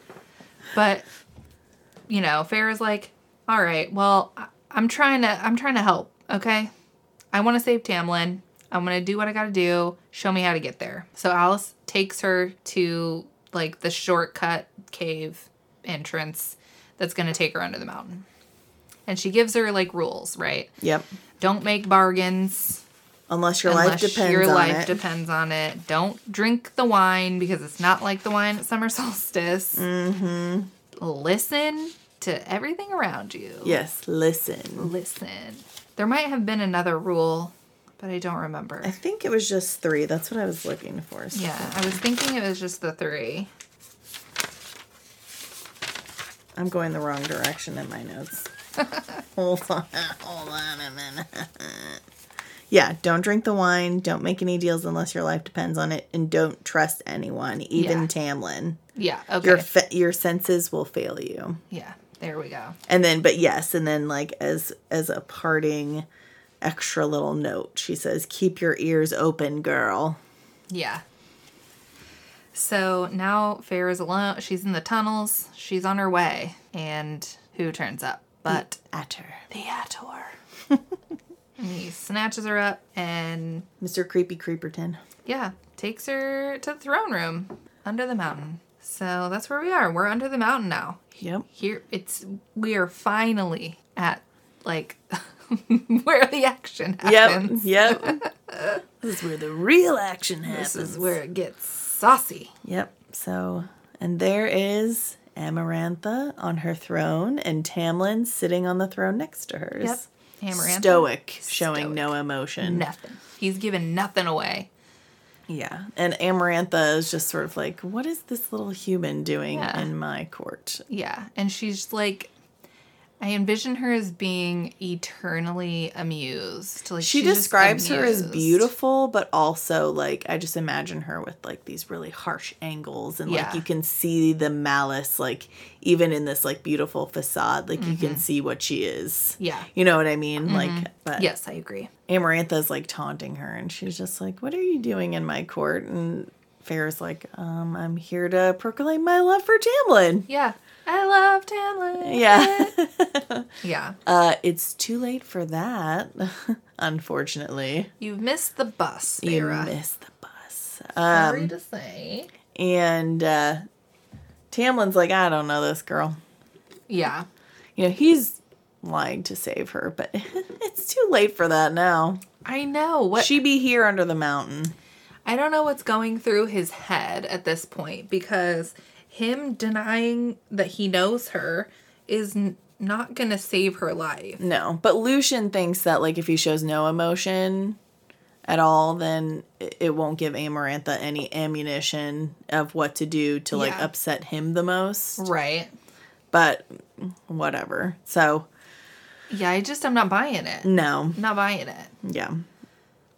but you know, Feyre's like, "All right, well, I- I'm trying to, I'm trying to help. Okay, I want to save Tamlin. I'm gonna do what I gotta do. Show me how to get there." So Alis takes her to like the shortcut cave entrance that's gonna take her under the mountain, and she gives her like rules, right? Yep. Don't make bargains Unless your life depends your on life it. depends on it. Don't drink the wine because it's not like the wine at summer solstice. Mm-hmm. Listen to everything around you. yes, listen. Listen. There might have been another rule, but I don't remember. I think it was just 3. That's what I was looking for. So- Yeah, I was thinking it was just the three. I'm going the wrong direction in my notes. hold on, hold on a minute. yeah, don't drink the wine. Don't make any deals unless your life depends on it, and don't trust anyone, even Yeah. Tamlin. Yeah, okay. Your fe- your senses will fail you. yeah, there we go. And then, but yes, and then like as as a parting extra little note, she says, "Keep your ears open, girl." Yeah. So now Feyre's alone. She's in the tunnels. She's on her way. And who turns up? But At her, the Attor. and he snatches her up and, Mr. Creepy Creeperton. yeah, takes her to the throne room under the mountain. So that's where we are. We're under the mountain now. Yep. Here, it's, we are finally at, like, where the action happens. Yep. Yep. this is where the real action happens. This is where it gets saucy. Yep. So, and there is Amarantha on her throne, and Tamlin sitting on the throne next to hers. Yep. Amarantha. Stoic, showing Stoic. no emotion. Nothing. He's giving nothing away. Yeah. And Amarantha is just sort of like, what is this little human doing Yeah. in my court? Yeah. And she's like, I envision her as being eternally amused. Like She describes her as beautiful, but also like I just imagine her with like these really harsh angles and like you can see the malice like even in this like beautiful facade, like you can see what she is. Mm-hmm. Yeah. Mm-hmm. You know what I mean? Like but Yes, I agree. Amarantha's like taunting her and she's just like, What are you doing in my court? And Feyre's like, um, I'm here to proclaim my love for Tamlin. Yeah. I love Tamlin. Yeah. Yeah. uh, it's too late for that, unfortunately. You've missed the bus, You Feyre. missed the bus. Sorry Um, to say. and uh, Tamlin's like, I don't know this girl. Yeah. You know, he's lying to save her, but it's too late for that now. I know. What She be here under the mountain. I don't know what's going through his head at this point because him denying that he knows her is n- not going to save her life. No, but Lucien thinks that like if he shows no emotion at all, then it- it won't give Amarantha any ammunition of what to do to like Yeah. upset him the most. Right. But whatever. So Yeah, I just I'm not buying it. no, not buying it. yeah.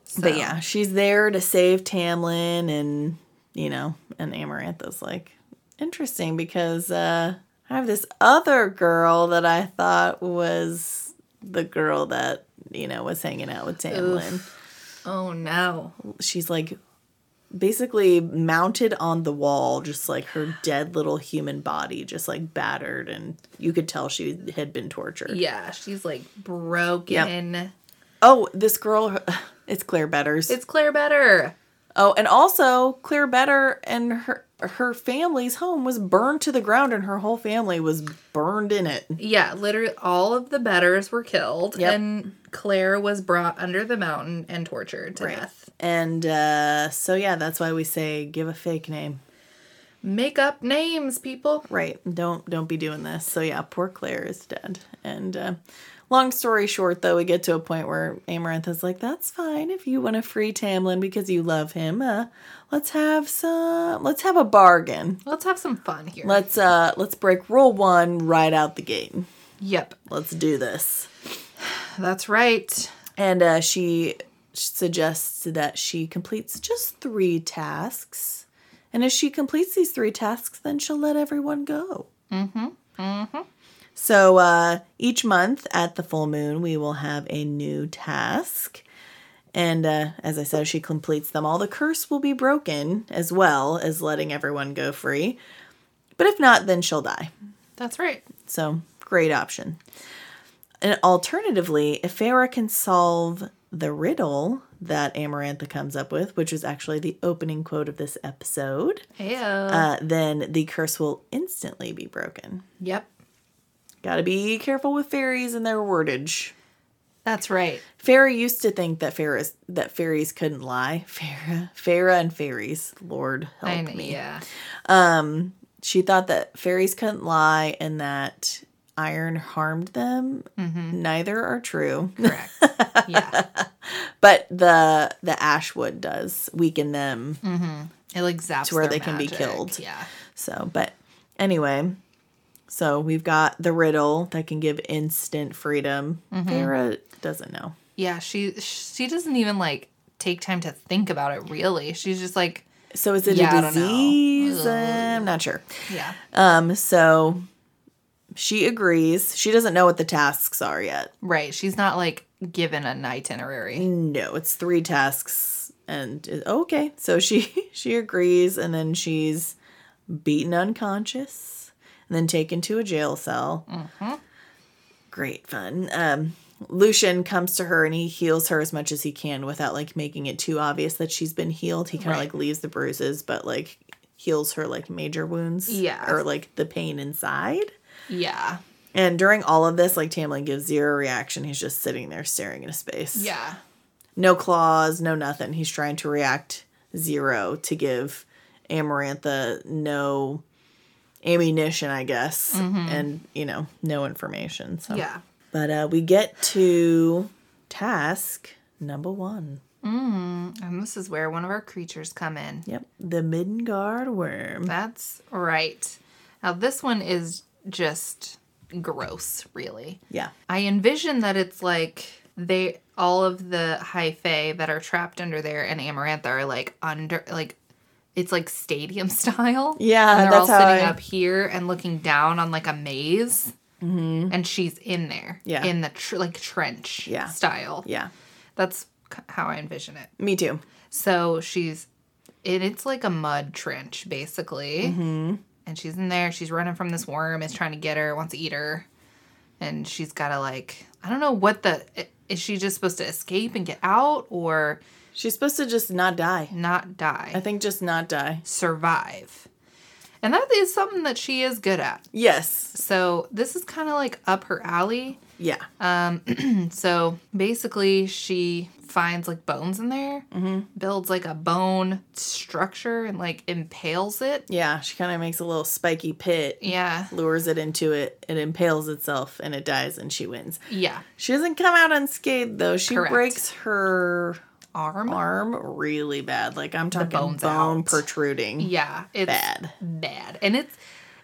So, But yeah, she's there to save Tamlin and you know, and Amarantha's like interesting because uh I have this other girl that I thought was the girl that, you know, was hanging out with Tamlin. Oh no. She's like basically mounted on the wall, just like her dead little human body, just like battered, and you could tell she had been tortured. Yeah, she's like broken. Oh, this girl, it's Clare Beddors. It's Clare Beddor. Oh, and also Clare Beddor and her her family's home was burned to the ground, and her whole family was burned in it. Yeah, literally all of the Beddors were killed, Yep. and Clare was brought under the mountain and tortured to death. And uh, so yeah, that's why we say give a fake name. Make up names, people. Right. Don't don't be doing this. So yeah, poor Clare is dead. And uh, long story short, though, we get to a point where Amarantha's like, "That's fine if you want to free Tamlin because you love him. Uh, let's have some. Let's have a bargain. Let's have some fun here. Let's uh let's break rule one right out the gate. yep, Let's do this." that's right. And uh, she suggests that she completes just three tasks. And as she completes these three tasks, then she'll let everyone go. Mm-hmm. Mm-hmm. So uh, each month at the full moon, we will have a new task. And uh, as I said, she completes them all, the curse will be broken as well as letting everyone go free. But if not, then she'll die. That's right. So, great option. And alternatively, if Feyre can solve the riddle that Amarantha comes up with, which is actually the opening quote of this episode, uh, then the curse will instantly be broken. yep, Gotta be careful with fairies and their wordage. that's right. Feyre used to think that fairies that fairies couldn't lie. Feyre, Feyre and fairies. Lord help I me. yeah. Um, She thought that fairies couldn't lie and that iron harmed them. Neither are true. Correct. yeah. But the the ash wood does weaken them. Mm-hmm. It like zaps To where they can be killed. Yeah. So, but anyway, so we've got the riddle that can give instant freedom. Feyre doesn't know. Yeah, she she doesn't even like take time to think about it really. She's just like, So is it Yeah, a disease? I'm not sure. yeah. Um, so she agrees. She doesn't know what the tasks are yet. Right. She's not like given an itinerary. No, it's three tasks, and it- okay. So she she agrees, and then she's beaten unconscious, and then taken to a jail cell. Great fun. Um, Lucien comes to her and he heals her as much as he can without like making it too obvious that she's been healed. He kind of Right. like leaves the bruises, but like heals her like major wounds. Yeah. or like the pain inside. Yeah. And during all of this, like Tamlin gives zero reaction. He's just sitting there staring into space. Yeah. No claws, no nothing. He's trying to react zero to give Amarantha no ammunition, I guess, and you know, no information. So Yeah. But uh, we get to task number one. And this is where one of our creatures come in. Yep, the Middengard Wyrm. That's right. Now this one is just gross, really. Yeah, I envision that it's like they all of the high fae that are trapped under there and Amarantha are like under like it's like stadium style. Yeah, and they're that's all sitting I- up here and looking down on like a maze, mm-hmm. and she's in there, Yeah. in the tr- like trench, Yeah. style. yeah, That's how I envision it. me too. So she's, it, it's like a mud trench basically, mm-hmm. and she's in there. She's running from this worm. Is trying to get her. Wants to eat her, and she's got to like I don't know what the is. She just supposed to escape and get out, or She's supposed to just not die. not die, I think just not die. survive, and that is something that she is good at. Yes. So this is kind of like up her alley. Yeah. Um, so basically, she finds like bones in there, Mm-hmm. builds like a bone structure, and like impales it. Yeah, she kind of makes a little spiky pit, Yeah, lures it into it, it impales itself, and it dies, and she wins. yeah. She doesn't come out unscathed though. She Correct. breaks her Arm. arm really bad. Like I'm talking bone's bone out. protruding. Yeah, it's Bad. bad, and it's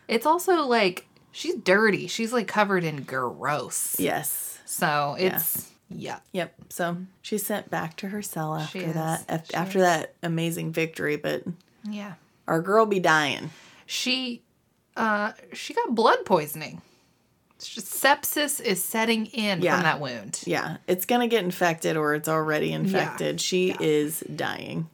it's also like she's dirty. She's like covered in gross. Yes. So it's yeah. Yep. So she's sent back to her cell after that. She after that amazing victory, but Yeah. our girl be dying. She uh she got blood poisoning. Sepsis is setting in Yeah. from that wound. Yeah, it's gonna get infected or it's already infected. She is dying.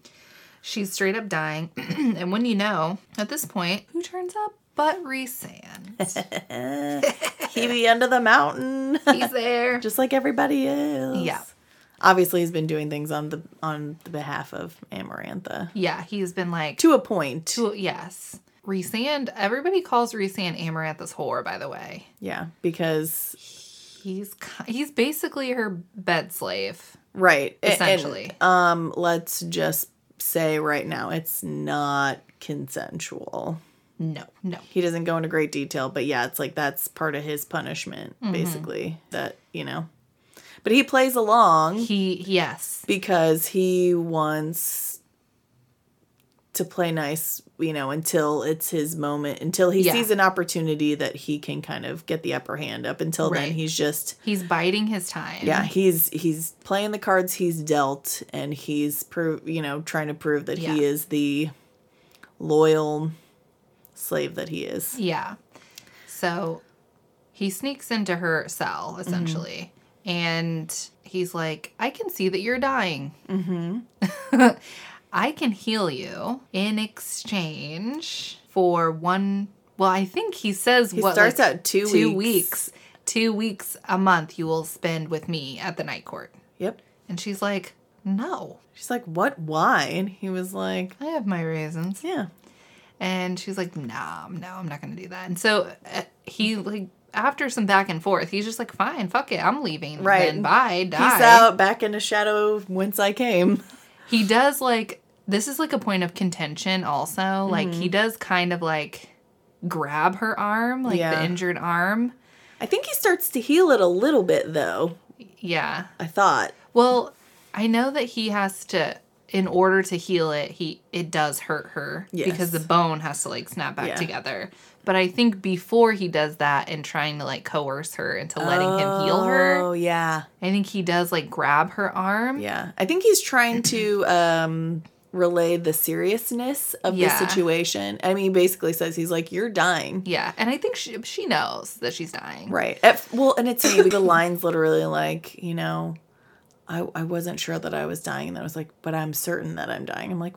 She's straight up dying. and when you know, at this point, who turns up but Rhysand? He be under the mountain, He's there. just like everybody else. Yeah. Obviously, he's been doing things on the on the behalf of Amarantha Yeah, he's been like, to a point. to, yes. Rhysand, everybody calls Rhysand Amarantha's whore, by the way. yeah, because He's he's basically her bed slave, right, a- and, essentially. um, let's just say right now, it's not consensual. no, no. He doesn't go into great detail, but yeah, it's like that's part of his punishment, Mm-hmm. basically. That you know, but he plays along. He, yes. because he wants to play nice, you know, until it's his moment, until he Yeah. sees an opportunity that he can kind of get the upper hand. Up until then, he's just He's biding his time. yeah, he's he's playing the cards he's dealt, and he's pro- you know trying to prove that he is the loyal slave that he is. Yeah. So he sneaks into her cell, essentially. And he's like, I can see that you're dying. Mm-hmm. I can heal you in exchange for one. Well, I think he says He what starts like, out two two weeks. weeks. Two weeks a month you will spend with me at the night court. Yep. And she's like, No, She's like, "What? Why?" And he was like, I have my reasons. "Yeah." And she's like, nah, no, I'm not going to do that. And so uh, he, like, after some back and forth, he's just like, fine, fuck it, I'm leaving. Right. Then bye, die. Peace out, back into shadow whence I came. He does, like, this is like a point of contention also. Like, Mm-hmm. he does kind of like grab her arm, like Yeah. the injured arm. I think he starts to heal it a little bit though. Yeah. I thought. Well, I know that he has to. In order to heal it, he it does hurt her Yes. because the bone has to like snap back Yeah. together. But I think before he does that and trying to like coerce her into letting him heal her, Oh yeah, I think he does like grab her arm. yeah. I think he's trying to um, relay the seriousness of Yeah. the situation. I mean, he basically says he's like, "You're dying." Yeah, and I think she she knows that she's dying. Right. At, well, and it's funny. the lines literally like, you know, I I wasn't sure that I was dying, and I was like, but I'm certain that I'm dying. I'm like,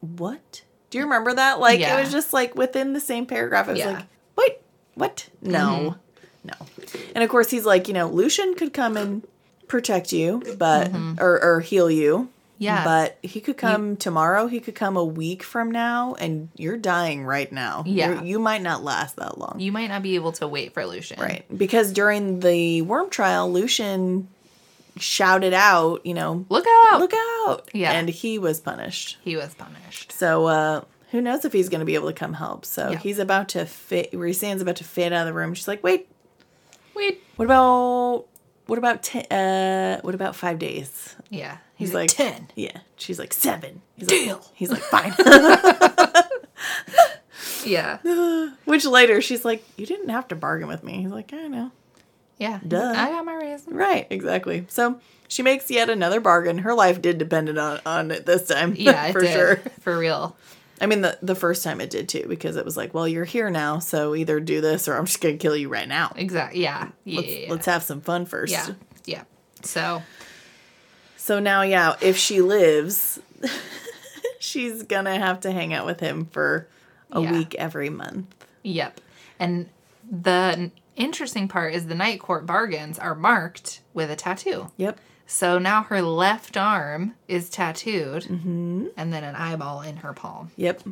what? Do you remember that? Like, Yeah. it was just like within the same paragraph. I was Yeah. like, wait, what? No, mm-hmm. no. And of course, he's like, you know, Lucien could come and protect you, but mm-hmm. or or heal you. Yeah. But he could come tomorrow. He could come a week from now, and you're dying right now. Yeah. You're, you might not last that long. You might not be able to wait for Lucien. Right. Because during the worm trial, Lucien shouted out, you know, Look out. look out. Yeah. And he was punished. He was punished. So, uh, who knows if he's going to be able to come help. So Yeah. he's about to fit, Rhysand's about to fade out of the room. She's like, wait, Wait. what about, what about, ten, uh, what about five days? Yeah. He's, like, ten. Yeah. She's like, seven. He's Deal. Like, he's like, fine. Yeah. Which later she's like, you didn't have to bargain with me. He's like, I know. Yeah. Duh. I got my reason. Right, exactly. So she makes yet another bargain. Her life did depend on, on it this time. Yeah, for did. sure. For real. I mean, the, the first time it did too, because it was like, well, you're here now, so either do this or I'm just going to kill you right now. Exactly. Yeah. Yeah. Let's, let's have some fun first. yeah. Yeah. So, So now, yeah, if she lives, she's to have to hang out with him for a Yeah. week every month. yep. And the interesting part is the night court bargains are marked with a tattoo. Yep. So now her left arm is tattooed Mm-hmm. and then an eyeball in her palm Yep.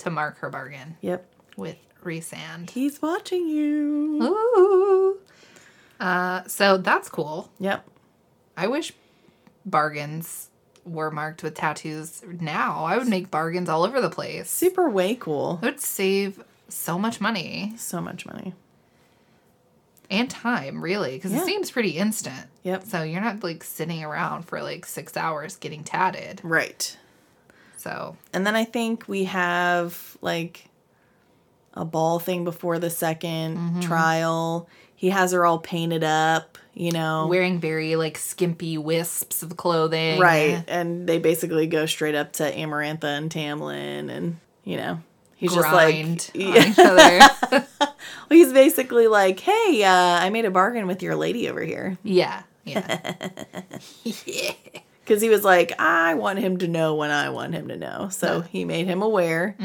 to mark her bargain Yep. with Rhysand. He's watching you. Ooh. Uh, so that's cool. Yep. I wish bargains were marked with tattoos now. I would make bargains all over the place. Super way cool. It would save so much money So much money. and time, really, because Yeah. it seems pretty instant. Yep. So you're not like sitting around for like six hours getting tatted. Right. So And then I think we have like a ball thing before the 2nd Mm-hmm. trial. He has her all painted up, you know. wearing very like skimpy wisps of clothing. right. And they basically go straight up to Amarantha and Tamlin and, you know, he's Grind just like each other. he's basically like, "Hey, uh, I made a bargain with your lady over here." yeah. Yeah. yeah. Because he was like, I want him to know when I want him to know. So he made him aware,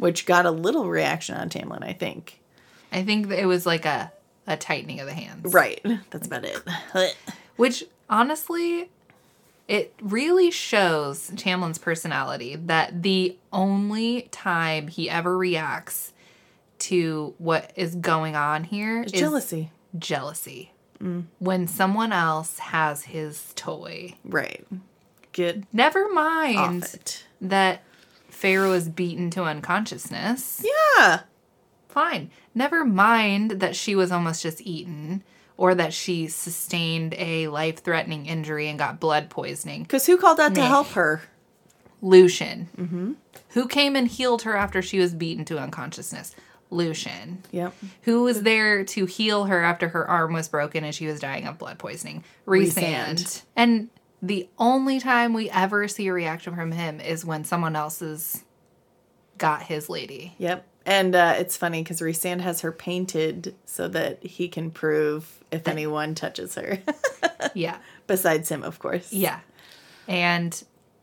which got a little reaction on Tamlin, I think. I think it was like a, a tightening of the hands. Right. That's about it. Which honestly, it really shows Tamlin's personality that the only time he ever reacts to what is going on here is Jealousy. jealousy. Mm. When someone else has his toy. Right. Get Never mind that Feyre is beaten to unconsciousness. Yeah. Fine. Never mind that she was almost just eaten or that she sustained a life threatening injury and got blood poisoning. Because who called out to help her? Lucien. Mm-hmm. Who came and healed her after she was beaten to unconsciousness? Lucien. Yep. Who was there to heal her after her arm was broken and she was dying of blood poisoning? Resand. Rhysand. And the only time we ever see a reaction from him is when someone else has got his lady. Yep. And uh, it's funny because Rhysand has her painted so that he can prove if anyone touches her. Yeah. Besides him, of course. Yeah. And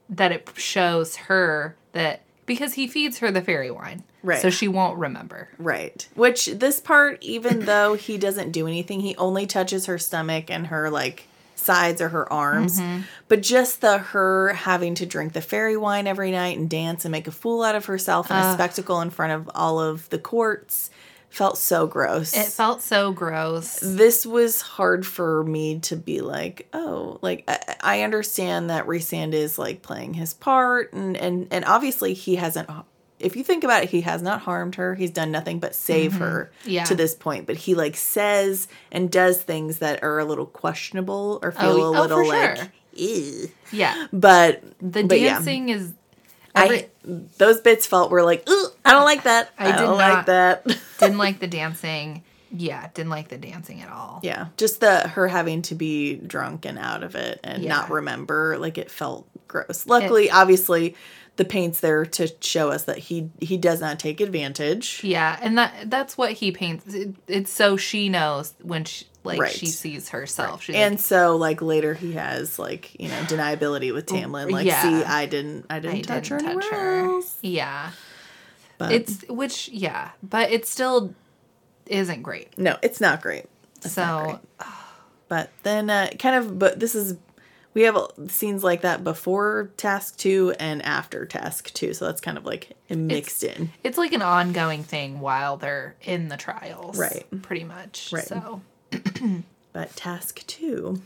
that it shows her that because he feeds her the fairy wine. Right. So she won't remember. Right. Which this part, even though he doesn't do anything, he only touches her stomach and her like sides or her arms. Mm-hmm. But just the her having to drink the fairy wine every night and dance and make a fool out of herself in a spectacle in front of all of the courts felt so gross. It felt so gross. this was hard for me to be like, oh, like I, I understand that Rhysand is like playing his part, and and and obviously he hasn't. If you think about it, he has not harmed her. He's done nothing but save her Mm-hmm. Yeah. to this point. But he like says and does things that are a little questionable or feel Oh, a oh, little for like, sure. ew. Yeah. But The but yeah. dancing is every, I those bits felt were like, I don't like that. I I, don't like that. didn't like the dancing. Yeah, didn't like the dancing at all. Yeah, just the her having to be drunk and out of it and Yeah. not remember, like it felt gross. Luckily, obviously, the paint's there to show us that he he does not take advantage. Yeah, and that that's what he paints. It, it's so she knows when she like Right. she sees herself. She's And like, so, like later, he has like you know deniability with Tamlin. Like, Yeah. see, I didn't, I didn't I touch didn't her touch her. else. Yeah, But it's which yeah, but it still isn't great. no, it's not great. It's not so great. But then, uh, kind of, but this is we have scenes like that before Task Two and after Task Two, so that's kind of like mixed in. it's like an ongoing thing while they're in the trials, Right. Pretty much. Right. So But Task Two.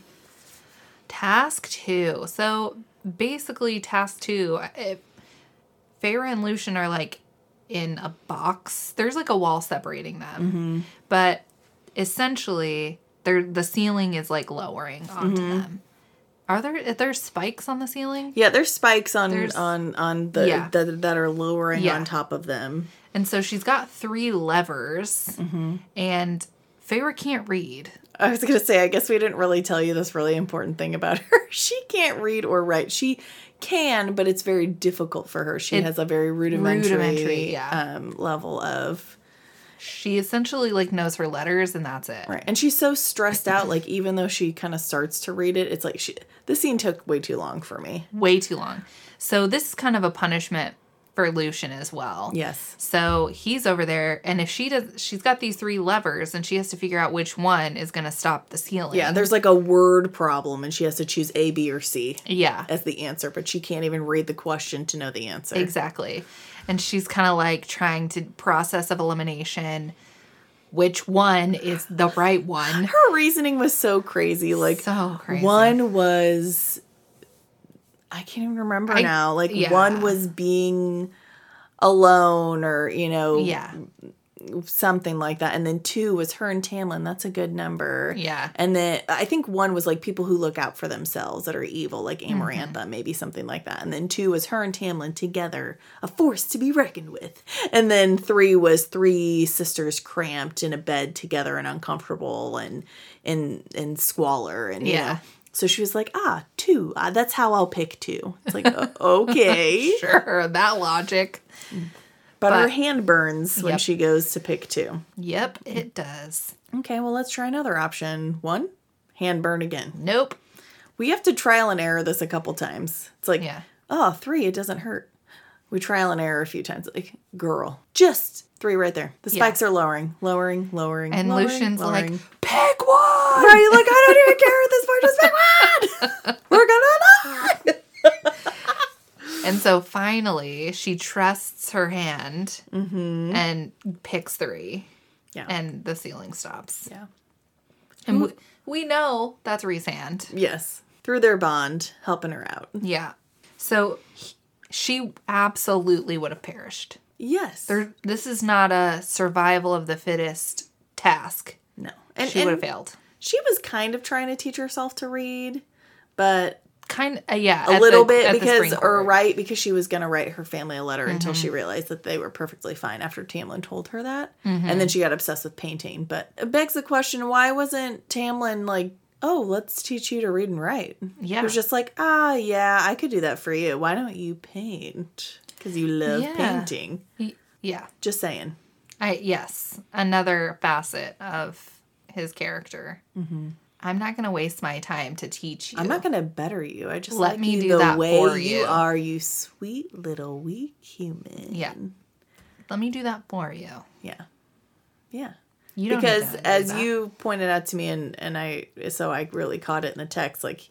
task two. So basically, task two. It, Feyre and Lucien are like in a box. There's like a wall separating them, Mm-hmm. but essentially, they're the ceiling is like lowering onto Mm-hmm. them. Are there are there spikes on the ceiling? Yeah, there's spikes on There's- on on the Yeah. that, that are lowering Yeah. on top of them. And so she's got three levers, Mm-hmm. and Feyre can't read. I was gonna say, I guess we didn't really tell you this really important thing about her. She can't read or write. She can, but it's very difficult for her. She It- has a very rudimentary, Rudimentary, yeah. um, level of She essentially like knows her letters, and that's it. right. And she's so stressed out. Like even though she kind of starts to read it, it's like she. This scene took way too long for me. Way too long. So this is kind of a punishment for Lucien as well. Yes. So he's over there, and if she does, she's got these three levers, and she has to figure out which one is going to stop the ceiling. Yeah. And there's like a word problem, and she has to choose A, B, or C yeah, as the answer, but she can't even read the question to know the answer. exactly. And she's kind of like trying to process of elimination. Which one is the right one? her reasoning was so crazy. Like So crazy. one was I can't even remember I- now. Like yeah. one was being alone or, you know, Yeah, something like that. And then two was her and Tamlin. That's a good number. yeah, And then I think one was like people who look out for themselves that are evil, like Mm-hmm. Amarantha, maybe something like that. And then two was her and Tamlin together, a force to be reckoned with. And then three was three sisters cramped in a bed together and uncomfortable and in in squalor and you Yeah. know. So she was like, ah, two. Ah, that's how I'll pick two. It's like, okay. sure. That logic. But, her hand burns when she goes to pick two. Yep, it does. Okay, well, let's try another option. One, hand burn again. Nope. We have to trial and error this a couple times. It's like, Yeah. oh, three, it doesn't hurt. We trial and error a few times. Like, girl, just three right there. The Yeah. spikes are lowering, lowering, lowering. And lowering, Lucien's lowering. like, pick one. right? Like, I don't even care at this point. Just pick one. We're gonna die. And so finally, she trusts her hand mm-hmm. and picks three, Yeah. and the ceiling stops. yeah. And we, we know that's Rhysand. Yes. Through their bond, helping her out. Yeah. So he- she absolutely would have perished. Yes. There, this is not a survival of the fittest task. no. And, she would have failed. she was kind of trying to teach herself to read, but Kind of, uh, yeah. a little the- bit because or right because she was going to write her family a letter until Mm-hmm. she realized that they were perfectly fine after Tamlin told her that Mm-hmm. and then she got obsessed with painting but it begs the question why wasn't Tamlin like oh let's teach you to read and write Yeah. it was just like ah yeah I could do that for you why don't you paint because you love Yeah. painting Yeah. just saying I yes, another facet of his character. I'm not going to waste my time to teach you. I'm not going to better you I just Let like me you do the that way for you you. are you sweet little weak human Yeah. Let me do that for you. yeah yeah You don't because as that. you pointed out to me and and I so I really caught it in the text like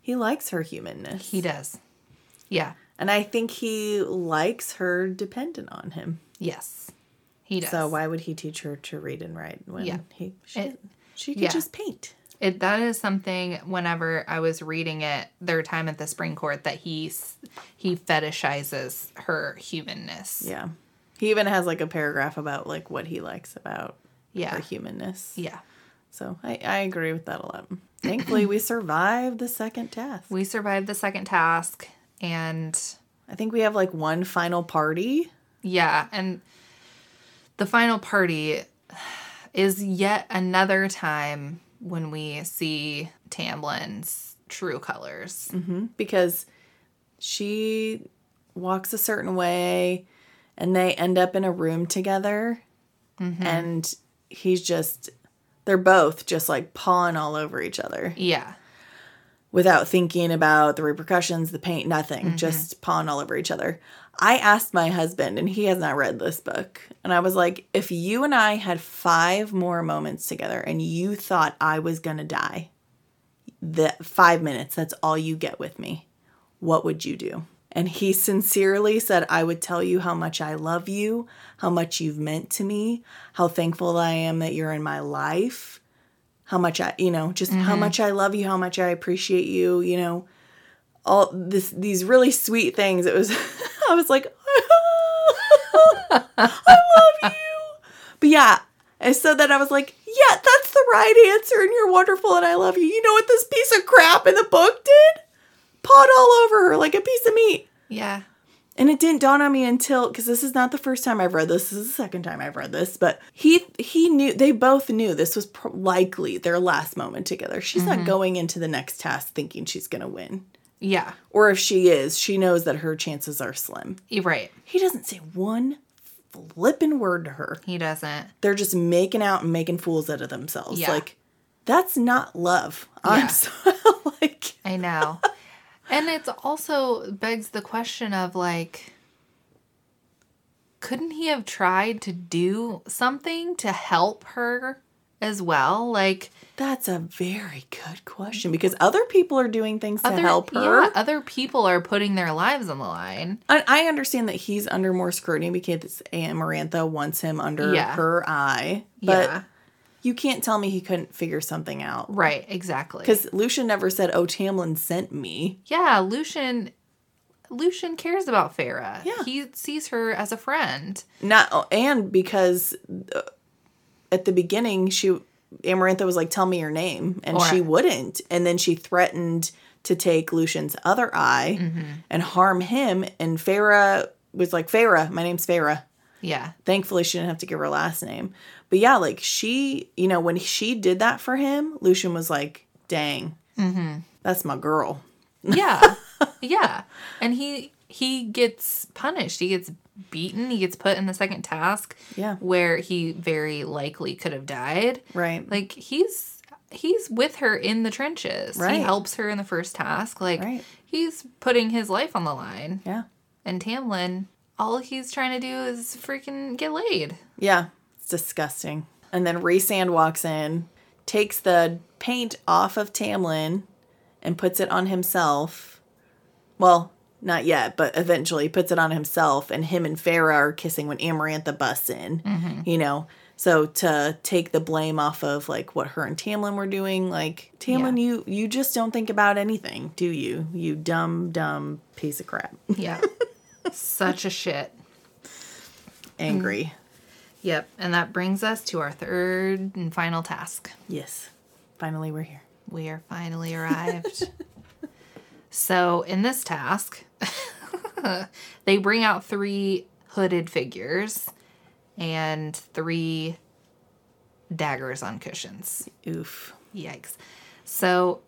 he likes her humanness. he does. Yeah. and I think he likes her dependent on him. Yes. He does. So why would he teach her to read and write when Yeah. he she, It- she could yeah. just paint? It, that is something whenever I was reading it their time at the spring court that he he fetishizes her humanness. Yeah. He even has like a paragraph about like what he likes about Yeah. her humanness. Yeah. So I, I agree with that a lot. Thankfully we survived the second task. We survived the second task and I think we have like one final party. yeah, and the final party is yet another time when we see Tamlin's true colors. Mm-hmm. because she walks a certain way and they end up in a room together. Mm-hmm. And he's just they're both just like pawing all over each other. Yeah. without thinking about the repercussions the paint nothing. Mm-hmm. Just pawing all over each other i asked my husband and he has not read this book and i was like if you and i had five more moments together and you thought i was going to die the five minutes that's all you get with me what would you do? And he sincerely said i would tell you how much i love you how much you've meant to me how thankful i am that you're in my life how much I, you know, just how mm-hmm. much I love you, how much I appreciate you, you know, all this, these really sweet things. It was, I was like, I love you. But yeah, I said that I was like, yeah, that's the right answer, and you're wonderful, and I love you. You know what this piece of crap in the book did? Pawed all over her like a piece of meat. Yeah. And it didn't dawn on me until because this is not the first time I've read this. This is the second time I've read this. But he he knew they both knew this was pro- likely their last moment together. She's not mm-hmm. going into the next task thinking she's gonna win, Yeah. or if she is, she knows that her chances are slim. You're right. He doesn't say one flippin' word to her. He doesn't. They're just making out and making fools out of themselves. Yeah. Like that's not love. Yeah. I'm so like I know. and it's also begs the question of like couldn't he have tried to do something to help her as well? Like that's a very good question because other people are doing things to help her. yeah, other people are putting their lives on the line. I, I understand that he's under more scrutiny because Amarantha wants him under Yeah. her eye. But yeah. you can't tell me he couldn't figure something out. Right, exactly. Because Lucien never said, Oh, Tamlin sent me. yeah, Lucien Lucien cares about Feyre. Yeah. He sees her as a friend. Not and because uh, at the beginning she Amarantha was like, Tell me your name and Or- she wouldn't. And then she threatened to take Lucien's other eye Mm-hmm. and harm him. And Feyre was like, Feyre, my name's Feyre. Yeah. Thankfully, she didn't have to give her last name. But yeah, like she, you know, when she did that for him, Lucien was like, dang, Mm-hmm. that's my girl. Yeah. yeah. And he he gets punished. He gets beaten. He gets put in the second task Yeah. where he very likely could have died. Right. Like he's he's with her in the trenches. Right. He helps her in the first task. Like Right. he's putting his life on the line. Yeah. And Tamlin, all he's trying to do is freaking get laid. Yeah. It's disgusting. And then Rhysand walks in, takes the paint off of Tamlin and puts it on himself. Well, not yet, but eventually puts it on himself. And him and Feyre are kissing when Amarantha busts in. Mm-hmm. You know, so to take the blame off of like what her and Tamlin were doing, like Tamlin, Yeah. you you just don't think about anything, do you? You dumb dumb piece of crap. Yeah. Such a shit. Angry. Mm. Yep. And that brings us to our third and final task. Yes. Finally, we're here. We are finally arrived. so, in this task, they bring out three hooded figures and three daggers on cushions. Oof. Yikes. So,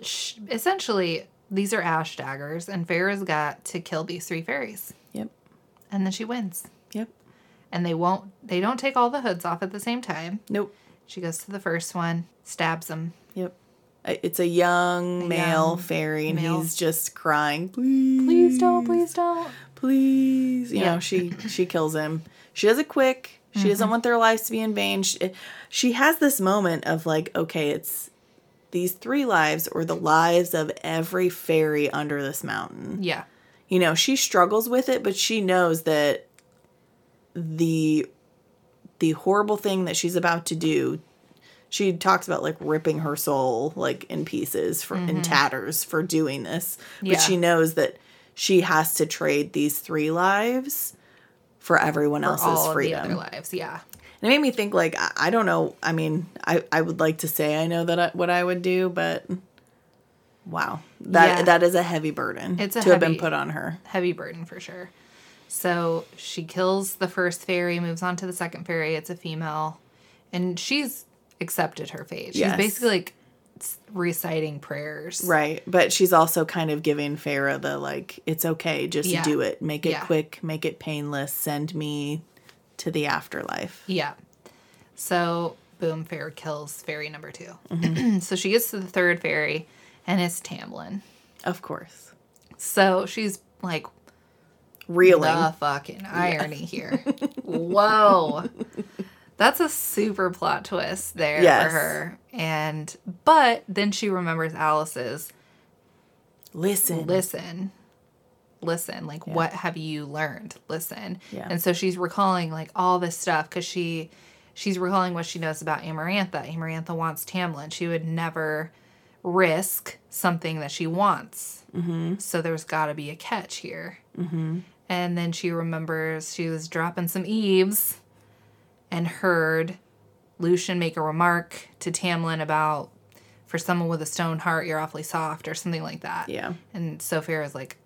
sh- essentially, these are ash daggers, and Feyre's got to kill these three fairies. Yep. And then she wins. Yep. And they won't, they don't take all the hoods off at the same time. Nope. She goes to the first one, stabs him. Yep. It's a young male young fairy, and male. he's just crying. Please, Please don't, please don't. please. You Yeah. know, she she kills him. She does it quick. She doesn't Mm-hmm. want their lives to be in vain. She, she has this moment of like, okay, it's these three lives or the lives of every fairy under this mountain. Yeah. You know, she struggles with it, but she knows that the the horrible thing that she's about to do she talks about like ripping her soul like in pieces for in tatters for doing this but Mm-hmm. Yeah. she knows that she has to trade these three lives for everyone else's all of the freedom other lives. Yeah. it made me think like I, I don't know i mean i i would like to say i know that I, what i would do but wow that Yeah. that is a heavy burden It's a to have been put on her Heavy burden for sure. So she kills the first fairy, moves on to the second fairy. It's a female. And she's accepted her fate. She's Yes. basically like reciting prayers. Right. But she's also kind of giving Feyre the like, it's okay, just Yeah. do it. Make it Yeah. quick, make it painless, send me to the afterlife. Yeah. So, boom, Feyre kills fairy number 2 Mm-hmm. so she gets to the third fairy, and it's Tamlin. Of course. So she's like, Reeling. the fucking irony here. Whoa. That's a super plot twist there Yes. for her. And, but then she remembers Alis's Listen. listen listen like what have you learned listen Yeah. and so she's recalling like all this stuff because she she's recalling what she knows about amarantha amarantha wants tamlin she would never risk something that she wants mm-hmm. so there's got to be a catch here mm-hmm. and then she remembers she was dropping some eaves and heard lucien make a remark to tamlin about for someone with a stone heart you're awfully soft or something like that Yeah. and Sophia Feyre's like,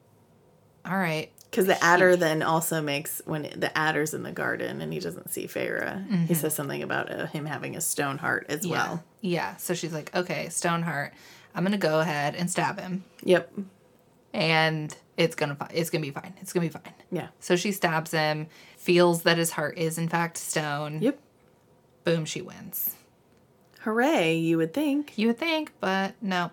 all right. Because the Attor then also makes, when it- the Attor's in the garden and he doesn't see Feyre, he says something about uh, him having a stone heart as Mm-hmm. Yeah. well. Yeah. So she's like, okay, stone heart. I'm going to go ahead and stab him. Yep. And it's going to, it's going to be fine. It's going to be fine. Yeah. So she stabs him, feels that his heart is in fact stone. Yep. Boom, she wins. Hooray, you would think. You would think, but no.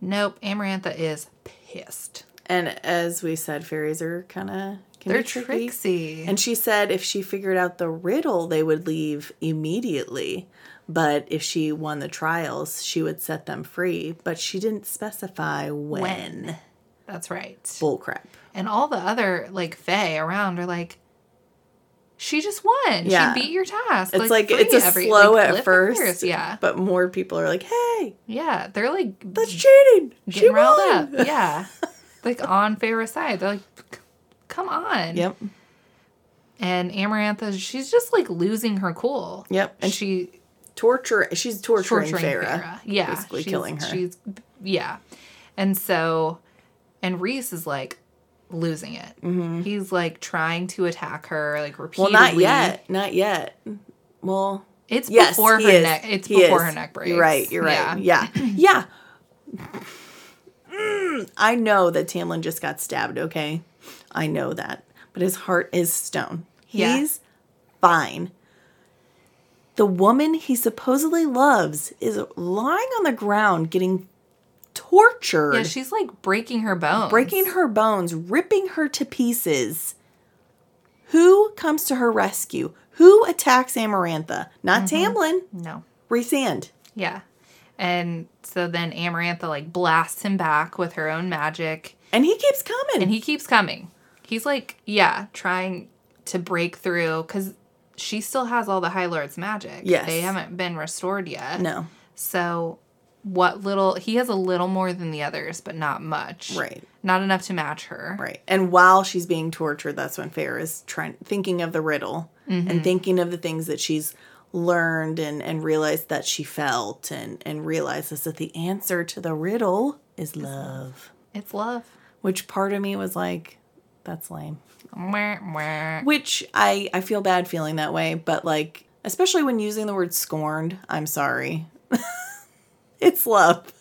Nope. Amarantha is pissed. And as we said, fairies are kind of They're tricky. tricksy. And she said if she figured out the riddle, they would leave immediately. But if she won the trials, she would set them free. But she didn't specify when. When. That's right. Bullcrap. And all the other like Fae around are like, she just won. Yeah. She beat your task. It's like, free it's a every- slow like, at first. Yeah. But more people are like, hey, Yeah. They're like that's cheating. getting She riled won. up. Yeah. like on Feyre's side. They're like, come on. Yep. And Amarantha, she's just like losing her cool. Yep. And she Torture. She's torturing, torturing. Feyre. Yeah. Basically she's- killing her. She's yeah. And so and Rhys is like losing it. He's like trying to attack her like Mm-hmm. well, not yet. Not yet. Well, It's yes, before he her is. neck. It's He before is. her neck breaks. You're right. You're right. Yeah. Yeah. Mm, I know that Tamlin just got stabbed, okay? I know that. But his heart is stone. Yeah. He's fine. the woman he supposedly loves is lying on the ground getting tortured, Yeah, she's like breaking her bones. breaking her bones, ripping her to pieces. Who comes to her rescue? Who attacks Amarantha? Not mm-hmm. Tamlin. No. Rhysand. Yeah. And so then Amarantha like blasts him back with her own magic. And he keeps coming. And he keeps coming. He's like, yeah, trying to break through because she still has all the High Lord's magic. Yes. They haven't been restored yet. no. So, what little, he has a little more than the others, but not much. Right. Not enough to match her. Right. And while she's being tortured, that's when Feyre is trying thinking of the riddle and mm-hmm. thinking of the things that she's learned and, and realized that she felt and, and realizes that the answer to the riddle is love. It's love. Which part of me was like, that's lame. Which I, I feel bad feeling that way, but like especially when using the word scorned, I'm sorry. it's love.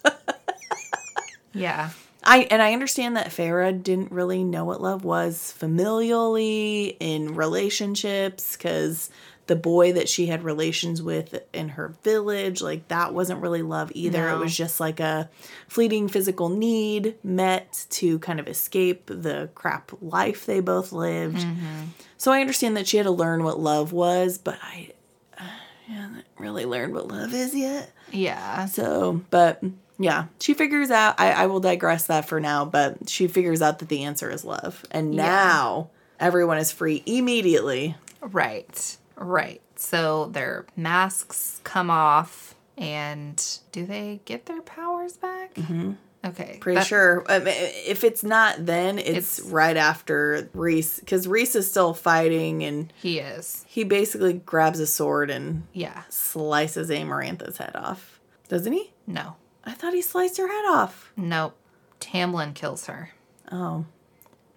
Yeah. I and I understand that Feyre didn't really know what love was familially in relationships because the boy that she had relations with in her village, like that wasn't really love either. It was just like a fleeting physical need met to kind of escape the crap life they both lived. Mm-hmm. So I understand that she had to learn what love was, but I, I haven't really learned what love is yet. Yeah. So, but yeah, she figures out. I, I will digress that for now, but she figures out that the answer is love. And Yeah. now everyone is free immediately. Right. Right. So their masks come off, and do they get their powers back? Mm-hmm. Okay. Pretty that- sure. Um, if it's not then, it's, It's- right after Rhys, because Rhys is still fighting and He is. he basically grabs a sword and Yeah. slices Amarantha's head off. Doesn't he? No. I thought he sliced her head off. Nope. Tamlin kills her, Oh.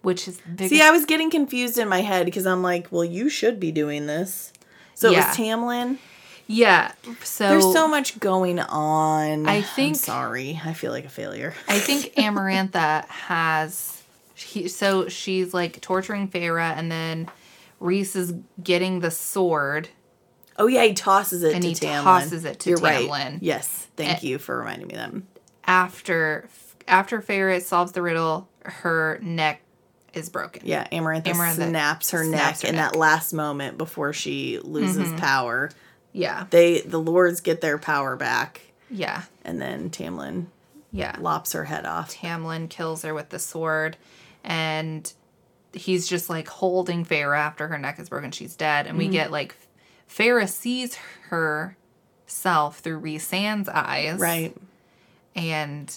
which is big. See, I was getting confused in my head because I'm like, well, you should be doing this. So it was Tamlin. Yeah. So There's so much going on. I I'm think- sorry. I feel like a failure. I think Amarantha has. He, so she's like torturing Feyre, and then Rhys is getting the sword. Oh yeah, he tosses it And to he Tamlin. tosses it to You're Tamlin. right. Yes. Thank Eh. you for reminding me of that. After after Feyre solves the riddle, her neck is broken. Yeah, Amarantha, Amarantha snaps her snaps neck her in neck. that last moment before she loses power. Yeah. They the lords get their power back, Yeah. and then Tamlin Yeah. lops her head off. Tamlin kills her with the sword, and he's just like holding Feyre after her neck is broken. She's dead, and we mm-hmm. get like Feyre sees herself through Rhysand's eyes, Right. and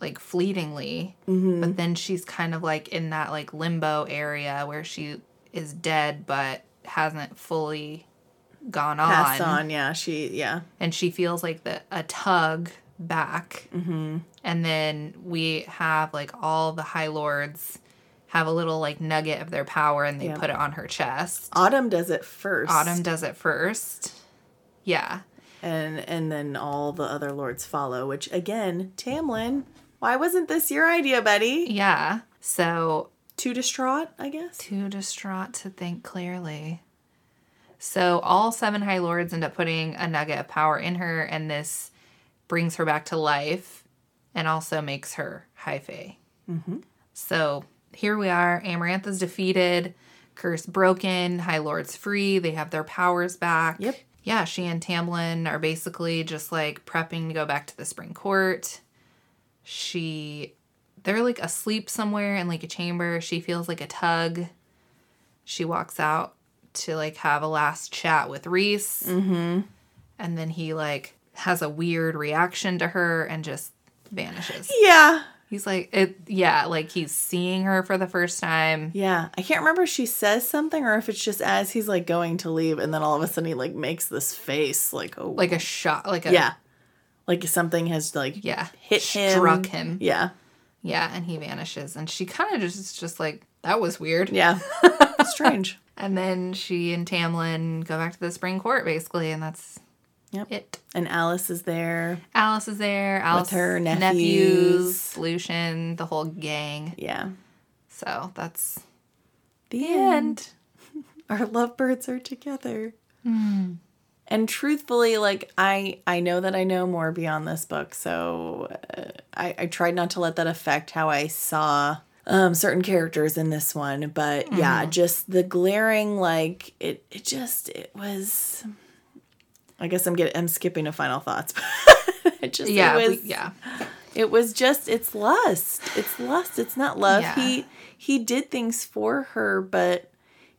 like fleetingly, mm-hmm. but then she's kind of like in that like limbo area where she is dead but hasn't fully gone on. Passed on. Yeah. She. Yeah. and she feels like the a tug back mm-hmm. and then we have like all the high lords have a little like nugget of their power and they Yeah. put it on her chest Autumn does it first. autumn does it first yeah and and then all the other lords follow. Which again, Tamlin. Why wasn't this your idea, buddy? yeah so Too distraught, I guess. too distraught to think clearly so all seven high lords end up putting a nugget of power in her and this brings her back to life and also makes her high fae mm-hmm. So here we are. Amarantha's defeated, curse broken, High Lord's free. They have their powers back. Yep. Yeah, she and Tamlin are basically just like prepping to go back to the spring court. She, they're like asleep somewhere in like a chamber. She feels like a tug. She walks out to like have a last chat with Rhys. Mm-hmm. And then he like has a weird reaction to her and just vanishes. Yeah. He's like, it, yeah, like he's seeing her for the first time. Yeah. I can't remember if she says something or if it's just as he's like going to leave and then all of a sudden he like makes this face like oh Like a shot, like a, yeah. Like something has like yeah, hit him. struck him. Yeah. Yeah, and he vanishes. And she kind of just, just like, that was weird. Yeah. Strange. And then she and Tamlin go back to the spring court, basically, and that's Yep. it. And Alis is there. Alis is there. Alis, her nephews, nephews. Lucian, the whole gang. Yeah. So that's The the end. end. Our lovebirds are together. And truthfully, like I I know that I know more beyond this book, so uh, I I tried not to let that affect how I saw um certain characters in this one, but yeah, just the glaring like it it just it was I guess I'm getting I'm skipping to final thoughts. it just Yeah, it we- was, yeah. it was just it's lust. It's lust. It's not love. Yeah. He he did things for her, but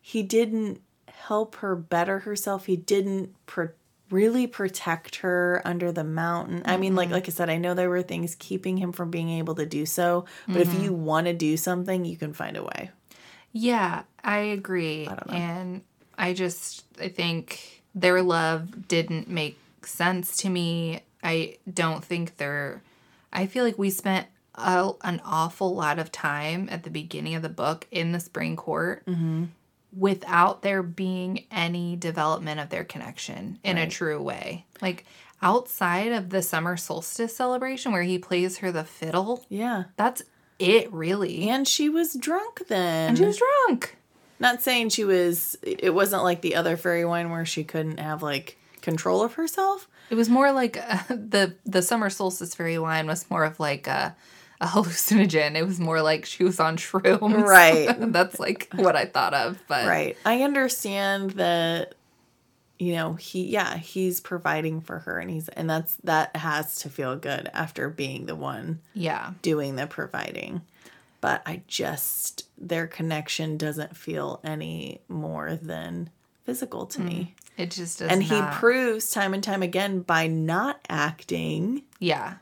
he didn't help her better herself. He didn't pro- really protect her under the mountain. I mean, Mm-hmm. like like I said, I know there were things keeping him from being able to do so, but Mm-hmm. if you want to do something, you can find a way. Yeah, I agree. don't know. And I just I think their love didn't make sense to me. I don't think they're I feel like we spent a, an awful lot of time at the beginning of the book in the spring court Mm-hmm. Without there being any development of their connection in a true way. Like outside of the summer solstice celebration where he plays her the fiddle, Yeah. that's it really. And she was drunk then. and she was drunk. Not saying she was it wasn't like the other fairy wine where she couldn't have like control of herself. It was more like uh, the the summer solstice fairy wine was more of like a, a hallucinogen. It was more like she was on shrooms. Right. That's like what I thought of. But Right. I understand that you know, he yeah, he's providing for her and he's and that's that has to feel good after being the one yeah, doing the providing. But I just their connection doesn't feel any more than physical to me. Hmm. it just does not. And he proves time and time again by not acting, yeah.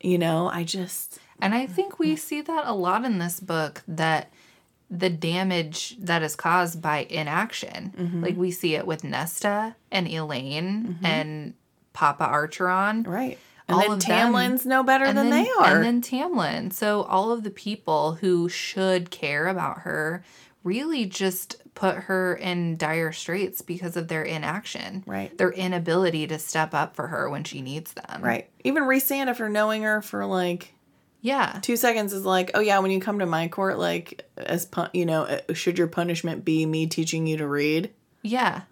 you know, I just And I think we see that a lot in this book that the damage that is caused by inaction. Mm-hmm. Like we see it with Nesta and Elain and Papa Archeron. right. And All then of them. Tamlin's no better and than then, they are. And then Tamlin. So all of the people who should care about her really just put her in dire straits because of their inaction. Right. Their inability to step up for her when she needs them. right. Even Rhysand, after knowing her for like Yeah. two seconds is like, oh yeah, when you come to my court, like as pun- you know, uh, should your punishment be me teaching you to read? Yeah.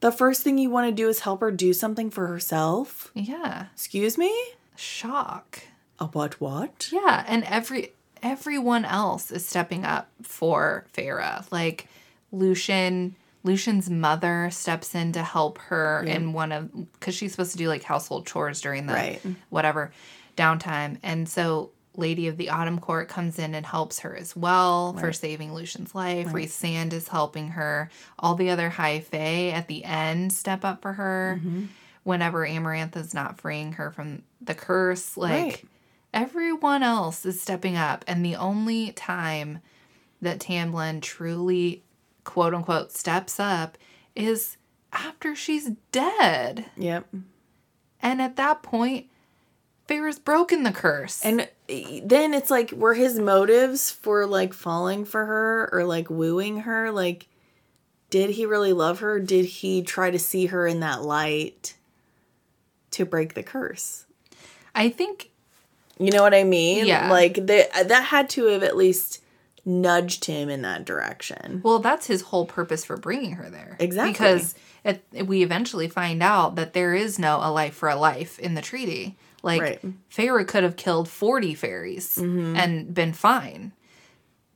The first thing you want to do is help her do something for herself. Yeah. Excuse me? Shock. A what? What? Yeah, and every everyone else is stepping up for Feyre. Like Lucien, Lucien's mother steps in to help her in one of because she's supposed to do like household chores during the Right. whatever downtime, and so Lady of the Autumn Court comes in and helps her as well for saving Lucien's life. Rhysand is helping her. All the other High Fae at the end step up for her. Mm-hmm. Whenever Amarantha's not freeing her from the curse, like Right. everyone else is stepping up and the only time that tamlin truly quote unquote steps up is after she's dead Yep. and at that point Feyre's broken the curse And then it's like, were his motives for like falling for her or like wooing her? Like, did he really love her? Did he try to see her in that light to break the curse? i think You know what I mean? Yeah. Like, the, that had to have at least nudged him in that direction. well that's his whole purpose for bringing her there Exactly. because it, we eventually find out that there is no a life for a life in the treaty like Right. Mm-hmm. Could have killed 40 fairies and been fine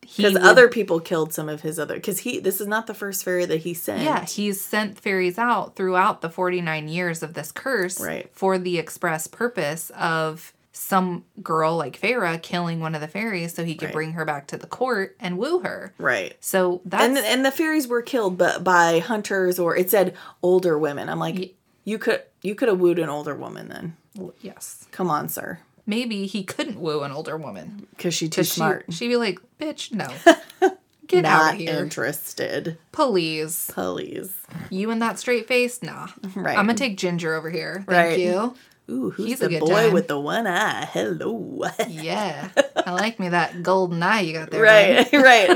Because other people killed some of his other. Because he, this is not the first fairy that he sent. Yeah, he's sent fairies out throughout the 49 years of this curse Right. for the express purpose of some girl like Feyre killing one of the fairies so he could Right. bring her back to the court and woo her. Right. So that's and and the fairies were killed but by hunters or it said older women i'm like Ye- you could you could have wooed an older woman then yes. come on sir Maybe he couldn't woo an older woman. because she's too smart She, she'd be like, bitch, no. Get out not of here. interested Please. please You and that straight face? Nah. Right. I'm to take Ginger over here. Thank Right. you. ooh who's He's a the boy time. with the one eye hello Yeah. I like me that golden eye you got there. right right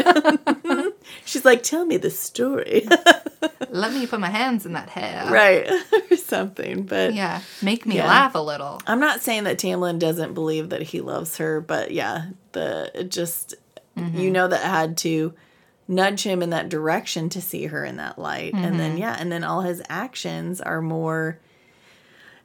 she's like tell me the story Let me put my hands in that hair. right or something but Yeah. Make me Yeah. laugh a little. I'm not saying that Tamlin doesn't believe that he loves her, but yeah, the it just Mm-hmm. you know that had to nudge him in that direction to see her in that light. And then, yeah, and then all his actions are more,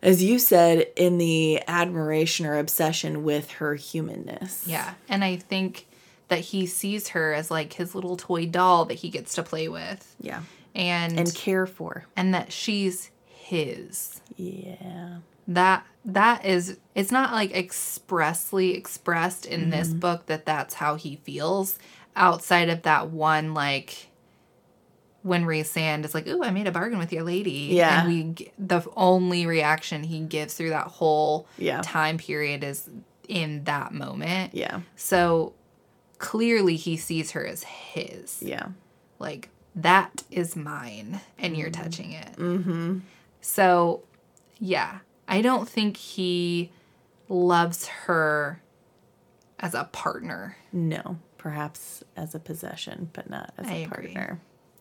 as you said, in the admiration or obsession with her humanness. Yeah. And I think that he sees her as like his little toy doll that he gets to play with. Yeah. And And care for. And that she's his. Yeah. That that is it's not like expressly expressed in this mm-hmm. book that that's how he feels outside of that one like when Rhysand is like, "Ooh, I made a bargain with your lady." Yeah. And we the only reaction he gives through that whole Yeah. time period is in that moment. Yeah. So clearly he sees her as his. Yeah. Like that is mine and you're touching it. Mm-hmm. So yeah, I don't think he loves her as a partner. No. Perhaps as a possession, but not as I a agree. partner.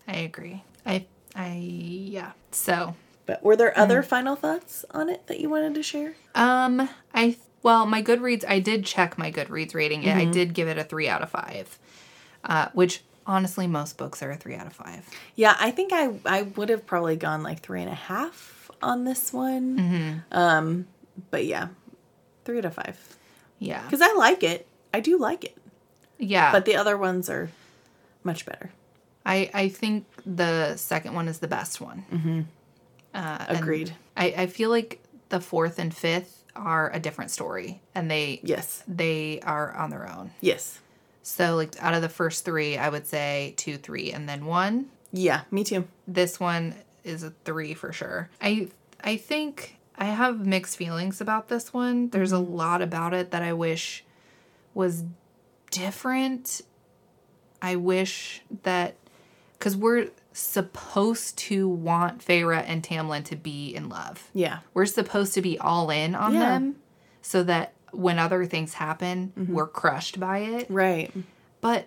I agree. I I yeah. So But were there Mm. other final thoughts on it that you wanted to share? Um, I well, my Goodreads. I did check my Goodreads rating. and Mm-hmm. I did give it a three out of five, uh, which honestly most books are a three out of five. Yeah, I think I I would have probably gone like three and a half on this one. Mm-hmm. Um, but yeah, three out of five Yeah, because I like it. I do like it, yeah. but the other ones are much better. I I think the second one is the best one. Mm-hmm. Uh, Agreed. I I feel like the fourth and fifth are a different story, and they Yes, they are on their own. yes, So like out of the first three, I would say two, three, and then one. yeah. Me too. this one is a three for sure. I I think I have mixed feelings about this one. There's a lot about it that I wish was different. I wish that because we're supposed to want Feyre and Tamlin to be in love. Yeah, We're supposed to be all in on Yeah. them so that when other things happen, we're crushed by it right. but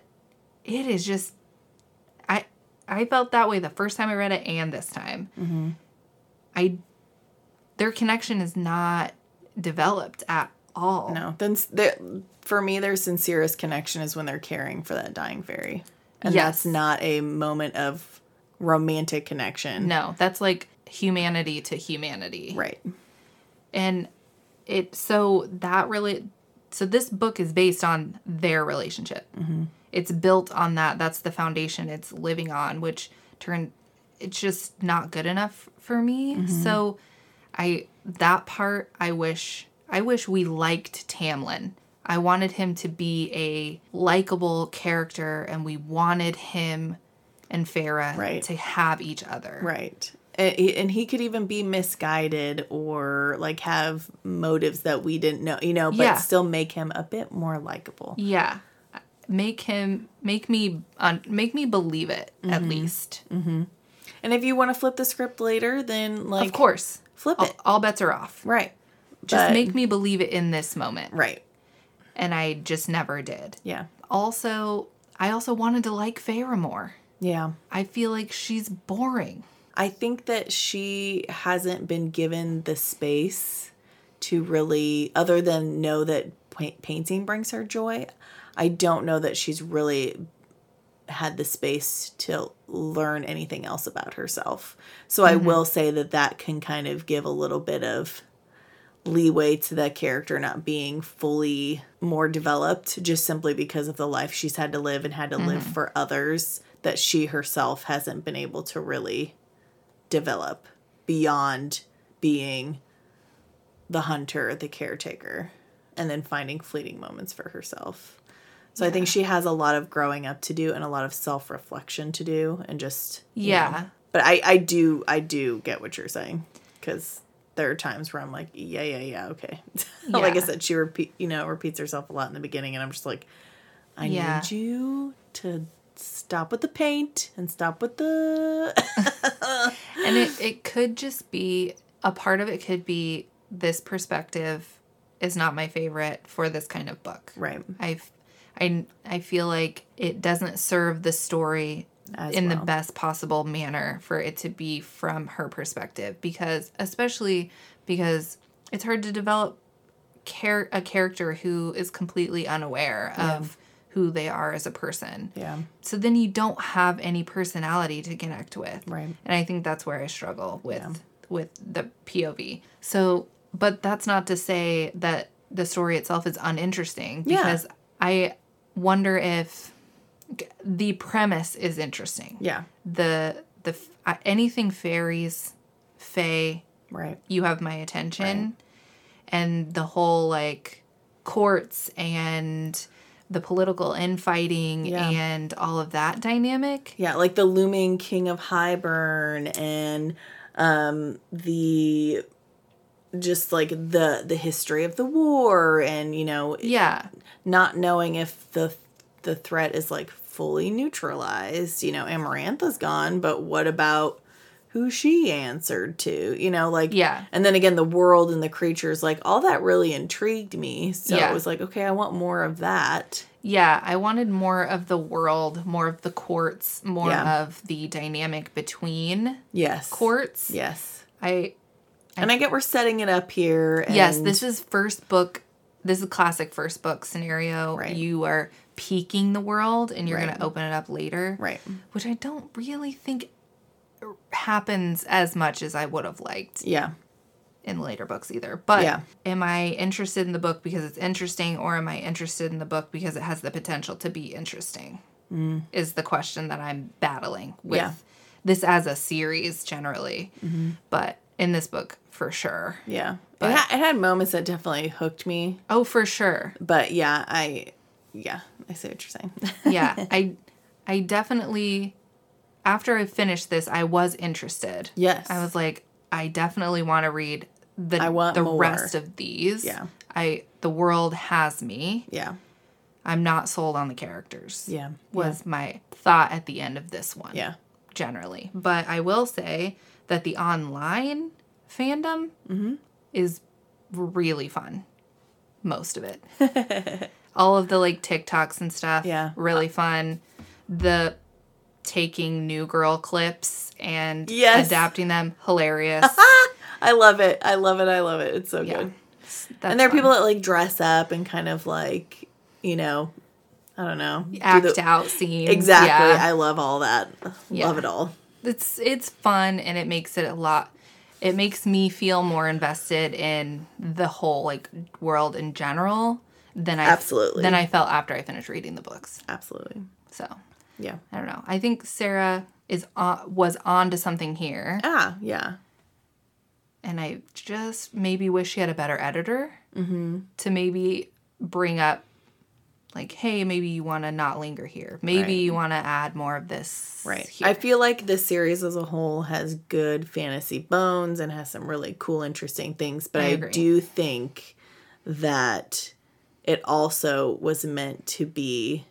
it is just i i felt that way the first time i read it and this time Mm-hmm. i their connection is not developed at all No, then for me, their sincerest connection is when they're caring for that dying fairy, and Yes. that's not a moment of romantic connection. no that's like humanity to humanity. Right. and it so that really so this book is based on their relationship. Mm-hmm. It's built on that. That's the foundation it's living on which turned it's just not good enough for me. Mm-hmm. So i that part i wish i wish we liked tamlin. I wanted him to be a likable character and we wanted him and Feyre Right. to have each other Right. And he, could even be misguided or like have motives that we didn't know, you know, but Yeah. still make him a bit more likable. Yeah. Make him make me make me believe it Mm-hmm. at least. And if you want to flip the script later, then like of course. flip All, it. all bets are off. Right. Just But- make me believe it in this moment. right. And I just never did. Yeah. Also, I also wanted to like Feyre more. Yeah. I feel like she's boring. I think that she hasn't been given the space to really, other than know that painting brings her joy, I don't know that she's really had the space to learn anything else about herself. So I mm-hmm. will say that that can kind of give a little bit of leeway to that character not being fully more developed just simply because of the life she's had to live and had to live mm-hmm. for others that she herself hasn't been able to really develop beyond being the hunter, the caretaker, and then finding fleeting moments for herself. So I think she has a lot of growing up to do and a lot of self reflection to do, and just you Yeah. know. But I I do I do get what you're saying because there are times where I'm like yeah yeah yeah okay. like I said, she repeat you know repeats herself a lot in the beginning, and I'm just like, I Yeah. need you to stop with the paint and stop with the and it, it could just be a part of it could be this perspective is not my favorite for this kind of book. right. I, I, I feel like it doesn't serve the story As in the best possible manner for it to be from her perspective because especially because it's hard to develop char- a character who is completely unaware of who they are as a person. Yeah. So then you don't have any personality to connect with. Right. And I think that's where I struggle with with the POV. So, but that's not to say that the story itself is uninteresting Yeah. because I wonder if the premise is interesting. Yeah. The the uh, anything fairies, fae, Right. you have my attention and the whole like courts and the political infighting Yeah. and all of that dynamic Yeah, like the looming king of Hybern and um the just like the the history of the war and you know yeah not knowing if the the threat is like fully neutralized. You know, Amarantha's gone, but what about who she answered to? You know, like Yeah. And then again, the world and the creatures, like all that really intrigued me. So Yeah. it was like, okay, I want more of that. yeah i wanted more of the world more of the courts more Yeah. of the dynamic between Yes. courts Yes. i And I get we're setting it up here. And yes this is first book this is a classic first book scenario Right. you are peeking the world and you're going to open it up later right. which I don't really think happens as much as I would have liked Yeah. in later books either. But Yeah. am I interested in the book because it's interesting or am I interested in the book because it has the potential to be interesting? Mm. Is the question that I'm battling with Yeah. this as a series generally. Mm-hmm. But in this book, for sure. Yeah. But- it, ha- it had moments that definitely hooked me. Oh, for sure. But yeah, I, yeah, I see what you're saying. Yeah. I I definitely after I finished this, I was interested. Yes. I was like, I definitely want to read the the more. rest of these. Yeah. I the world has me. yeah. I'm not sold on the characters. Yeah. Was my thought at the end of this one. Yeah. Generally. But I will say that the online fandom Mm-hmm. is really fun. Most of it. All of the like TikToks and stuff. Yeah. Really fun. The taking new girl clips and Yes. adapting them. Hilarious. I love it. I love it. I love it. It's so Yeah. good. That's and there are fun. people that like dress up and kind of like, you know, I don't know. do act the- out scenes. Exactly. Yeah. I love all that. Yeah. Love it all. it's it's fun and it makes it a lot it makes me feel more invested in the whole like world in general than I Absolutely. than I felt after I finished reading the books. Absolutely. So Yeah. I don't know. I think Sarah is on, was on to something here, Ah, yeah. and I just maybe wish she had a better editor to maybe bring up, like, hey, maybe you want to not linger here. Maybe Right. you want to add more of this. Right. here. I feel like this series as a whole has good fantasy bones and has some really cool, interesting things. But I I, do think that it also was meant to be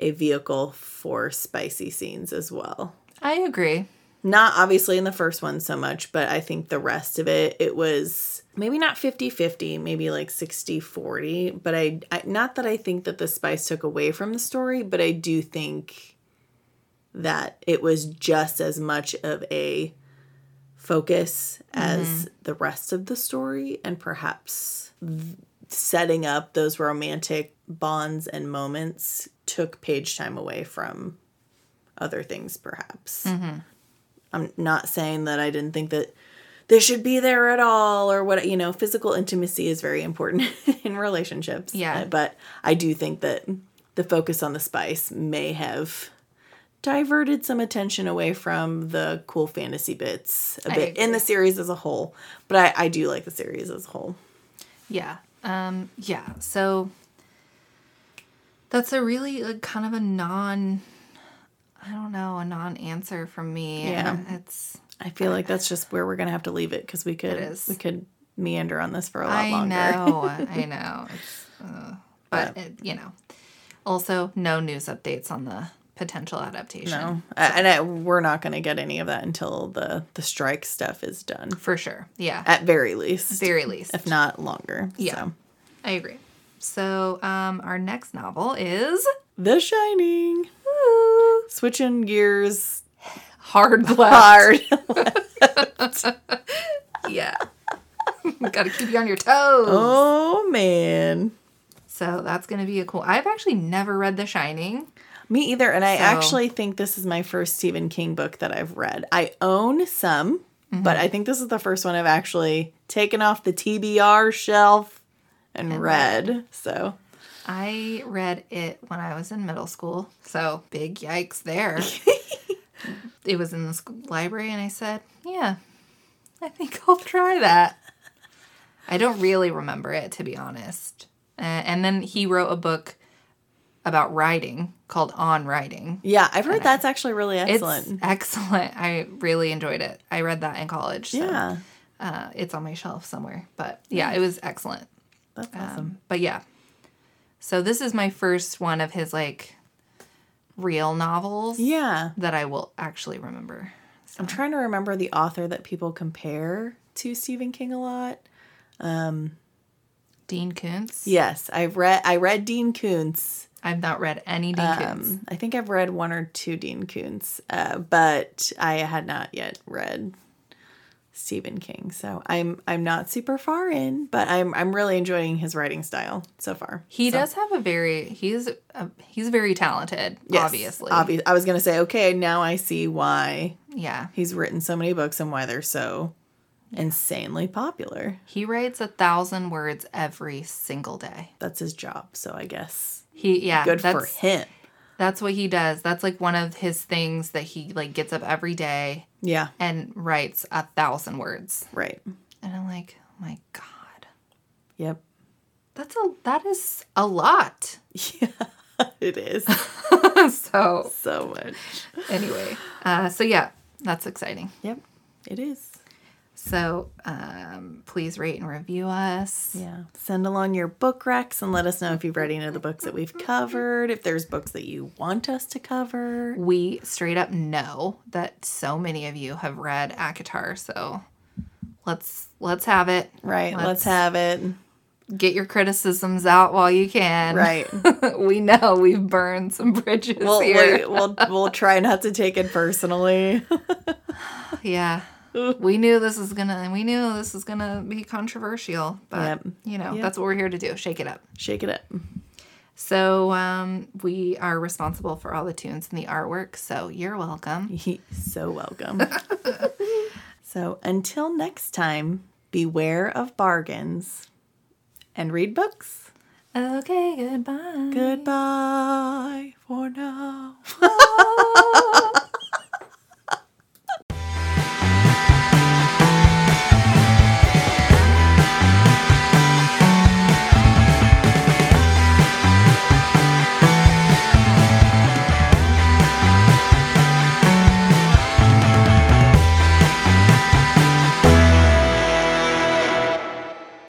a vehicle for spicy scenes as well. I agree. Not obviously in the first one so much, but I think the rest of it, it was maybe not 50 50, maybe like 60 40. But I, I, not that I think that the spice took away from the story, but I do think that it was just as much of a focus as mm-hmm. the rest of the story and perhaps th- setting up those romantic bonds and moments took page time away from other things perhaps i'm not saying that i didn't think that they should be there at all or what you know physical intimacy is very important in relationships Yeah. Uh, but i do think that the focus on the spice may have diverted some attention away from the cool fantasy bits a bit in the series as a whole but i, I do like the series as a whole Yeah. Um, yeah. So that's a really like, kind of a non, I don't know, a non answer from me. Yeah. It's, i feel like that's just where we're gonna have to leave it because we could we could meander on this for a lot I longer I know, I know. It's, uh, but, it, you know, also no news updates on the potential adaptation. no Uh, and I, we're not gonna get any of that until the the strike stuff is done For sure. Yeah. at very least Very least. if not longer Yeah. so. I agree. So um, our next novel is the shining switching gears Hard Left. hard Yeah. Got to keep you on your toes. oh man So that's going to be a cool. I've actually never read The Shining. Me either. And I So- actually think this is my first Stephen King book that I've read. I own some, Mm-hmm. but I think this is the first one I've actually taken off the TBR shelf and, read. So, I read it when I was in middle school. So big yikes there. it was in the school library, and I said, Yeah, I think I'll try that. I don't really remember it, to be honest. Uh, and then he wrote a book about writing called On Writing. yeah, I've heard that's actually really excellent. It's excellent. I really enjoyed it. I read that in college. So, yeah, Uh, it's on my shelf somewhere. But yeah, it was excellent. That's awesome. Um, but yeah. So this is my first one of his like real novels yeah. that I will actually remember. I'm trying to remember the author that people compare to Stephen King a lot. Dean Koontz. Yes, I've read I read Dean Koontz. I've not read any Dean Koontz. Um, I think I've read one or two Dean Koontz, uh, but I had not yet read Stephen King. So I'm I'm not super far in, but I'm I'm really enjoying his writing style so far. He So, does have a very he's a, he's very talented. yes, obviously. obvi- I was gonna say, okay, now I see why Yeah. he's written so many books and why they're so insanely popular. He writes a thousand words every single day. That's his job, so I guess He yeah. good for him. That's what he does. That's like one of his things that he like gets up every day Yeah, and writes a thousand words. right. And I'm like, oh my God. Yep. That's a that is a lot. Yeah, it is so so much. anyway, uh, so yeah, that's exciting. Yep, it is. So um, please rate and review us. Yeah. Send along your book recs and let us know if you've read any of the books that we've covered, if there's books that you want us to cover. We straight up know that so many of you have read ACOTAR, so let's let's have it. Right. Let's, Let's- have it. Get your criticisms out while you can. Right. we know we've burned some bridges We'll, here. we, we'll we'll try not to take it personally. Yeah. we knew this was gonna we knew this was gonna be controversial, but Yep. you know, Yep. that's what we're here to do. Shake it up. Shake it up. So um we are responsible for all the tunes and the artwork, so you're welcome. so welcome. so until next time, beware of bargains and read books. Okay, goodbye. Goodbye for